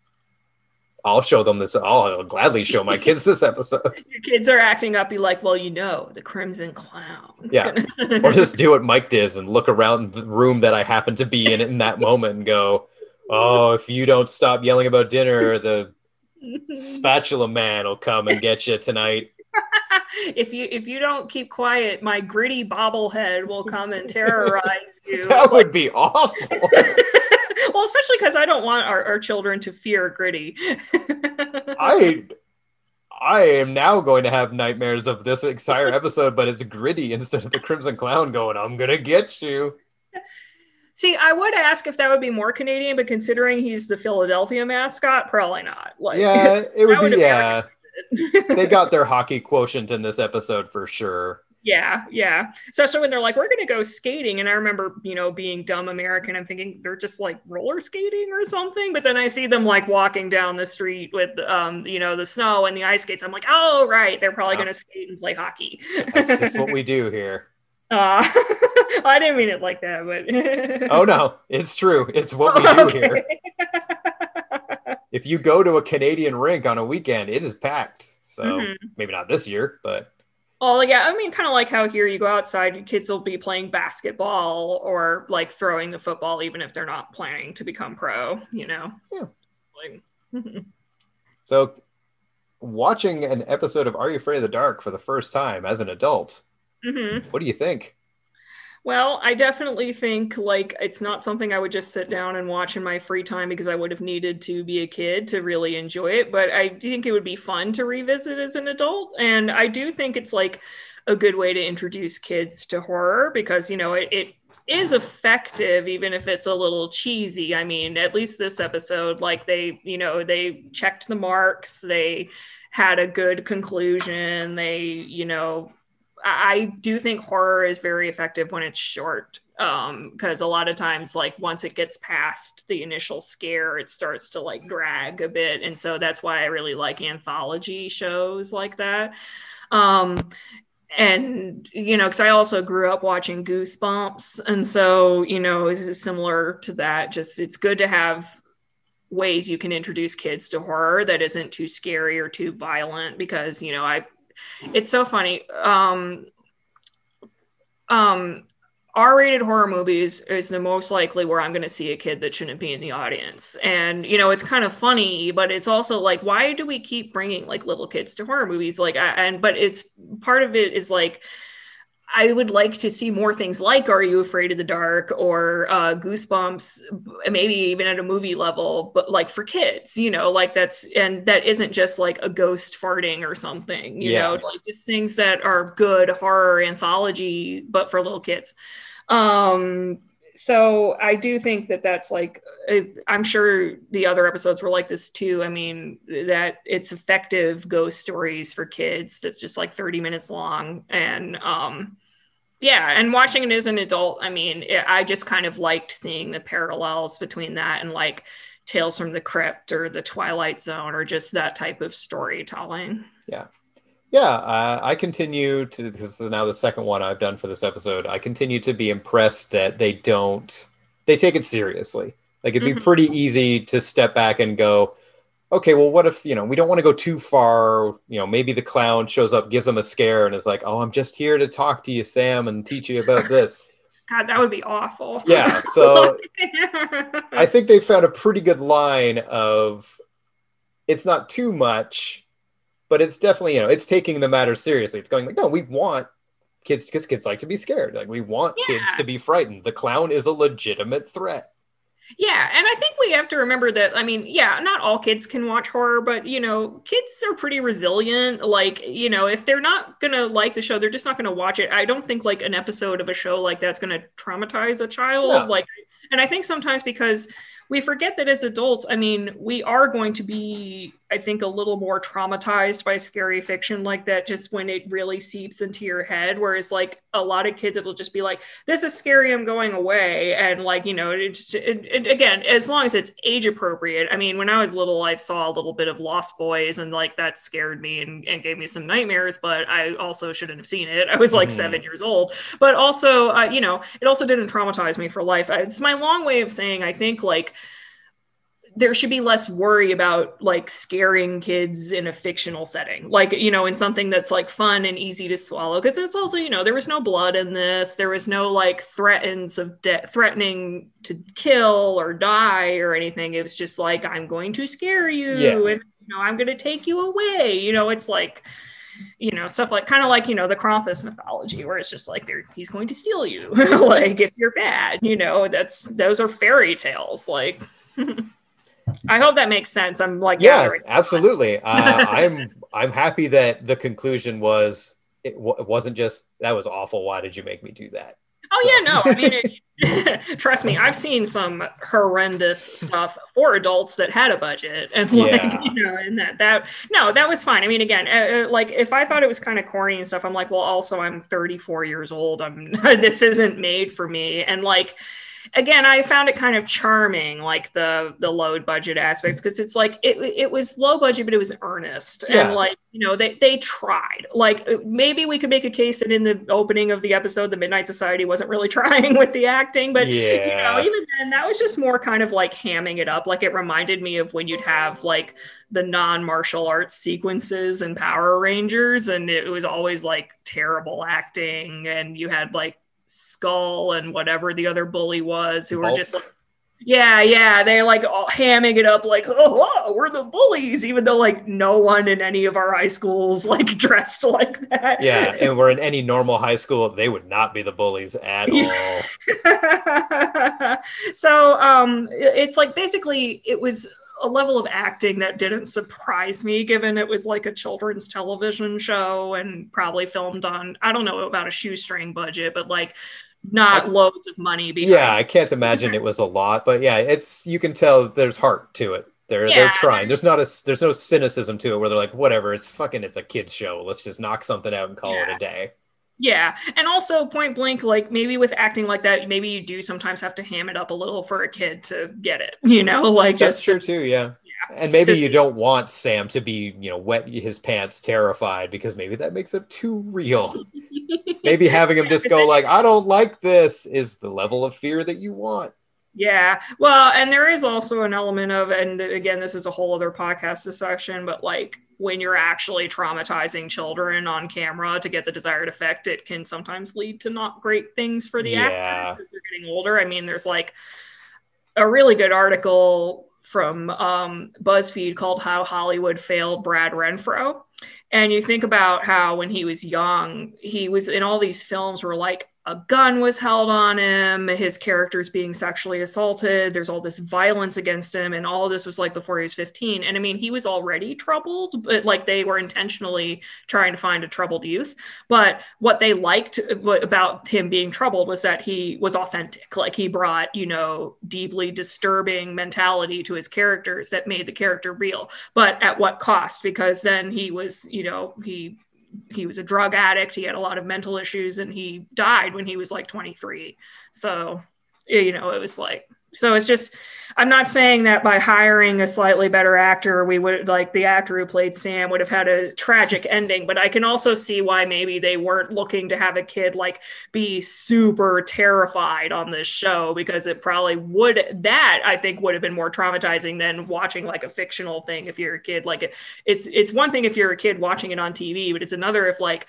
I'll show them this. I'll gladly show my kids this episode, <laughs> your kids are acting up be like well you know the crimson clown Yeah. <laughs> or just do what Mike does and look around the room that I happen to be in in that moment and go, "Oh, if you don't stop yelling about dinner, the <laughs> spatula man will come and get you tonight." <laughs> if you if you don't keep quiet my gritty bobblehead will come and terrorize <laughs> you That would be awful. <laughs> well especially because i don't want our, our children to fear gritty I I am now going to have nightmares of this entire episode, but it's gritty instead of the Crimson Clown going, I'm gonna get you. See, I would ask if that would be more Canadian, but considering he's the Philadelphia mascot, probably not. Like, yeah, it would be yeah. <laughs> They got their hockey quotient in this episode for sure. yeah, yeah. Especially when they're like, "We're gonna go skating," and I remember, you know, being dumb American, I'm thinking they're just like roller skating or something. But then I see them like walking down the street with, um, you know, the snow and the ice skates. I'm like, "Oh, right, they're probably Yeah. gonna skate and play hockey." That's just what we do here. <laughs> Uh, <laughs> I didn't mean it like that, but Oh no, it's true. It's what we do here. If you go to a Canadian rink on a weekend, it is packed. So Mhm. maybe not this year, but Well, yeah, I mean, kind of like how here you go outside, kids will be playing basketball or like throwing the football, even if they're not planning to become pro, you know? Yeah. Like, mhm. so watching an episode of Are You Afraid of the Dark for the first time as an adult, Mhm. what do you think? Well, I definitely think like it's not something I would just sit down and watch in my free time because I would have needed to be a kid to really enjoy it. But I think it would be fun to revisit as an adult. And I do think it's like a good way to introduce kids to horror because, you know, it, it is effective, even if it's a little cheesy. I mean, at least this episode, like they, you know, they checked the marks, they had a good conclusion, they, you know, I do think horror is very effective when it's short um because a lot of times like once it gets past the initial scare it starts to like drag a bit and so that's why i really like anthology shows like that. Um and you know because i also grew up watching goosebumps and so you know it's similar to that just it's good to have ways you can introduce kids to horror that isn't too scary or too violent because you know i it's so funny. Um um r-rated horror movies is the most likely where i'm going to see a kid that shouldn't be in the audience. And you know it's kind of funny but it's also like why do we keep bringing like little kids to horror movies? Like I, and but it's part of it is like I would like to see more things like Are You Afraid of the Dark or uh, Goosebumps, maybe even at a movie level, but like for kids, you know, like that's, and that isn't just like a ghost farting or something, you Yeah. know, like just things that are good horror anthology, but for little kids. Um, so I do think that that's like, uh, I'm sure the other episodes were like this too. I mean, that it's effective ghost stories for kids that's just like 30 minutes long. And um, yeah, and watching it as an adult, I mean, it, I just kind of liked seeing the parallels between that and like Tales from the Crypt or The Twilight Zone or just that type of storytelling. Yeah, uh, I continue to. This is now the second one I've done for this episode. I continue to be impressed that they don't. They take it seriously. Like it'd be Mhm. pretty easy to step back and go, okay, well, what if you know we don't want to go too far? You know, maybe the clown shows up, gives them a scare, and is like, "Oh, I'm just here to talk to you, Sam, and teach you about this." <laughs> God, that would be awful. Yeah, so <laughs> I think they found a pretty good line of it's not too much, but it's definitely, you know, it's taking the matter seriously. It's going like, no, we want kids because kids like to be scared. Like we want kids to be frightened. The clown is a legitimate threat. Yeah, and I think we have to remember that. I mean, yeah, not all kids can watch horror, but you know, kids are pretty resilient. Like, you know, if they're not gonna like the show, they're just not gonna watch it. I don't think like an episode of a show like that's gonna traumatize a child. No. Like, and I think sometimes because we forget that as adults, I mean, we are going to be, I think, a little more traumatized by scary fiction like that just when it really seeps into your head. Whereas, like, a lot of kids, it'll just be like, this is scary, I'm going away. And, like, you know, it just, it, it, again, as long as it's age appropriate. I mean, when I was little, I saw a little bit of Lost Boys, and, like, that scared me and, and gave me some nightmares, but I also shouldn't have seen it. I was like Mhm. seven years old. But also, uh, you know, it also didn't traumatize me for life. I- It's my long way of saying, I think, like, there should be less worry about like scaring kids in a fictional setting like you know in something that's like fun and easy to swallow because it's also you know there was no blood in this there was no like threatens of death threatening to kill or die or anything it was just like i'm going to scare you Yeah. and you know i'm going to take you away you know it's like you know stuff like kind of like you know the Krampus mythology where it's just like they're he's going to steal you <laughs> like if you're bad you know that's those are fairy tales like <laughs> I hope that makes sense. I'm like, Yeah, absolutely. <laughs> Uh, I'm I'm happy that the conclusion was it, w- it wasn't just that was awful. Why did you make me do that? Oh So- yeah, no. I mean, it, <laughs> trust me, I've seen some horrendous stuff for adults that had a budget, and like Yeah. you know, and that that no, that was fine. I mean, again, uh, uh, like if I thought it was kind of corny and stuff, I'm like, well, also I'm 34 years old. I'm <laughs> this isn't made for me, and like again, I found it kind of charming, like the the low budget aspects, because it's like it it was low budget, but it was earnest, Yeah. and like you know they they tried. Like uh, maybe we could make a case that in the opening of the episode, the Midnight Society wasn't really <laughs> trying with the acting, but you know, even then, that was just more kind of like hamming it up. Like it reminded me of when you'd have like the non martial arts sequences and Power Rangers, and it was always like terrible acting, and you had like Skull and whatever the other bully was, who were just like. Yeah, yeah, they're like all hamming it up, like, oh, whoa, we're the bullies, even though like no one in any of our high schools <laughs> like dressed like that. yeah, and we're in any normal high school, they would not be the bullies at all. <laughs> so um it's like basically it was a level of acting that didn't surprise me given it was like a children's television show and probably filmed on i don't know about a shoestring budget but like not I- loads of money behind Yeah, I can't imagine it was a lot, but yeah, it's you can tell there's heart to it. They're they're trying. There's not a there's no cynicism to it where they're like, whatever, it's fucking it's a kids show. Let's just knock something out and call it a day. Yeah, and also point blank, like maybe with acting like that, maybe you do sometimes have to ham it up a little for a kid to get it. <laughs> You know, like That's just true too, yeah. And maybe you don't want Sam to be, you know, wet his pants terrified because maybe that makes it too real. <laughs> maybe having him just go <laughs> like, I don't like this is the level of fear that you want. Yeah. Well, and there is also an element of, and again, this is a whole other podcast discussion, but like when you're actually traumatizing children on camera to get the desired effect, it can sometimes lead to not great things for the Yeah. actors as they're getting older. I mean, there's like a really good article from um, BuzzFeed called How Hollywood Failed Brad Renfro. And you think about how when he was young, he was in all these films where like a gun was held on him, his character's being sexually assaulted, there's all this violence against him, and all of this was like before he was 15. And I mean, he was already troubled, but like they were intentionally trying to find a troubled youth. But what they liked uh, about him being troubled was that he was authentic. Like he brought, you know, deeply disturbing mentality to his characters that made the character real. But at what cost? Because then he was, you know, he he was a drug addict. He had a lot of mental issues, and he died when he was like 23. So, you know, it was like so. It's just I'm not saying that by hiring a slightly better actor, we would like the actor who played Sam would have had a tragic ending. But I can also see why maybe they weren't looking to have a kid like be super terrified on this show because it probably would that I think would have been more traumatizing than watching like a fictional thing if you're a kid. Like it, it's it's one thing if you're a kid watching it on TV, but it's another if like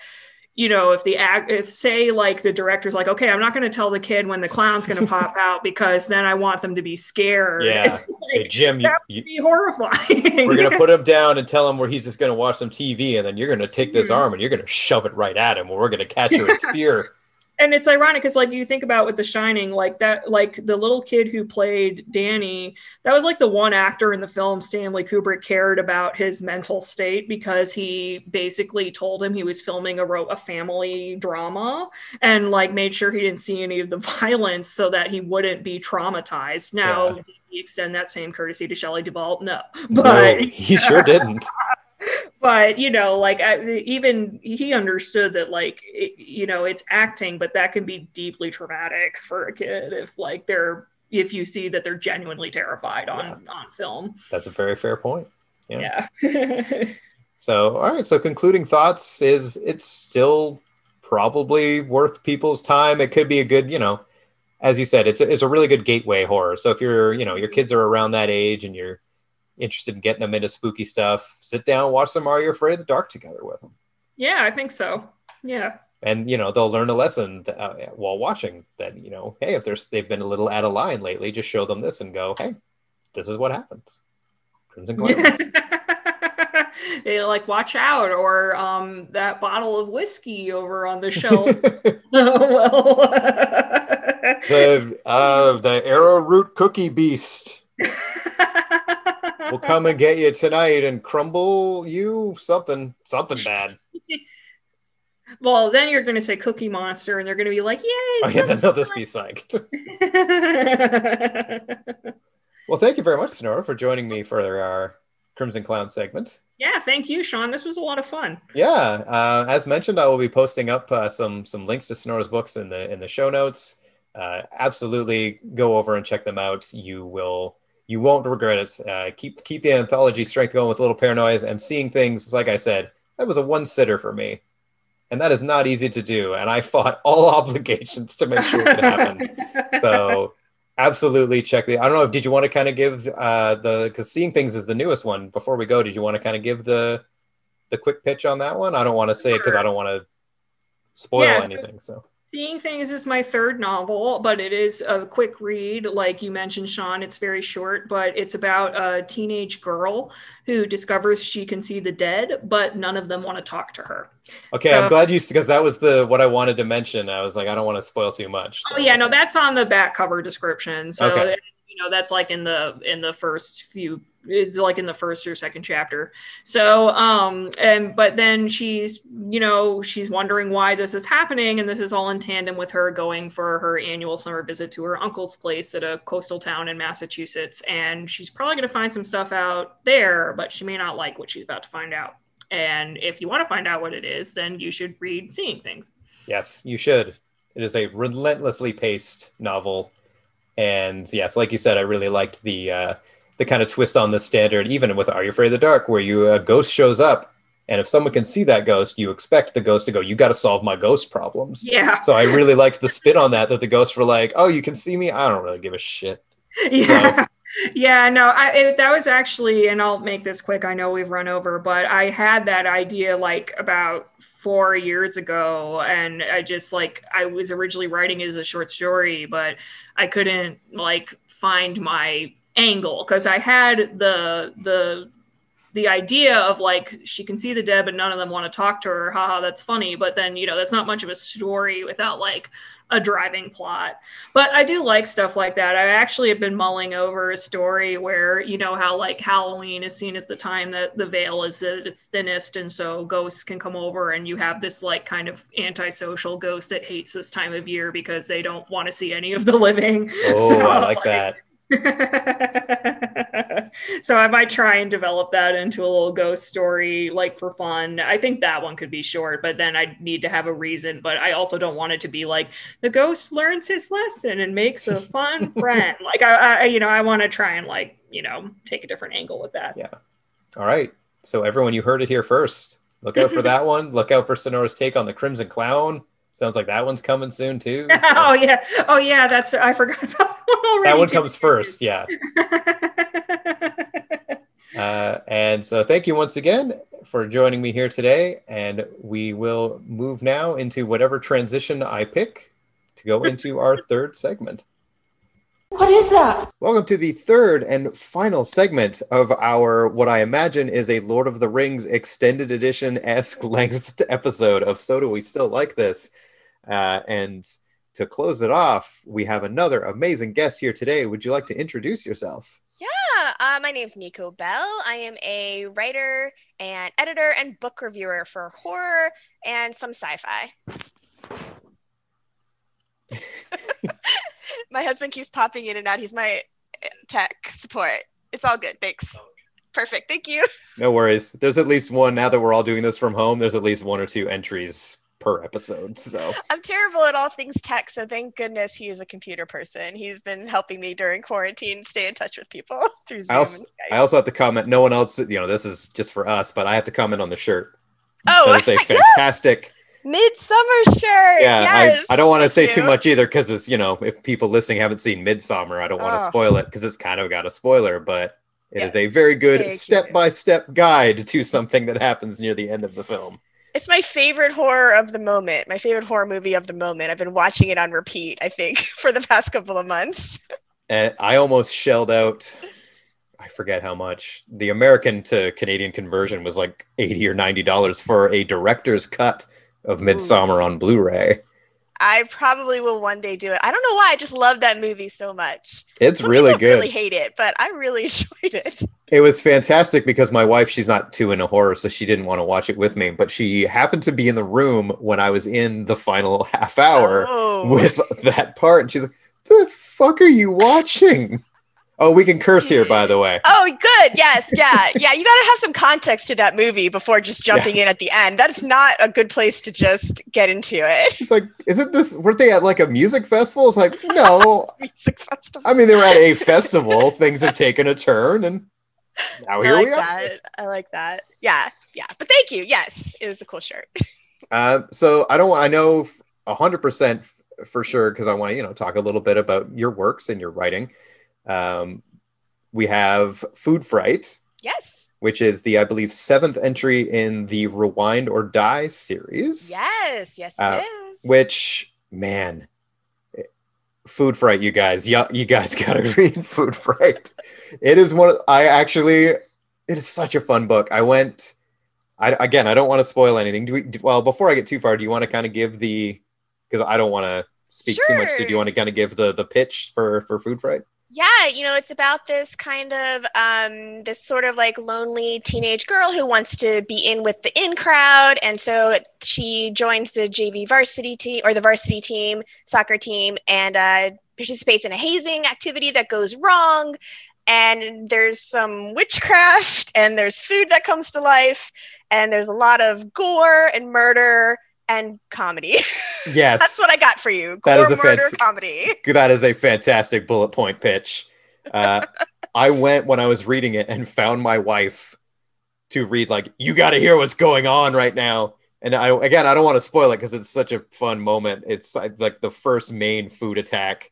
you know if the act if say like the director's like okay i'm not going to tell the kid when the clown's going <laughs> to pop out because then i want them to be scared Yeah. it's Hey, Jim, that you, would be horrifying we're gonna <laughs> put him down and tell him where he's just gonna watch some TV, and then you're gonna take this Mhm. arm and you're gonna shove it right at him, and we're gonna catch capture his fear. And it's ironic because like you think about with the shining like that like the little kid who played danny that was like the one actor in the film stanley kubrick cared about his mental state because he basically told him he was filming a, ro- a family drama and like made sure he didn't see any of the <laughs> violence so that he wouldn't be traumatized now Yeah. did he extend that same courtesy to shelley duvall no <laughs> but no, he sure didn't. <laughs> but you know like I, even he understood that like it, you know it's acting but that can be deeply traumatic for a kid if like they're if you see that they're genuinely terrified on on film That's a very fair point. Yeah. yeah <laughs> So, all right. So, concluding thoughts is it's still probably worth people's time. It could be a good, you know, as you said, it's a, it's a really good gateway horror. So, if you're, you know, your kids are around that age and you're interested in getting them into spooky stuff, sit down, watch some Are You Afraid of the Dark together with them. yeah i think so yeah And you know they'll learn a lesson uh, while watching that. You know, hey, if there's they've been a little out of line lately, just show them this and go, hey, this is what happens. Crimson Clown. <laughs> they like watch out or um that bottle of whiskey over on the shelf <laughs> <laughs> well the uh, the arrowroot cookie beast will come and get you tonight and crumble you something something bad. <laughs> well then you're gonna say cookie monster and they're gonna be like yay Oh yeah, then they'll just be psyched. well, thank you very much, Sonora, for joining me for our Crimson Clown segment. yeah thank you sean this was a lot of fun Yeah, uh, as mentioned, I will be posting up uh, some some links to Sonora's books in the in the show notes. uh, absolutely go over and check them out. You will you won't regret it. Uh, keep keep the anthology strength going with a little paranoia and seeing things. Like I said, that was a one sitter for me, and that is not easy to do. And I fought <laughs> all obligations to make sure it could happen. <laughs> so absolutely check the. I don't know. Did you want to kind of give uh, the because seeing things is the newest one. Before we go, did you want to kind of give the the quick pitch on that one? I don't want to say it because I don't want to spoil Yeah, anything. So Seeing Things is my third novel, but it is a quick read. Like you mentioned, Sean, it's very short, but it's about a teenage girl who discovers she can see the dead, but none of them want to talk to her. okay, So- I'm glad you because that was the what I wanted to mention. I was like, I don't want to spoil too much. Oh yeah, no, that's on the back cover description. So Okay. you know, that's like in the in the first few it's like in the first or second chapter. So um and but then she's you know, she's wondering why this is happening and this is all in tandem with her going for her annual summer visit to her uncle's place at a coastal town in Massachusetts and she's probably going to find some stuff out there, but she may not like what she's about to find out. And if you want to find out what it is, then you should read Seeing Things. Yes, you should. It is a relentlessly paced novel, and yes, like you said, I really liked the uh, the kind of twist on the standard, even with Are You Afraid of the Dark, where you a ghost shows up, and if someone can see that ghost, you expect the ghost to go, "You got to solve my ghost problems." Yeah. So I really liked the spin on that. That the ghosts were like, "Oh, you can see me. I don't really give a shit." <laughs> yeah yeah no I, it, that was actually and i'll make this quick i know we've run over but i had that idea like about four years ago and i just like i was originally writing it as a short story but i couldn't like find my angle because i had the the the idea of like she can see the dead but none of them want to talk to her haha that's funny but then you know that's not much of a story without like a driving plot but I do like stuff like that. I actually have been mulling over a story where you know how like Halloween is seen as the time that the veil is at its thinnest, and so ghosts can come over, and you have this like kind of antisocial ghost that hates this time of year because they don't want to see any of the living. <laughs> Oh, So, I like that. <laughs> so I might try and develop that into a little ghost story, like for fun. I think that one could be short, but then I need to have a reason. But I also don't want it to be like the ghost learns his lesson and makes a <laughs> fun friend. Like I, I, you know, I want to try and like you know take a different angle with that. Yeah. All right. So everyone, you heard it here first. Look out for that <laughs> one. Look out for Sonora's take on the Crimson Clown. Sounds like that one's coming soon too. <laughs> so- oh yeah, oh yeah. That's I forgot about that <laughs> one already. that one comes first. Yeah. <laughs> Uh, and so thank you once again for joining me here today. And we will move now into whatever transition I pick to go into our third segment. What is that? Welcome to the third and final segment of our, what I imagine is a Lord of the Rings extended edition esque length episode of So Do We Still Like This? Uh, and to close it off, we have another amazing guest here today. Would you like to introduce yourself? Yeah, uh, my name's Nico Bell. I am a writer and editor and book reviewer for horror and some sci-fi. <laughs> <laughs> my husband keeps popping in and out. He's my uh, tech support. It's all good. Thanks. Perfect. Thank you. No worries. There's at least one now that we're all doing this from home. There's at least one or two entries per episode. So I'm terrible at all things tech, so thank goodness he is a computer person. He's been helping me during quarantine stay in touch with people <laughs> through Zoom. I also, I also have to comment. No one else, you know, this is just for us, but I have to comment on the shirt. oh, <laughs> is a yes! fantastic. Midsommar shirt. Yeah, yes. I, I don't want to say too much either because it's you know if people listening haven't seen Midsommar, I don't want to Oh. spoil it because it's kind of got a spoiler, but it is Yes. a very good step by step guide to something that happens near the end of the film. It's my favorite horror of the moment. My favorite horror movie of the moment. I've been watching it on repeat. I think <laughs> for the past couple of months. And I almost shelled out. I forget how much the American to Canadian conversion was like eighty or ninety dollars for a director's cut of Midsommar on Blu-ray. I probably will one day do it. I don't know why. I just love that movie so much. It's Some really good. Really hate it, but I really <laughs> enjoyed it. It was fantastic because my wife, she's not too into horror, so she didn't want to watch it with me. But she happened to be in the room when I was in the final <laughs> half hour Oh. with that part. And she's like, The fuck are you watching? Oh, we can curse here, by the way. Oh, good. Yes. Yeah. Yeah. You got to have some context to that movie before just jumping in at the end. That's not a good place to just get into it. It's like, isn't this? Weren't they at like a music festival? It's like, no. <laughs> Music festival. I mean, they were at a festival. Things have taken a turn, and now I here like we are. that. I like that. Yeah. Yeah. But thank you. Yes. It was a cool shirt. <laughs> Uh, so I don't. I know hundred percent for sure because I want to, you know, talk a little bit about your works and your writing. Um, we have Food Fright, Yes. which is the, I believe, seventh entry in the Rewind or Die series. Yes. Yes. Uh, it is. Which, man, Food Fright, you guys, you, you guys <laughs> gotta read Food Fright. It is one. Of, I actually, it is such a fun book. I went. I again, I don't want to spoil anything. Do we? Do, well, before I get too far, do you want to kind of give the? Because I don't want to speak too much. So do you want to kind of give the the pitch for for Food Fright? Yeah, you know, it's about this kind of um, this sort of like lonely teenage girl who wants to be in with the in crowd, and so she joins the JV varsity team or the varsity team soccer team, and uh, participates in a hazing activity that goes wrong. And there's some witchcraft, and there's food that comes to life, and there's a lot of gore and murder and comedy. <laughs> Yes, That's what I got for you. That Gore, is a murder, comedy. <laughs> that is a fantastic bullet point pitch. Uh, <laughs> I went when I was reading it and found my wife to read like you got to hear what's going on right now. And I again I don't want to spoil it because it's such a fun moment. It's like, like the first main food attack,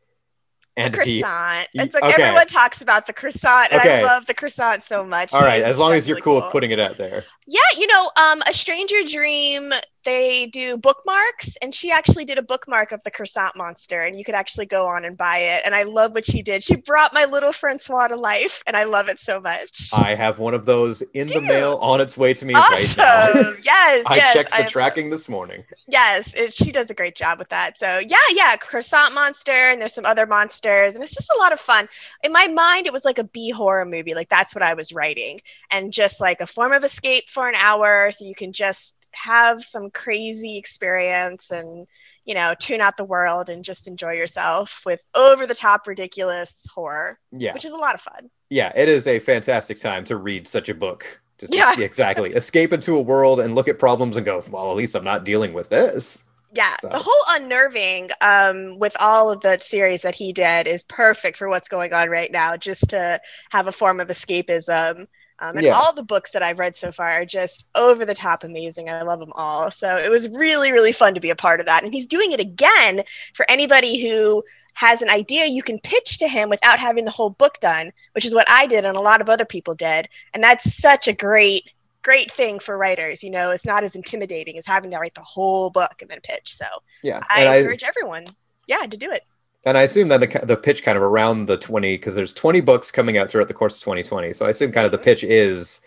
and the croissant. y- It's like okay. everyone talks about the croissant, and Okay. I love the croissant so much. All right, as long as you're definitely cool with putting it out there. Yeah, you know, um, a stranger dream. They do bookmarks, and she actually did a bookmark of the croissant monster, and you could actually go on and buy it. And I love what she did. She brought my little Francois to life, and I love it so much. I have one of those in the mail on its way to me right now. awesome! <laughs> yes, I yes, checked the I've- tracking this morning. Yes, it, she does a great job with that. So yeah, yeah, croissant monster, and there's some other monsters, and it's just a lot of fun. In my mind, it was like a B horror movie. Like that's what I was writing, and just like a form of escape for an hour, so you can just have some crazy experience and you know tune out the world and just enjoy yourself with over the top ridiculous horror, Yeah, which is a lot of fun. yeah, it is a fantastic time to read such a book. Just Yeah. exactly. <laughs> Escape into a world and look at problems and go, well, at least I'm not dealing with this. Yeah, So- the whole unnerving um, with all of the series that he did is perfect for what's going on right now. Just to have a form of escapism, um, and Yeah. all the books that I've read so far are just over the top amazing. I love them all. So it was really, really fun to be a part of that. And he's doing it again for anybody who has an idea you can pitch to him without having the whole book done, which is what I did and a lot of other people did. And that's such a great great thing for writers you know it's not as intimidating as having to write the whole book and then pitch so Yeah, I and I encourage everyone, yeah, to do it. And I assume that the the pitch kind of around the twenty because there's twenty books coming out throughout the course of 2020. So I assume kind of the Mhm. pitch is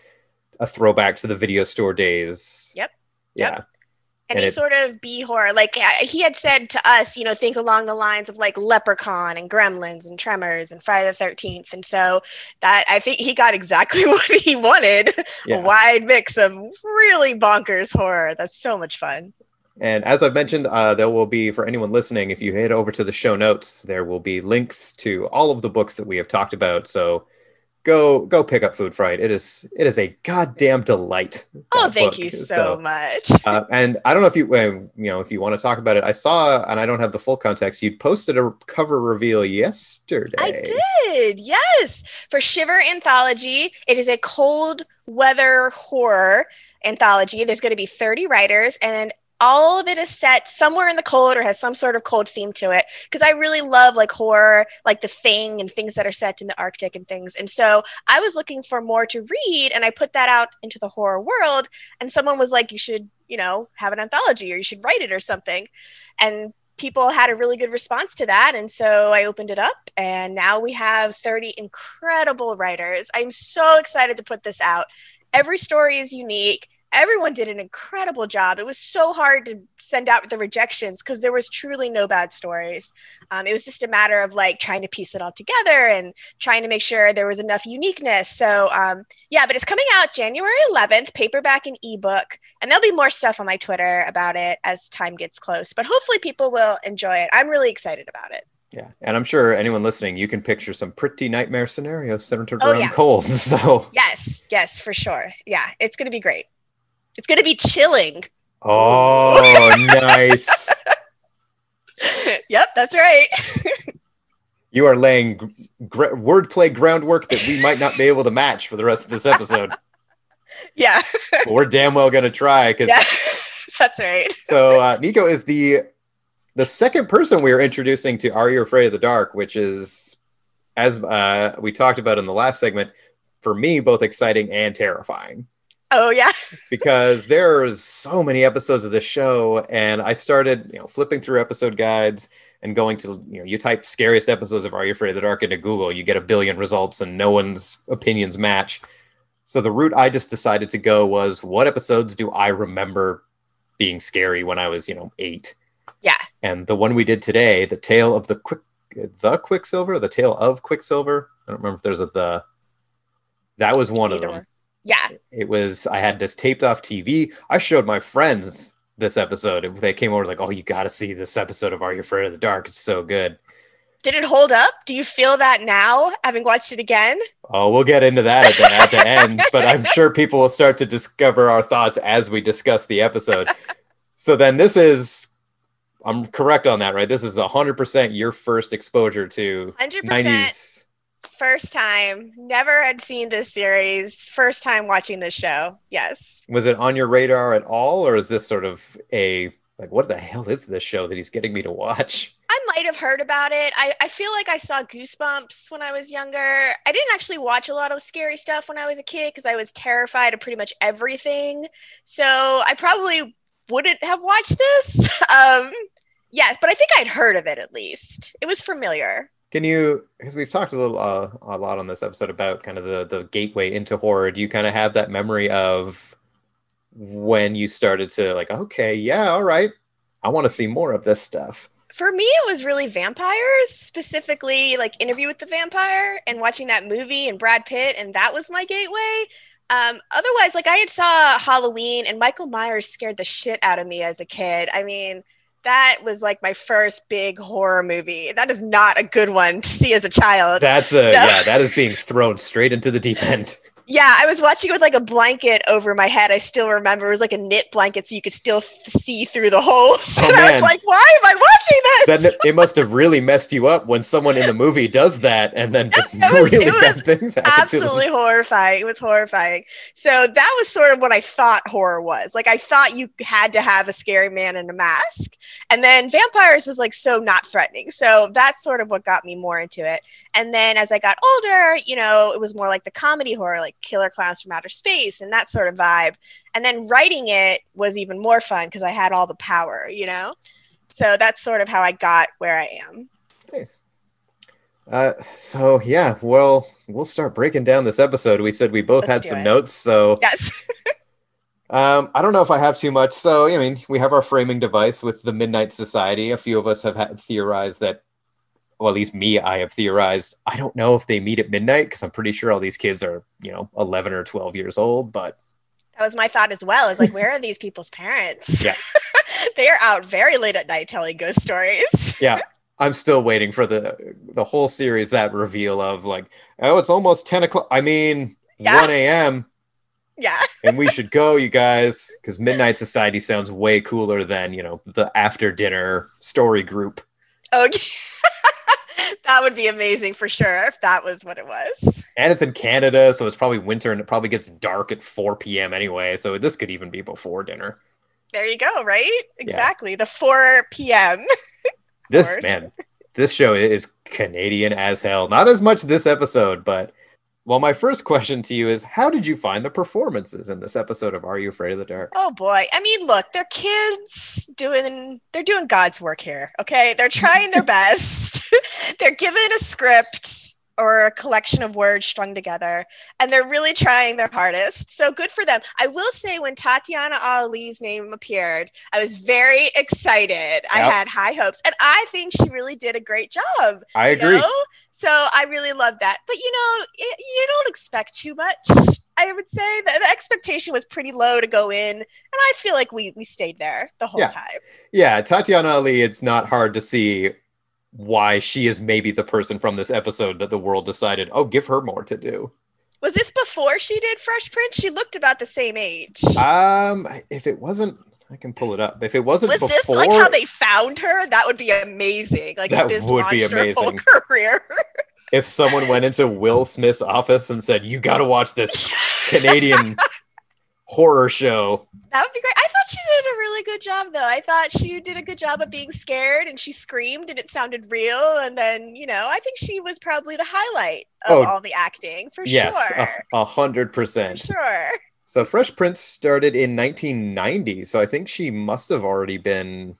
a throwback to the video store days. Yep. Yeah. Yep. And Any it- sort of B horror, like he had said to us, you know, think along the lines of like Leprechaun and Gremlins and Tremors and Friday the Thirteenth, and so that I think he got exactly <laughs> what he wanted—a Yeah. wide mix of really bonkers horror. That's so much fun. And as I've mentioned, uh, there will be for anyone listening, if you head over to the show notes, there will be links to all of the books that we have talked about. So go go pick up Food Fright. It is it is a goddamn delight. Oh, thank book. you so, much. uh, and I don't know if you uh, you know if you want to talk about it. I saw, and I don't have the full context. You posted a cover reveal yesterday. I did, yes. For Shiver Anthology, it is a cold weather horror anthology. There's going to be 30 writers, and all of it is set somewhere in the cold or has some sort of cold theme to it. Because I really love like horror, like The Thing and things that are set in the Arctic and things. And so I was looking for more to read, and I put that out into the horror world. And someone was like, "You should, you know, have an anthology, or you should write it, or something." And people had a really good response to that. And so I opened it up, and now we have 30 incredible writers. I'm so excited to put this out. Every story is unique. Everyone did an incredible job. It was so hard to send out the rejections because there was truly no bad stories. Um, it was just a matter of like trying to piece it all together and trying to make sure there was enough uniqueness. So, um, yeah, but it's coming out January 11th, paperback and ebook. And there'll be more stuff on my Twitter about it as time gets close. But hopefully, people will enjoy it. I'm really excited about it. Yeah, and I'm sure anyone listening, you can picture some pretty nightmare scenarios centered Oh, around yeah. cold. <laughs> So, Yes, yes, for sure. Yeah, it's going to be great. It's going to be chilling. oh, nice. <laughs> yep, that's right. <laughs> You are laying gr- wordplay groundwork that we might not be able to match for the rest of this episode. <laughs> yeah, but we're damn well going to try because yeah, that's right. so uh, Nico is the the second person we are introducing to Are You Afraid of the Dark, which is as uh, we talked about in the last segment, for me both exciting and terrifying Oh, yeah. <laughs> because there's so many episodes of this show, and I started you know flipping through episode guides and going to you know you type scariest episodes of Are You Afraid of the Dark into Google, you get a billion results, and no one's opinions match. So the route I just decided to go was what episodes do I remember being scary when I was you know eight. Yeah. And the one we did today, the tale of the quick, the Quicksilver, the tale of Quicksilver. I don't remember if there's a the. That was one of them. one. Yeah. It was I had this taped off TV. I showed my friends this episode. They came over like, "Oh, you got to see this episode of Are You Afraid of the Dark? It's so good." Did it hold up? Do you feel that now, having watched it again? Oh, we'll get into that at the, at the end, but I'm <laughs> sure people will start to discover our thoughts as we discuss the episode. So then this is I'm correct on that, right? This is 100% your first exposure to 100% 90s. First time. Never had seen this series. First time watching this show. Yes. Was it on your radar at all or is this sort of a like what the hell is this show that he's getting me to watch? I might have heard about it. I, I feel like I saw Goosebumps when I was younger. I didn't actually watch a lot of scary stuff when I was a kid because I was terrified of pretty much everything. So I probably wouldn't have watched this. <laughs> Um, yes, but I think I'd heard of it at least. It was familiar. Can you, because we've talked a little, uh, a lot on this episode about kind of the the gateway into horror. Do you kind of have that memory of when you started to like, okay, yeah, all right, I want to see more of this stuff. For me, it was really vampires, specifically like Interview with the Vampire and watching that movie and Brad Pitt, and that was my gateway. Um, otherwise, like I had saw Halloween and Michael Myers scared the shit out of me as a kid. I mean, that was like my first big horror movie. That is not a good one to see as a child. That's a yeah, that is being thrown straight into the deep end. <laughs> Yeah, I was watching it with like a blanket over my head. I still remember it was like a knit blanket, so you could still f- see through the holes. Oh, and I was like, "Why am I watching this?" Then it must have really messed you up when someone in the movie does that, and then <laughs> <laughs> It was- really bad things happen to them. absolutely horrifying. It was horrifying. So that was sort of what I thought horror was. Like I thought you had to have a scary man in a mask. And then vampires was like so not threatening. So that's sort of what got me more into it. And then as I got older, you know, it was more like the comedy horror, like Killer Klowns from Outer Space and that sort of vibe. And then writing it was even more fun because I had all the power, you know? So that's sort of how I got where I am. Nice. Uh, so yeah, well, we'll start breaking down this episode. We said we both Let's had some it. notes, so Yes. <laughs> um, I don't know if I have too much. So I mean, we have our framing device with the Midnight Society. A few of us have had theorized that, well, at least me, I have theorized. I don't know if they meet at midnight because I'm pretty sure all these kids are, you know, 11 or 12 years old. But That was my thought as well. Is like, where are these people's parents? Yeah. <laughs> they are out very late at night telling ghost stories. <laughs> yeah, I'm still waiting for the the whole series that reveal of like, oh, it's almost 10 o'clock. I mean, Yeah. 1 a.m. Yeah. <laughs> and we should go, you guys, because Midnight Society sounds way cooler than you know the after dinner story group. Okay. That would be amazing for sure if that was what it was. And it's in Canada, so it's probably winter, and it probably gets dark at 4 p.m. anyway. So this could even be before dinner. There you go, right? Exactly. The 4 p.m. This man, this show is Canadian as hell. Not as much this episode, but well, my first question to you is, how did you find the performances in this episode of Are You Afraid of the Dark? Oh boy. I mean, look, they're kids doing they're doing God's work here. Okay? They're trying their <laughs> best. <laughs> they're given a script or a collection of words strung together and they're really trying their hardest. So good for them. I will say when Tatiana Ali's name appeared, I was very excited. I had high hopes and I think she really did a great job. I agree. know? So I really love that. But you know, it, you don't expect too much. I would say that the expectation was pretty low to go in, and I feel like we we stayed there the whole Yeah. time. Yeah, Tatiana Ali, it's not hard to see why she is maybe the person from this episode that the world decided, oh, give her more to do. Was this before she did Fresh Prince? She looked about the same age. Um, if it wasn't, I can pull it up. If it wasn't Was before, this like how they found her? That would be amazing. Like That this would be launched her whole amazing. career. if someone went into Will Smith's office and said, "You got to watch this <laughs> Canadian horror show," That would be great. I thought she did a really good job, though. I thought she did a good job of being scared, and she screamed, and it sounded real. And then, you know, I think she was probably the highlight of Oh, all the acting for yes, sure. a- a hundred percent. sure. So Fresh Prince started in 1990, so I think she must have already been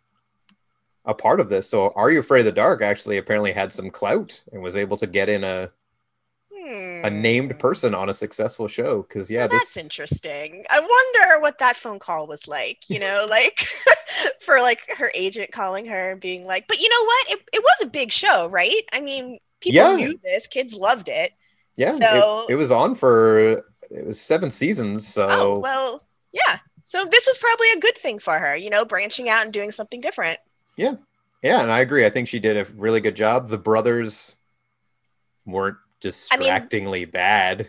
a part of this. So Are You Afraid of the Dark actually apparently had some clout and was able to get in a a Hmm. named person on a successful show. Because yeah, Well, that's this interesting. I wonder what that phone call was like, you know, <laughs> like <laughs> for like her agent calling her and being like, but you know what? It, it was a big show, right? I mean, people Yeah. knew this, kids loved it. yeah, so- it, it was on for it was seven seasons. So Oh, well, yeah. So this was probably a good thing for her, you know, branching out and doing something different. Yeah. Yeah, and I agree. I think she did a really good job. The brothers weren't I mean- distractingly bad.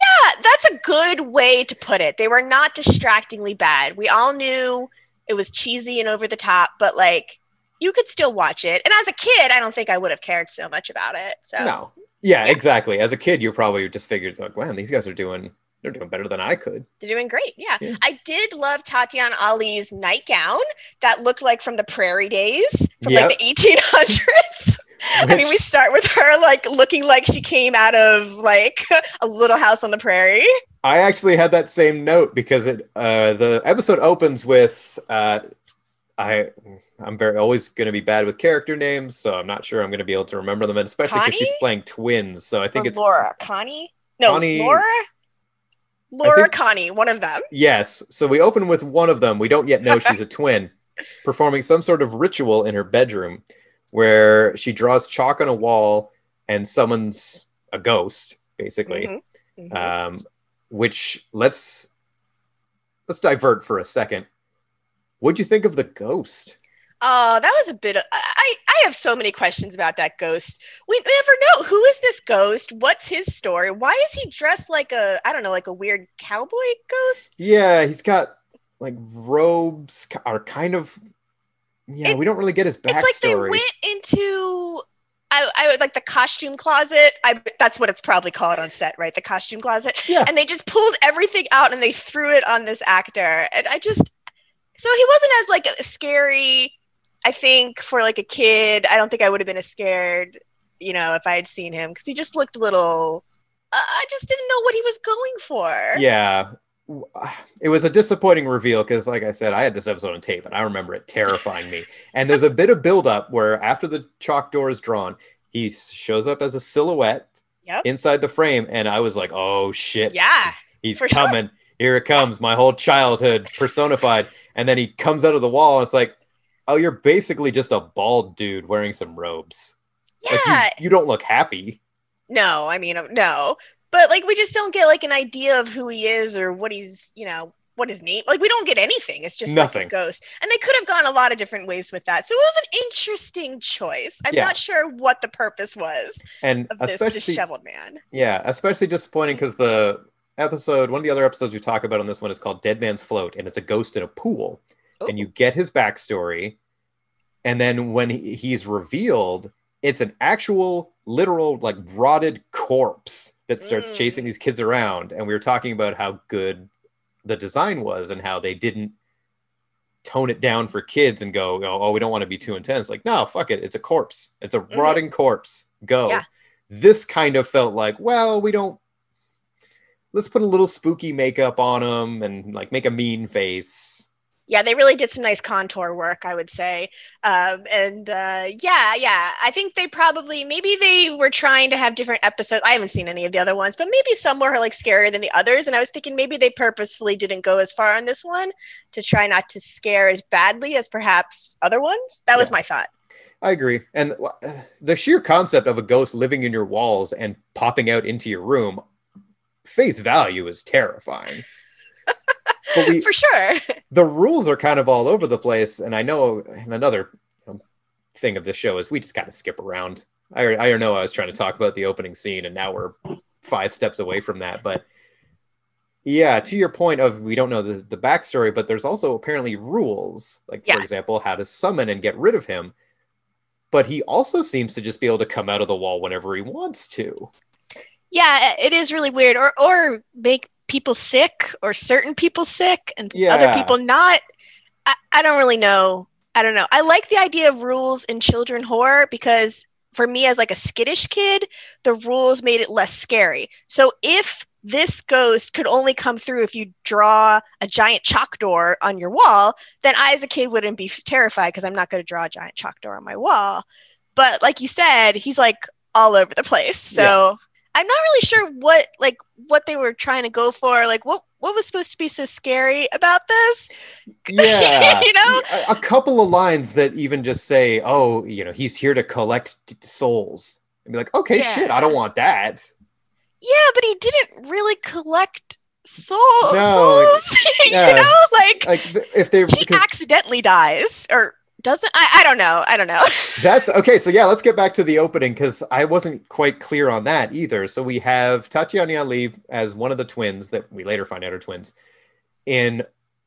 Yeah, that's a good way to put it. They were not distractingly bad. We all knew it was cheesy and over the top, but like you could still watch it. And as a kid, I don't think I would have cared so much about it. So No. Yeah, Yeah. exactly. As a kid, you probably just figured like, man, these guys are doing they're doing better than I could. they're doing great. Yeah. Yeah. I did love Tatiana Ali's nightgown that looked like from the prairie days from Yep. like the 1800s. <laughs> I mean, we start with her like looking like she came out of like <laughs> a little house on the prairie. I actually had that same note because it uh the episode opens with uh I I'm very always going to be bad with character names, so I'm not sure I'm going to be able to remember them, and especially because she's playing twins. So I think Or it's Laura Connie. No, Connie- Laura. Laura think- Connie, one of them. Yes. So we open with one of them. We don't yet know she's a <laughs> twin, performing some sort of ritual in her bedroom where she draws chalk on a wall and summons a ghost, basically. Mhm, mhm. Um, which let's let's divert for a second. What'd you think of the ghost? Oh, that was a bit. Of, I I have so many questions about that ghost. We never know who is this ghost. What's his story? Why is he dressed like a I don't know, like a weird cowboy ghost? Yeah, he's got like robes are kind of yeah, we don't really get his backstory. It's like they went into. I, I would like the costume closet. I that's what it's probably called on set, right? The costume closet. Yeah. And they just pulled everything out and they threw it on this actor. And I just so he wasn't as like scary. I think for like a kid, I don't think I would have been as scared, you know, if I had seen him because he just looked a little. Uh, I just didn't know what he was going for. yeah <sighs> it was a disappointing reveal because like i said i had this episode on tape and i remember it terrifying me and there's a bit of buildup where after the chalk door is drawn he shows up as a silhouette Yep. inside the frame and i was like oh shit Yeah. he's for sure. coming here it comes my whole childhood personified and then he comes out of the wall and it's like oh you're basically just a bald dude wearing some robes Yeah. like you, you don't look happy No, I mean, uh, no. But like, we just don't get like an idea of who he is or what he's, you know, what his name. Like, we don't get anything. It's just like Nothing. a ghost. And they could have gone a lot of different ways with that. So it was an interesting choice. I'm Yeah. not sure what the purpose was and of this especially disheveled man. Yeah, especially disappointing because the episode, one of the other episodes we talk about on this one is called Dead Man's Float, and it's a ghost in a pool. And you oh. get his backstory. And then when he, he's revealed, it's an actual, literal, like rotted corpse that starts Mm. chasing these kids around. And we were talking about how good the design was and how they didn't tone it down for kids and go, oh, oh, we don't want to be too intense. Like, no, fuck it. It's a corpse. It's a Mhm. rotting corpse. Go. Yeah. This kind of felt like, well, we don't. Let's put a little spooky makeup on them and like make a mean face. Yeah, they really did some nice contour work, I would say. Um, and uh, yeah, yeah, I think they probably maybe they were trying to have different episodes. I haven't seen any of the other ones, but maybe some were like scarier than the others. And I was thinking maybe they purposefully didn't go as far on this one to try not to scare as badly as perhaps other ones. That was Yeah. my thought. I agree. And uh, the sheer concept of a ghost living in your walls and popping out into your room, face value is terrifying. But we, <laughs> For sure. <laughs> the rules are kind of all over the place. And I know in another um, thing of the show is we just kind of skip around. I I don't know I was trying to talk about the opening scene, and now we're five steps away from that. But yeah, to your point of we don't know the the backstory, but there's also apparently rules, like Yeah. for example, how to summon and get rid of him. But he also seems to just be able to come out of the wall whenever he wants to. Yeah, it is really weird. Or or make people sick or certain people sick and other people not. I, I don't really know. I don't know. I like the idea of rules in children horror because for me as like a skittish kid, the rules made it less scary. So if this ghost could only come through if you draw a giant chalk door on your wall, then I as a kid wouldn't be terrified because I'm not going to draw a giant chalk door on my wall. But like you said, he's like all over the place. So Yeah. I'm not really sure what like what they were trying to go for. Like what what was supposed to be so scary about this? <laughs> Yeah. You know? a, a couple of lines that even just say, oh, you know, he's here to collect souls. And be like, okay, Yeah. shit, I don't want that. Yeah, but he didn't really collect soul No, <laughs> souls. yeah, you know, like, Like if they she because accidentally dies or doesn't. I, I don't know. I don't know. <laughs> that's okay. So yeah, let's get back to the opening because I wasn't quite clear on that either. So we have Tatiana Ali as one of the twins that we later find out are twins in,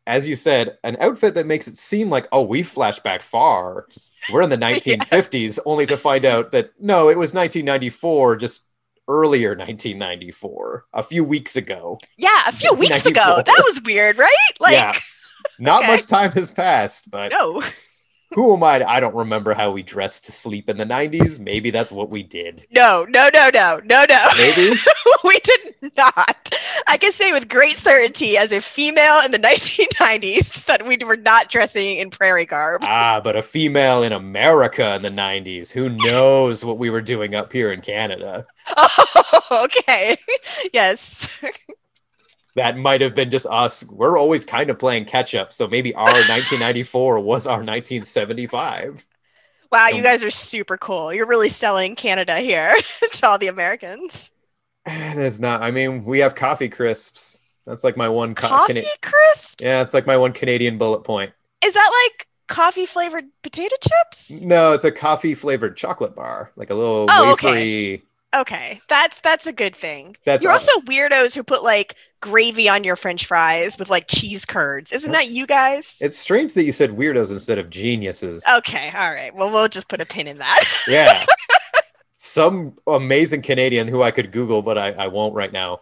as you said, an outfit that makes it seem like oh we flash back far. We're in the <laughs> 1950s, only to find out that no, it was 1994, just earlier 1994, a few weeks ago. yeah, a few weeks ago. That was weird, right? Like, yeah, <laughs> not okay. much time has passed, but no. Who am I? to- I don't remember how we dressed to sleep in the 90s. Maybe that's what we did. No, no, no, no, no, no. Maybe. <laughs> we did not. I can say with great certainty, as a female in the <laughs> 1990s, that we were not dressing in prairie garb. ah, but a female in America in the 90s. Who knows what we were doing up here in Canada? <laughs> Oh, okay. Yes. That might have been just us. We're always kind of playing catch up. So maybe our <laughs> 1994 was our 1975. Wow, you guys are super cool. You're really selling Canada here <laughs> to all the Americans. <sighs> There's not. I mean, we have coffee crisps. That's like my one. co- Coffee Cana- crisps? yeah, it's like my one Canadian bullet point. Is that like coffee flavored potato chips? No, it's a coffee flavored chocolate bar, like a little Oh, wafery. Okay, that's that's a good thing. That's You're all- also weirdos who put like gravy on your French fries with like cheese curds. Isn't That's- that you guys? It's strange that you said weirdos instead of geniuses. Okay, all right. Well, we'll just put a pin in that. <laughs> Yeah. <laughs> Some amazing Canadian who I could Google, but I, I won't right now,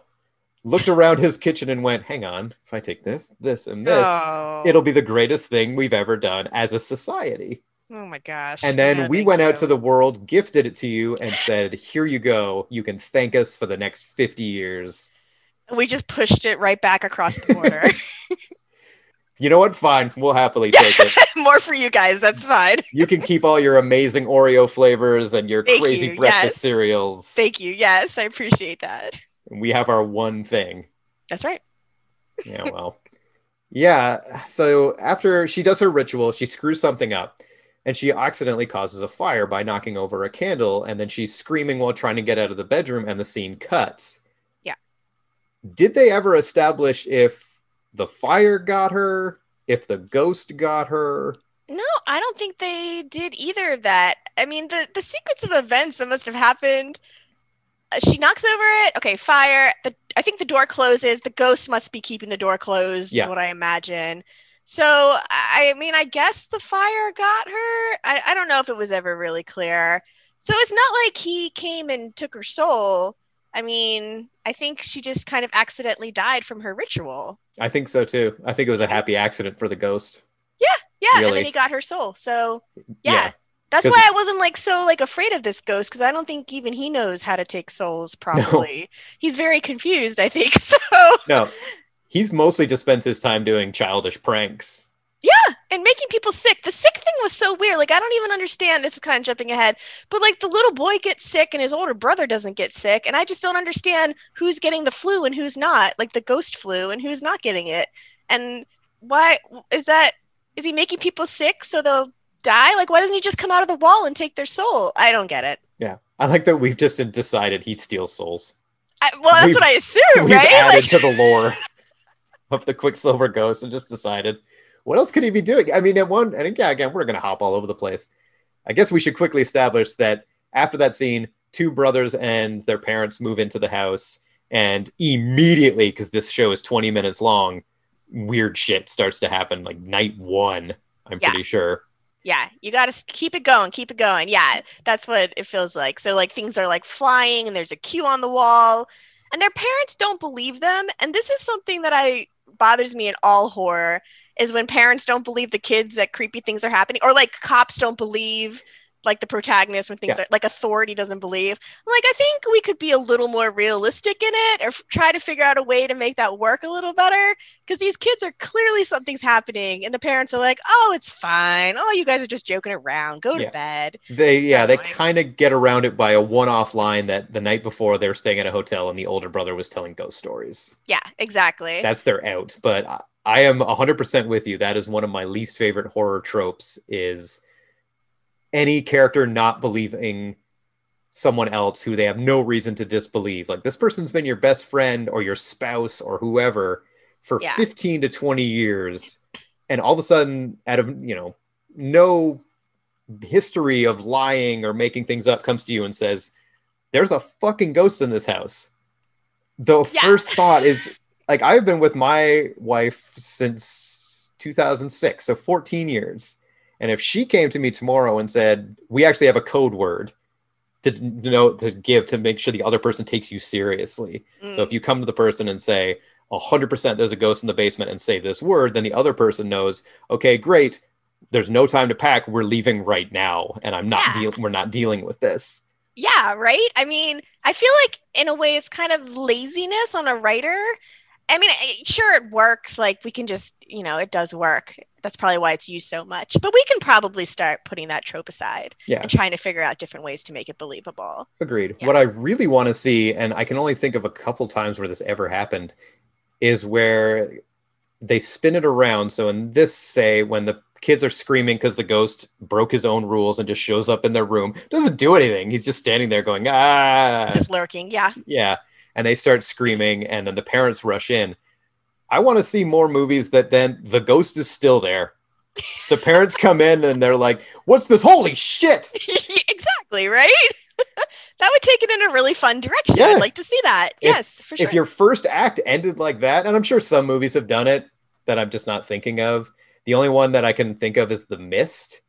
looked around his kitchen and went, hang on, if I take this, this, and this, Oh. it'll be the greatest thing we've ever done as a society. Oh my gosh. And then No, we went out to the world, gifted it to you, and said, here you go. You can thank us for the next 50 years. We just pushed it right back across the border. <laughs> You know what? Fine. We'll happily <laughs> take it. More for you guys. That's fine. You can keep all your amazing Oreo flavors and your Thank crazy you, breakfast yes. cereals. Thank you. Yes, I appreciate that. We have our one thing. That's right. Yeah, well. yeah. So after she does her ritual, she screws something up and she accidentally causes a fire by knocking over a candle. And then she's screaming while trying to get out of the bedroom, and the scene cuts. Yeah. Did they ever establish if the fire got her, if the ghost got her? No, I don't think they did either of that. I mean, the the sequence of events that must have happened. uh, she knocks over it. Okay, fire. The I think the door closes. The ghost must be keeping the door closed. Yeah. Is what I imagine. So I mean, I guess the fire got her. I, I don't know if it was ever really clear. So it's not like he came and took her soul. I mean, I think she just kind of accidentally died from her ritual. I think so too. I think it was a happy accident for the ghost. Yeah, yeah. and Really? then he got her soul. So Yeah. yeah, that's why I wasn't like so like afraid of this ghost because I don't think even he knows how to take souls <laughs> properly. He's very confused. I think <laughs> so. No, he's mostly just spends his time doing childish pranks. Yeah, and making people sick. The sick thing was so weird. Like I don't even understand. This is kind of jumping ahead, but like the little boy gets sick and his older brother doesn't get sick, and I just don't understand who's getting the flu and who's not. Like the ghost flu and who's not getting it. And why is that? Is he making people sick so they'll die? Like why doesn't he just come out of the wall and take their soul? I don't get it. Yeah. I like that we've just decided he steals souls. I, well, that's We've- what I assume, We've right? added Like, to the lore <laughs> of the Quicksilver Ghost and just decided what else could he be doing? I mean, at one, and again, again, we're going to hop all over the place. I guess we should quickly establish that after that scene, two brothers and their parents move into the house, and immediately, because this show is 20 minutes long, weird shit starts to happen. Like night one, I'm Yeah. pretty sure. Yeah, you got to keep it going, keep it going. Yeah, that's what it feels like. So like things are like flying and there's a cue on the wall and their parents don't believe them and this is something that I bothers me in all horror is when parents don't believe the kids that creepy things are happening or like cops don't believe like the protagonist when things Yeah. are like authority doesn't believe. I'm like I think we could be a little more realistic in it or f- try to figure out a way to make that work a little better because these kids are clearly something's happening and the parents are like oh it's fine oh you guys are just joking around go to bed They yeah, they kind of get around it by a one-off line that the night before they were staying at a hotel and the older brother was telling ghost stories. yeah exactly That's their out. But I, I am 100% with you. That is one of my least favorite horror tropes is any character not believing someone else who they have no reason to disbelieve. Like this person's been your best friend or your spouse or whoever for Yeah. 15 to 20 years and all of a sudden out of, you know, no history of lying or making things up comes to you and says there's a fucking ghost in this house. The Yeah. first thought is like I've been with my wife since 2006, so 14 years. And if she came to me tomorrow and said, "We actually have a code word to you know to give to make sure the other person takes you seriously." So if Mm, you come to the person and say, "100% there's a ghost in the basement," and say this word, then the other person knows, "Okay, great. There's no time to pack. We're leaving right now, and I'm not Yeah. deal- we're not dealing with this." yeah right i mean i feel like in a way it's kind of laziness on a writer i mean sure it works like we can just you know it does work that's probably why it's used so much but we can probably start putting that trope aside Yeah. and trying to figure out different ways to make it believable Agreed. Yeah. What I really want to see, and I can only think of a couple times where this ever happened, is where they spin it around. So in this, say, when the kids are screaming because the ghost broke his own rules and just shows up in their room, doesn't do anything. He's just standing there going, ah, it's just lurking yeah yeah. And they start screaming, and then the parents rush in. I want to see more movies that then the ghost is still there. The parents come in and they're like, "What's this? Holy shit!" <laughs> exactly right <laughs> that would take it in a really fun direction Yeah. i'd like to see that If- yes for sure if your first act ended like that, and I'm sure some movies have done it that I'm just not thinking of. The only one that I can think of is The Mist.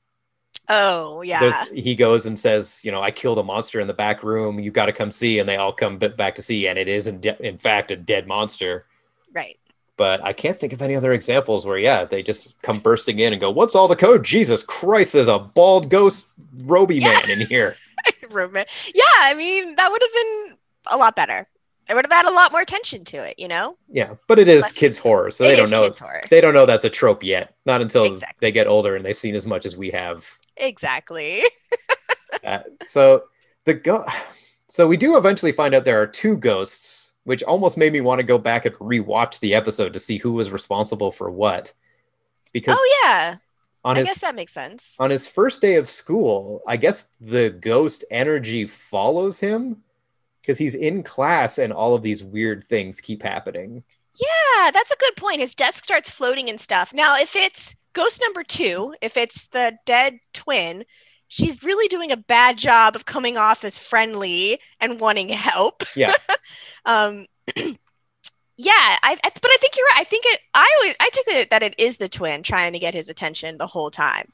Oh yeah There's he goes and says, you know, I killed a monster in the back room. You got to come see, and they all come back to see, and it is in, de- in fact a dead monster. right But I can't think of any other examples where, yeah, they just come bursting in and go, "What's all the code? Jesus Christ! There's a bald ghost roby Yeah. man in here." <laughs> Yeah, I mean, that would have been a lot better. It would have had a lot more attention to it, you know? Yeah, but it is Less- kids horror, so they don't know. They don't know that's a trope yet. Not until Exactly. they get older and they've seen as much as we have Exactly. <laughs> Uh, so the go so we do eventually find out there are two ghosts which almost made me want to go back and rewatch the episode to see who was responsible for what because Oh yeah. on I his guess that makes sense. on his first day of school i guess the ghost energy follows him because he's in class and all of these weird things keep happening Yeah, that's a good point. His desk starts floating and stuff. Now, if it's ghost number two, if it's the dead twin, she's really doing a bad job of coming off as friendly and wanting help. Yeah. <laughs> um, <clears throat> yeah, I, I, but I think you're right. I think it. I always I took it that it is the twin trying to get his attention the whole time.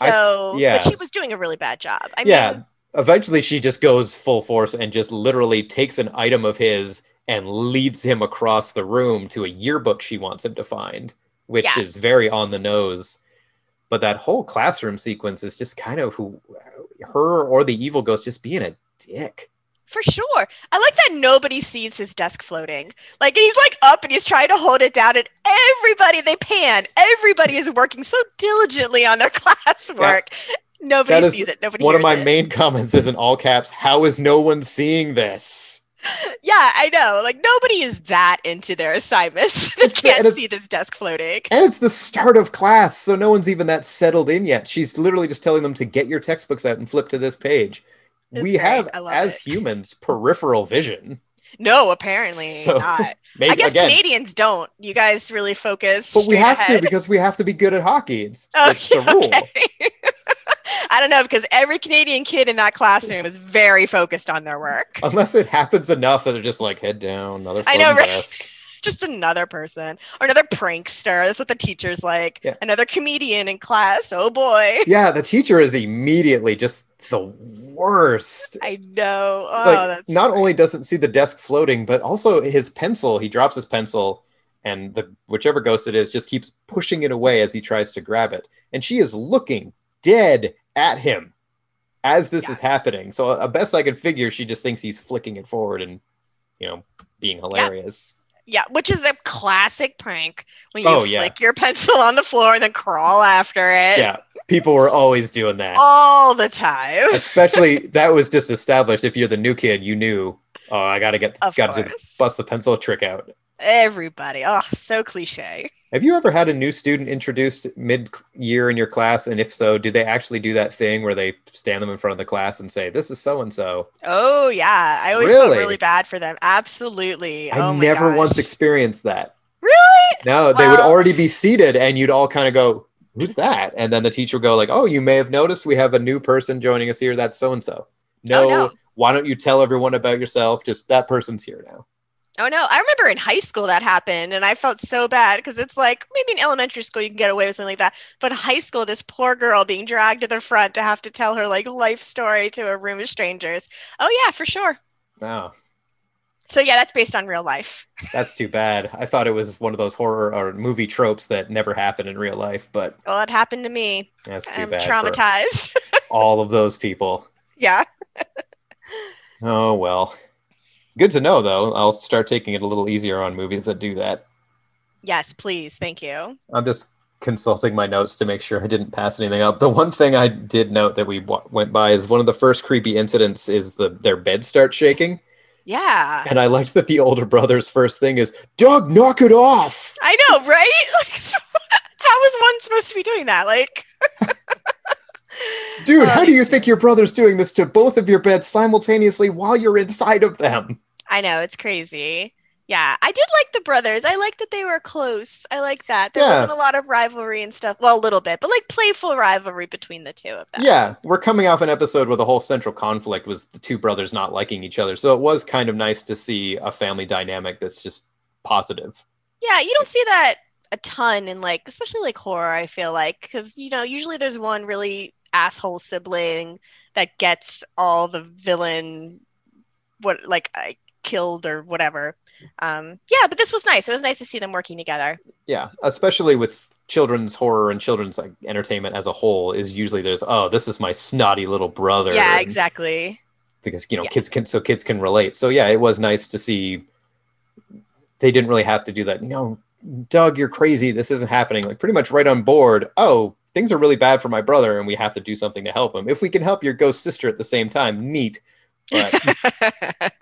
I- So, yeah. but she was doing a really bad job. I yeah mean, eventually she just goes full force and just literally takes an item of his and leads him across the room to a yearbook she wants him to find which Yeah. is very on the nose but that whole classroom sequence is just kind of who her or the evil ghost just being a dick For sure. I like that nobody sees his desk floating. Like he's like up and he's trying to hold it down, and everybody they pan. Everybody is working so diligently on their <laughs> classwork. Nobody That is sees it. Nobody. one of my it. main comments is in all caps how is no one seeing this <laughs> Yeah, I know. Like nobody is that into their assignments. <laughs> they the- can't it's- see this desk floating. and it's the start of class so no one's even that settled in yet she's literally just telling them to get your textbooks out and flip to this page It's we great. have as it. <laughs> humans peripheral vision No, apparently So, not. maybe I guess again Canadians don't. You guys really focus. but we have to because we have to be good at hockey it's, Okay, it's the rule okay. <laughs> I don't know because every Canadian kid in that classroom is very focused on their work. Unless it happens enough that they're just like head down, another I know, right? desk. <laughs> Just another person or another prankster. That's what the teacher's like. Yeah. Another comedian in class. Oh boy. <laughs> Yeah, the teacher is immediately just the worst. I know. Oh, like, that's not only doesn't see the desk floating, but also his pencil. He drops his pencil, and the whichever ghost it is just keeps pushing it away as he tries to grab it. And she is looking dead at him as this Yeah. is happening. So, uh, best I can figure, she just thinks he's flicking it forward and, you know, being hilarious. yeah, which is a classic prank when you Oh, yeah. flick your pencil on the floor and then crawl after it. Yeah, people were always doing that. All the time. Especially <laughs> that was just established. If you're the new kid, you knew. Oh, I gotta get, Of gotta do bust the pencil trick out. Everybody. Oh, so cliche. Have you ever had a new student introduced mid year in your class? And if so, do they actually do that thing where they stand them in front of the class and say, This is so and so? Oh yeah. I always felt Really? really bad for them. Absolutely. I oh my never once experienced that. Really? No, they would already be seated and you'd all kind of go, Who's that? And then the teacher would go, like, Oh, you may have noticed we have a new person joining us here. That's so and so. No. why don't you tell everyone about yourself? Just that person's here now. Oh no, I remember in high school that happened and I felt so bad because it's like maybe in elementary school you can get away with something like that. But high school, this poor girl being dragged to the front to have to tell her like life story to a room of strangers. Oh yeah, for sure. Oh, So yeah, that's based on real life. <laughs> that's too bad. I thought it was one of those horror or movie tropes that never happen in real life, but Well, it happened to me. that's too I'm bad. traumatized. <laughs> all of those people. yeah. Oh well. Good to know though. I'll start taking it a little easier on movies that do that. Yes, please. Thank you. I'm just consulting my notes to make sure I didn't pass anything up. The one thing I did note that we w- went by is one of the first creepy incidents is the their bed starts shaking, Yeah. and I liked that the older brother's first thing is, "Doug, knock it off." I know, right? <laughs> Like, so, how is one supposed to be doing that? Like, <laughs> Dude, Oh, how do you think your brother's doing this to both of your beds simultaneously while you're inside of them? I know it's crazy. Yeah, I did like the brothers. I like that they were close. I like that. There Yeah. wasn't a lot of rivalry and stuff. Well, a little bit, but like playful rivalry between the two of them. Yeah, we're coming off an episode where the whole central conflict was the two brothers not liking each other. So it was kind of nice to see a family dynamic that's just positive. Yeah, you don't see that a ton in like, especially like horror. I feel like because you know usually there's one really asshole sibling that gets all the villain, what like uh, killed or whatever. Um, yeah, but this was nice. It was nice to see them working together. Yeah, especially with children's horror and children's like entertainment as a whole is usually there's oh this is my snotty little brother Yeah, and- exactly. because you know Yeah. kids can so kids can relate so yeah it was nice to see they didn't really have to do that you know doug you're crazy this isn't happening like pretty much right on board oh things are really bad for my brother and we have to do something to help him if we can help your ghost sister at the same time neat but <laughs>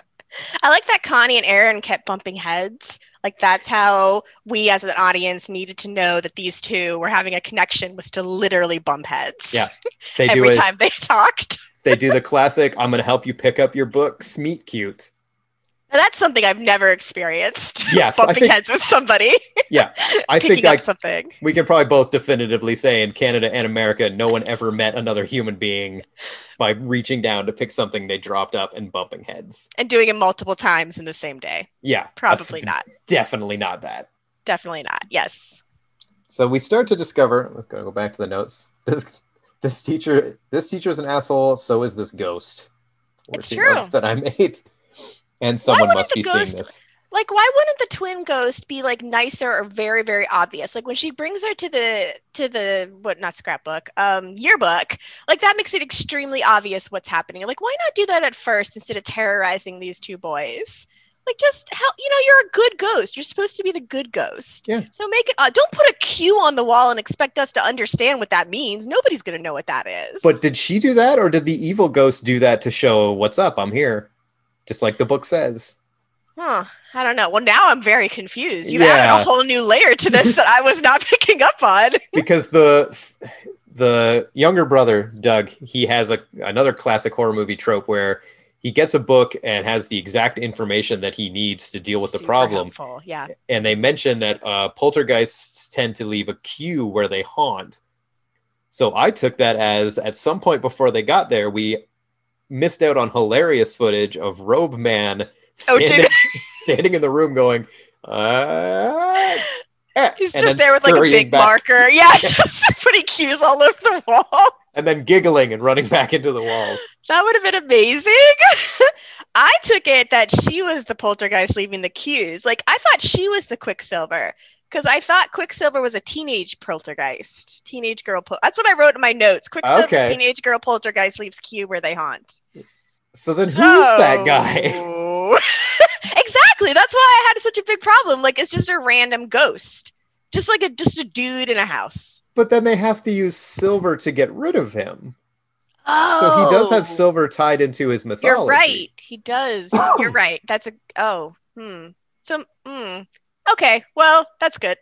I like that Connie and Aaron kept bumping heads. Like that's how we as an audience needed to know that these two were having a connection was to literally bump heads. Yeah, <laughs> they do Every time they <laughs> talked. they do the classic i'm gonna help you pick up your books meet cute that's something I've never experienced. <laughs> Yes, bumping think- heads with somebody. <laughs> yeah i picking think up I, something. we can probably both definitively say in Canada and America, no one ever met another human being by reaching down to pick something they dropped up and bumping heads. And doing it multiple times in the same day. Yeah, Probably not. Definitely not that. Definitely not. Yes. So we start to discover. I'm gonna go back to the notes. <laughs> This this teacher this teacher's an asshole. So is this ghost. It's true. that I made, and someone must be ghost- seeing this. Like, why wouldn't the twin ghost be like nicer or very, very obvious? Like when she brings her to the to the what not scrapbook, um, yearbook, like that makes it extremely obvious what's happening. Like, why not do that at first instead of terrorizing these two boys? Like, just help. You know, you're a good ghost. You're supposed to be the good ghost. Yeah. So make it. Uh, don't put a Q on the wall and expect us to understand what that means. Nobody's gonna know what that is. But did she do that, or did the evil ghost do that to show what's up? I'm here, just like the book says. Huh. I don't know. Well, now I'm very confused. You've Yeah. added a whole new layer to this that I was not <laughs> picking up on. <laughs> because the the younger brother Doug he has a another classic horror movie trope where he gets a book and has the exact information that he needs to deal with the problem helpful, Yeah. and they mention that uh, poltergeists tend to leave a cue where they haunt So I took that as at some point before they got there, we missed out on hilarious footage of Robe Man Oh, standing, <laughs> standing in the room going, uh, eh," He's just there with like a big back- marker. <laughs> Yeah, just <laughs> putting cues all over the wall. and then giggling and running back into the walls. That would have been amazing. I took it that she was the poltergeist leaving the cues. Like I thought she was the Quicksilver because I thought Quicksilver was a teenage poltergeist, teenage girl. Pol- That's what I wrote in my notes. Quicksilver, Okay. teenage girl poltergeist leaves cue where they haunt. So then who's that guy? <laughs> <laughs> Exactly. That's why I had such a big problem. Like it's just a random ghost, just like a just a dude in a house. But then they have to use silver to get rid of him. Oh, So he does have silver tied into his mythology. You're right. He does. You're <coughs> right. That's a oh. Hmm. So hmm. Okay. Well, that's good.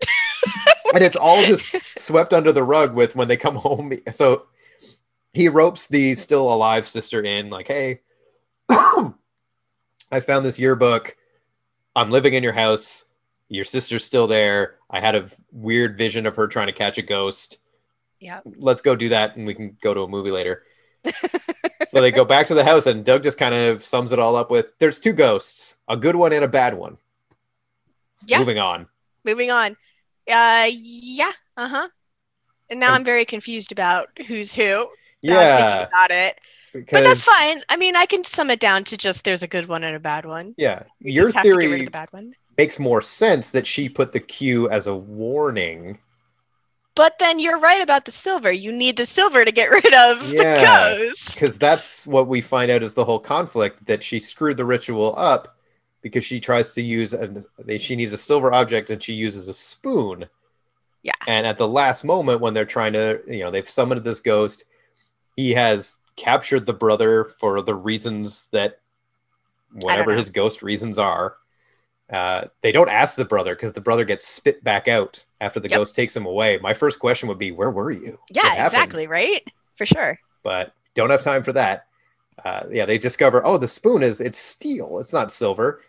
and it's all just <laughs> swept under the rug with when they come home. So he ropes the still alive sister in, like, hey, <clears throat> I found this yearbook. I'm living in your house. Your sister's still there. I had a weird vision of her trying to catch a ghost. Yeah. Let's go do that and we can go to a movie later. <laughs> so they go back to the house and Doug just kind of sums it all up with there's two ghosts, a good one and a bad one. Yeah. Moving on. Moving on. Uh. Yeah. Uh huh. And now And- I'm very confused about who's who. Yeah. about it. Because, But that's fine. I mean, I can sum it down to just there's a good one and a bad one. Yeah. We Your just have to get rid theory the bad one. makes more sense that she put the Q as a warning. But then you're right about the silver. You need the silver to get rid of Yeah, the ghost. Because that's what we find out is the whole conflict that she screwed the ritual up because she tries to use and she needs a silver object and she uses a spoon. Yeah. And at the last moment when they're trying to, you know, they've summoned this ghost, he has captured the brother for the reasons that whatever his ghost reasons are. Uh, they don't ask the brother because the brother gets spit back out after the Yep. ghost takes him away. My first question would be, "Where were you?" Yeah, exactly. Right. For sure. but don't have time for that. Uh, yeah, they discover, oh, the spoon is it's steel, it's not silver.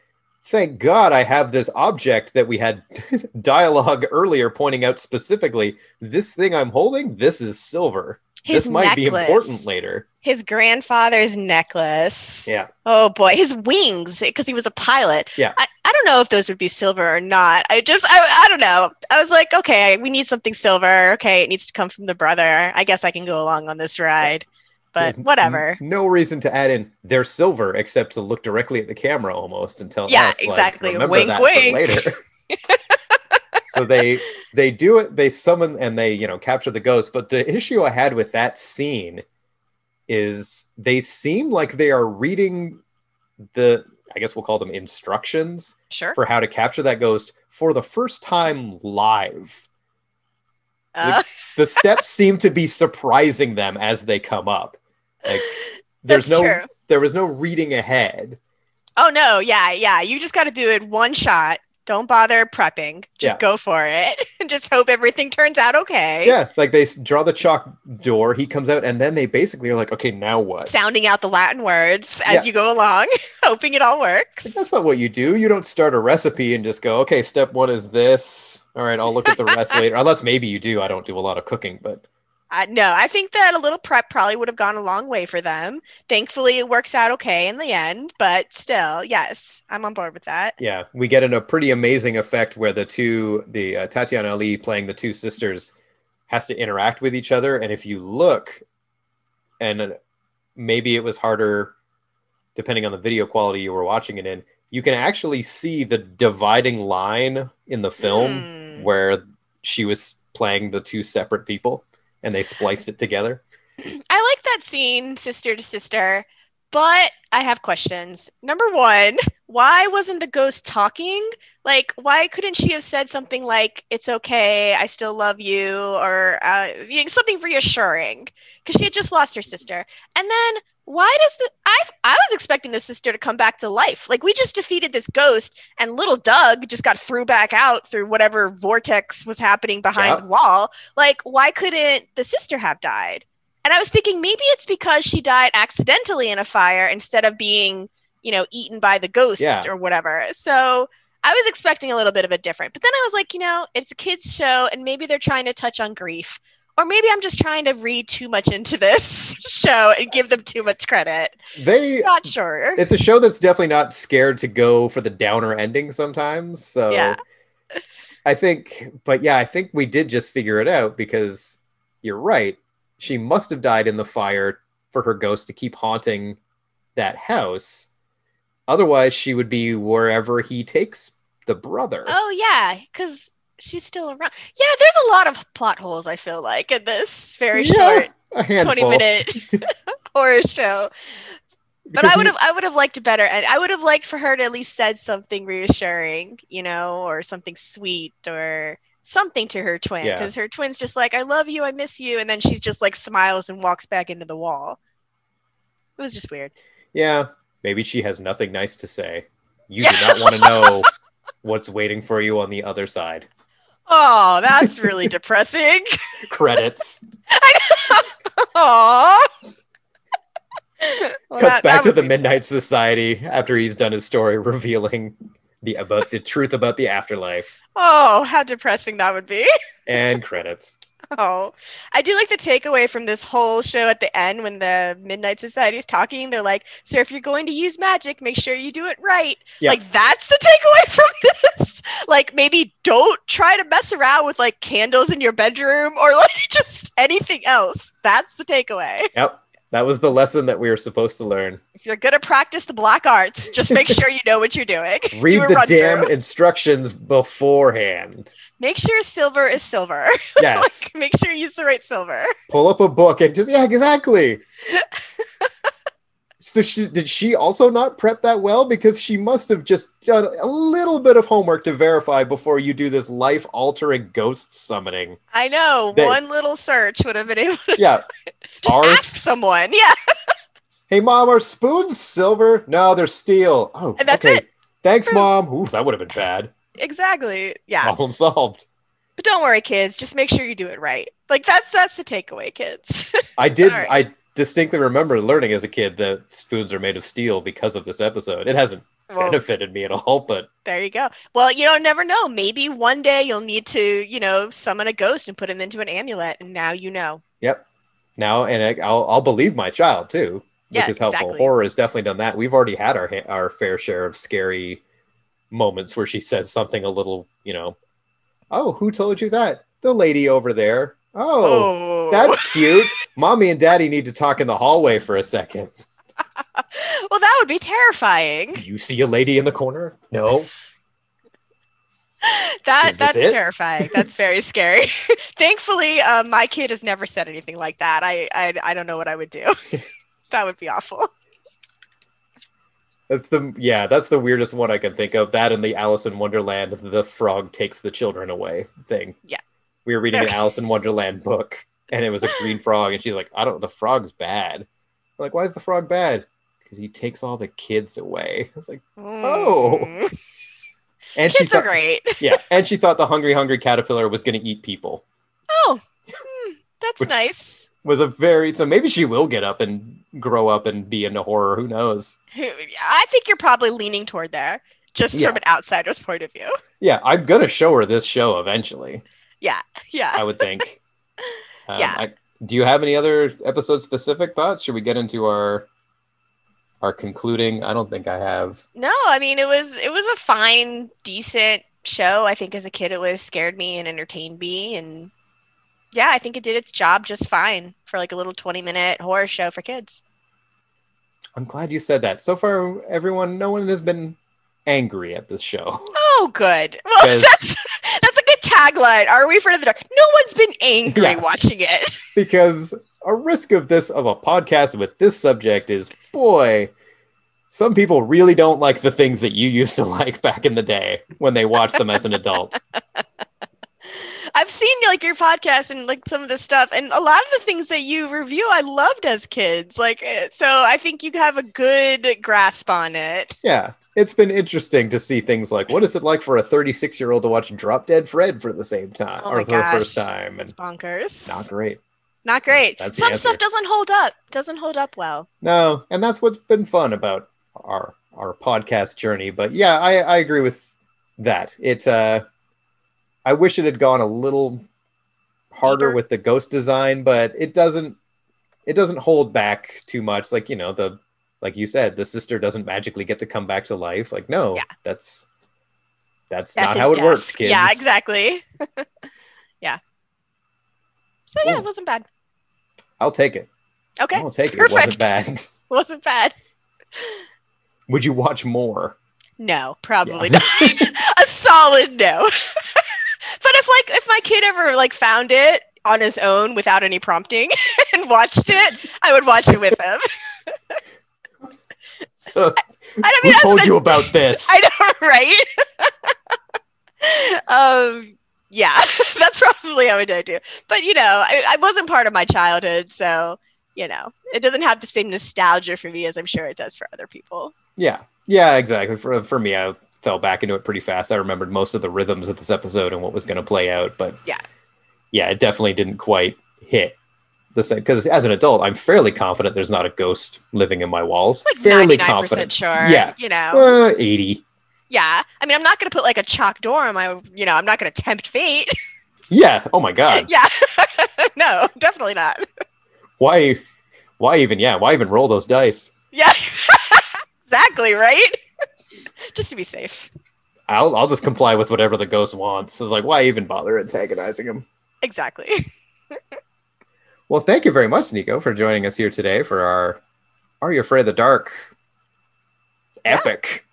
Thank God I have this object that we had <laughs> dialogue earlier pointing out specifically. This thing I'm holding, this is silver. His this might be necklace. important later. His grandfather's necklace. Yeah. Oh boy, his wings because he was a pilot. Yeah. I, I don't know if those would be silver or not. I just I, I don't know. I was like, okay, we need something silver. Okay, it needs to come from the brother. I guess I can go along on this ride. But There's whatever. n- no reason to add in they're silver except to look directly at the camera almost and tell Yeah, us, like, exactly. remember Wink, that wink. later. <laughs> so they they do it they summon and they you know capture the ghost but the issue i had with that scene is they seem like they are reading the i guess we'll call them instructions Sure. for how to capture that ghost for the first time live Uh, the steps seem to be surprising them as they come up like <laughs> there's no true. there was no reading ahead oh no, yeah, yeah. You just got to do it one shot. Don't bother prepping. Just Yeah. go for it. and <laughs> just hope everything turns out okay. yeah like they draw the chalk door he comes out and then they basically are like okay now what Sounding out the Latin words as Yeah. you go along, <laughs> hoping it all works. That's not what you do. You don't start a recipe and just go, okay, step one is this. All right, I'll look at the rest later. Unless maybe you do. I don't do a lot of cooking, but Uh, no, I think that a little prep probably would have gone a long way for them. Thankfully, it works out okay in the end, but still, yes, I'm on board with that. yeah, we get in a pretty amazing effect where the two, the uh, Tatyana Ali playing the two sisters, has to interact with each other. And if you look, and maybe it was harder depending on the video quality you were watching it in, you can actually see the dividing line in the film Hmm. where she was playing the two separate people and they spliced it together. I like that scene, sister to sister, but I have questions. Number one, why wasn't the ghost talking? Like, why couldn't she have said something like, it's okay, I still love you, or uh, something reassuring? Because she had just lost her sister. And then, why does the. I, I was expecting the sister to come back to life. Like, we just defeated this ghost, and little Doug just got threw back out through whatever vortex was happening behind Yeah. the wall. Like, why couldn't the sister have died? And I was thinking maybe it's because she died accidentally in a fire instead of being, you know, eaten by the ghost Yeah. or whatever. So I was expecting a little bit of a different. But then I was like, you know, it's a kids show and maybe they're trying to touch on grief. Or maybe I'm just trying to read too much into this <laughs> show and give them too much credit. They Not sure. it's a show that's definitely not scared to go for the downer ending sometimes. So Yeah. I think, but yeah, I think we did just figure it out because you're right. She must have died in the fire for her ghost to keep haunting that house. Otherwise, she would be wherever he takes the brother. Oh yeah, because she's still around. Yeah, there's a lot of plot holes. I feel like in this very Yeah, short twenty minute <laughs> horror show. But I would have, I would have liked better, and I would have liked for her to at least said something reassuring, you know, or something sweet, or something to her twin, Yeah. because her twin's just like, "I love you, I miss you," and then she's just like smiles and walks back into the wall. It was just weird. Yeah, maybe she has nothing nice to say. You Yeah. do not want to know <laughs> what's waiting for you on the other side. Oh, that's <laughs> really depressing. Credits. <laughs> Aww. Well, Cuts that- back that to the Midnight Society after he's done his story revealing the about the truth about the afterlife Oh, how depressing that would be. and credits. <laughs> Oh, I do like the takeaway from this whole show at the end when the Midnight Society is talking. They're like, "So if you're going to use magic, make sure you do it right." Yeah. Like that's the takeaway from this. Like maybe don't try to mess around with like candles in your bedroom or like <laughs> just anything else. That's the takeaway. Yep. That was the lesson that we were supposed to learn. If you're gonna practice the black arts, just make sure you know what you're doing. <laughs> Read do the damn instructions beforehand. Make sure silver is silver. <laughs> Yes. make sure you use the right silver. Pull up a book and just yeah, exactly. So she did she also not prep that well because she must have just done a little bit of homework to verify before you do this life altering ghost summoning. I know They- one little search would have been able to Yeah. <laughs> ask someone. Yeah, <laughs> Hey mom, are spoons silver? No, they're steel. Oh, And that's okay. it. Thanks, True. mom. Ooh, that would have been bad. exactly. Yeah, Problem solved. but don't worry, kids. Just make sure you do it right. Like that's that's the takeaway, kids. <laughs> I did. Right. I distinctly remember learning as a kid that spoons are made of steel because of this episode. It hasn't well, benefited me at all, but there you go. Well, you don't never know. Maybe one day you'll need to, you know, summon a ghost and put him into an amulet, and now you know. Yep. Now, and I, I'll I'll believe my child too, which Yeah, is helpful. exactly. Horror has definitely done that. We've already had our our fair share of scary moments where she says something a little, you know, oh, who told you that? The lady over there. Oh, Oh, that's <laughs> cute. Mommy and Daddy need to talk in the hallway for a second. <laughs> well, that would be terrifying. Do you see a lady in the corner? No. <laughs> That that's it? terrifying. That's very scary. Thankfully, um, my kid has never said anything like that. I I, I don't know what I would do. that would be awful. That's the yeah, that's the weirdest one I can think of. That and the Alice in Wonderland, the frog takes the children away thing. Yeah. We were reading an Alice in Wonderland book and it was a green frog, and she's like, I don't the frog's bad. I'm like, why is the frog bad? Because he takes all the kids away. <laughs> I was like, Oh. Mm. and kids she are great. <laughs> Yeah, and she thought the hungry, hungry caterpillar was gonna eat people. Oh, hmm, that's nice. Was a very so maybe she will get up and grow up and be into horror. Who knows? I think you're probably leaning toward there, just Yeah. from an outsider's point of view. Yeah, I'm gonna show her this show eventually. Yeah, yeah. I would think. <laughs> Um, Yeah. I, do you have any other episode specific thoughts? Should we get into our our concluding? I don't think I have. No, I mean it was it was a fine, decent show. I think as a kid it was scared me and entertained me, and yeah, I think it did its job just fine for like a little twenty minute horror show for kids. I'm glad you said that. So far, everyone, no one has been angry at this show. Oh, good. Well, <laughs> that's tagline. Are we afraid of the dark? No one's been angry Yeah. watching it. <laughs> because a risk of this of a podcast with this subject is boy some people really don't like the things that you used to <laughs> like back in the day when they watched them as an adult <laughs> I've seen like your podcast and like some of the stuff, and a lot of the things that you review, I loved as kids. Like, eh, so I think you have a good grasp on it. yeah it's been interesting to see things like what is it like for a 36 year old to watch drop dead fred for the same time Oh or for the first time and It's bonkers. not great Not great. That's Some stuff doesn't hold up. Doesn't hold up well. No, and that's what's been fun about our our podcast journey. But yeah, I, I agree with that. It uh I wish it had gone a little harder Deeper. with the ghost design, but it doesn't it doesn't hold back too much. Like you know the like you said, the sister doesn't magically get to come back to life. Like no, Yeah. that's that's Death not how it death. works, kids. Yeah, exactly. <laughs> yeah. So yeah, Cool. it wasn't bad. I'll take it. Okay, I'll take it. It wasn't perfect. bad. <laughs> wasn't bad. Would you watch more? No, probably not. <laughs> a solid no. but if like if my kid ever like found it on his own without any prompting and watched it, I would watch it with him. So I who mean, that's told you about this? <laughs> I know, right? <laughs> um, yeah, <laughs> that's probably how I did it. But you know, I, I wasn't part of my childhood, so you know, it doesn't have the same nostalgia for me as I'm sure it does for other people. Yeah, yeah, exactly. For for me, I fell back into it pretty fast. I remembered most of the rhythms of this episode and what was going to play out, but Yeah. yeah, it definitely didn't quite hit the same. Because as an adult, I'm fairly confident there's not a ghost living in my walls. Like fairly 99% confident. sure. Yeah. You know, Uh, Eighty. yeah. I mean, I'm not going to put like a chalk door on my, you know, I'm not going to tempt fate. <laughs> Yeah. Oh my god. yeah. <laughs> no, definitely not. Why? Why even? Yeah. Why even roll those dice? Yeah. <laughs> exactly, right? Just to be safe. I'll I'll just comply with whatever the ghost wants. It's like why even bother antagonizing him? Exactly. Well, thank you very much, Nico, for joining us here today for our Are You Afraid of the Dark Yeah. epic.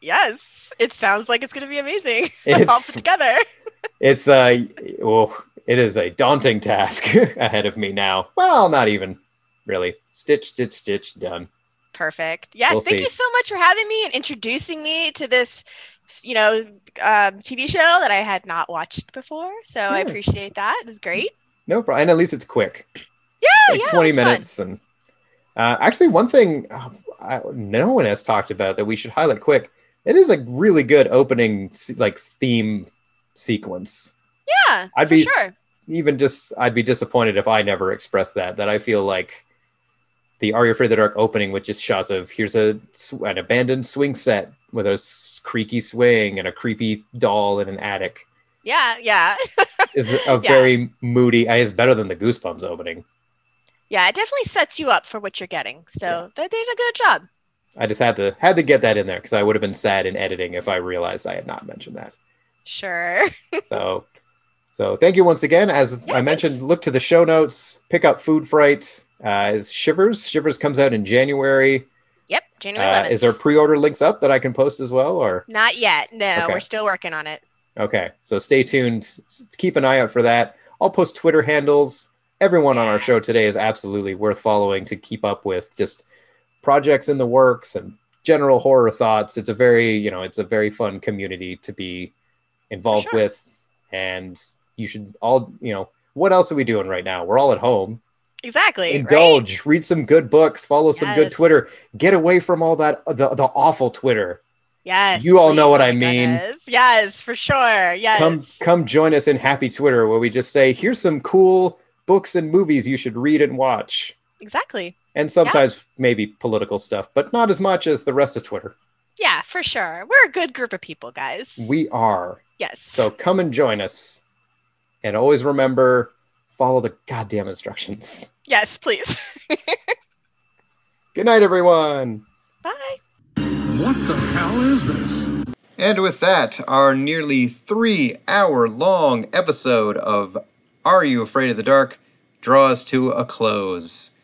yes. It sounds like it's going to be amazing. <laughs> It's, all put together. <laughs> It's uh well, it is a daunting task <laughs> ahead of me now. Well, not even really. Stitch, stitch, stitch, done. Perfect. Yes. We'll thank see. you so much for having me and introducing me to this, you know, um, TV show that I had not watched before. So I appreciate that. It was great. No problem. And at least it's quick. Yeah. like yeah. 20 it was fun. minutes and uh, actually one thing uh, I, no one has talked about that we should highlight quick it is a really good opening like theme sequence Yeah. I'd for be- sure. even just i'd be disappointed if i never expressed that that i feel like the are you afraid of the dark opening with just shots of here's a an abandoned swing set with a creaky swing and a creepy doll in an attic Yeah. Yeah. <laughs> is a very moody It's better than the goosebumps opening yeah. It definitely sets you up for what you're getting. So they did a good job. I just had to had to get that in there because I would have been sad in editing if I realized I had not mentioned that. Sure. <laughs> So, so thank you once again. As Yeah, I mentioned, thanks. look to the show notes. Pick up Food Fright. Uh, is Shivers? Shivers comes out in January. Yep. January Uh, is there pre-order links up that I can post as well? Or Not yet. No, Okay. we're still working on it. Okay, so stay tuned. Keep an eye out for that. I'll post Twitter handles. Everyone on our show today is absolutely worth following to keep up with just projects in the works and general horror thoughts. It's a very, you know, it's a very fun community to be involved sure. with. And you should all, you know, what else are we doing right now? We're all at home. Exactly. right? Indulge, read some good books, follow some good Twitter, get away from all that the, the awful Twitter. Yes. You all know what I mean. Yes, for sure. Yes. Come come join us in Happy Twitter where we just say, here's some cool books and movies you should read and watch. Exactly. And sometimes maybe political stuff, but not as much as the rest of Twitter. Yeah, for sure. We're a good group of people, guys. We are. yes. So come and join us. And always remember follow the goddamn instructions. yes, please. <laughs> Good night, everyone. Bye. What the hell is this? And with that, our nearly three hour long episode of Are You Afraid of the Dark draws to a close.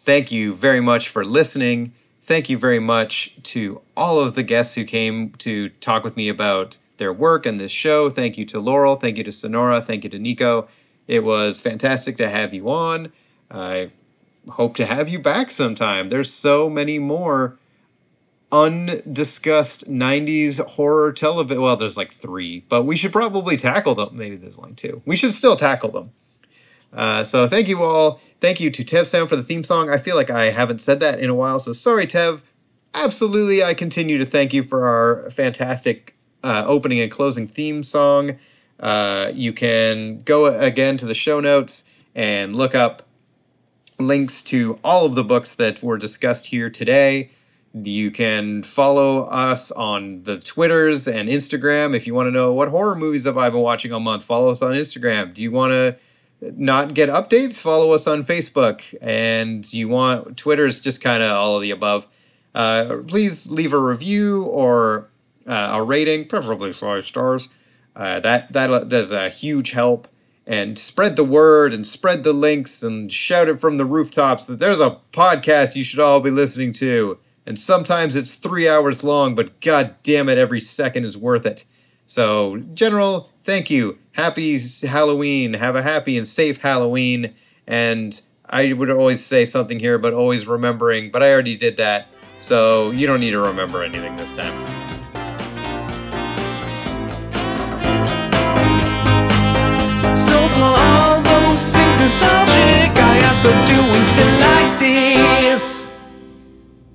Thank you very much for listening. Thank you very much to all of the guests who came to talk with me about their work and this show. Thank you to Laurel. Thank you to Sonora. Thank you to Nico. It was fantastic to have you on. I hope to have you back sometime. There's so many more undiscussed 90s horror television. Well, there's like three, but we should probably tackle them. Maybe there's only two. We should still tackle them. Uh, so thank you all. Thank you to Tev Sound for the theme song. I feel like I haven't said that in a while, so sorry, Tev. Absolutely, I continue to thank you for our fantastic uh, opening and closing theme song. Uh, you can go again to the show notes and look up links to all of the books that were discussed here today. You can follow us on the Twitters and Instagram if you want to know what horror movies have I been watching all month. Follow us on Instagram. Do you want to not get updates, follow us on Facebook. And you want Twitter's just kind of all of the above. Uh, please leave a review or uh, a rating, preferably five stars. Uh, that that does a huge help. And spread the word and spread the links and shout it from the rooftops that there's a podcast you should all be listening to. And sometimes it's three hours long, but god damn it, every second is worth it. So, General, thank you. Happy Halloween. Have a happy and safe Halloween. And I would always say something here, but always remembering, but I already did that. So you don't need to remember anything this time. So for all those things nostalgic, I also do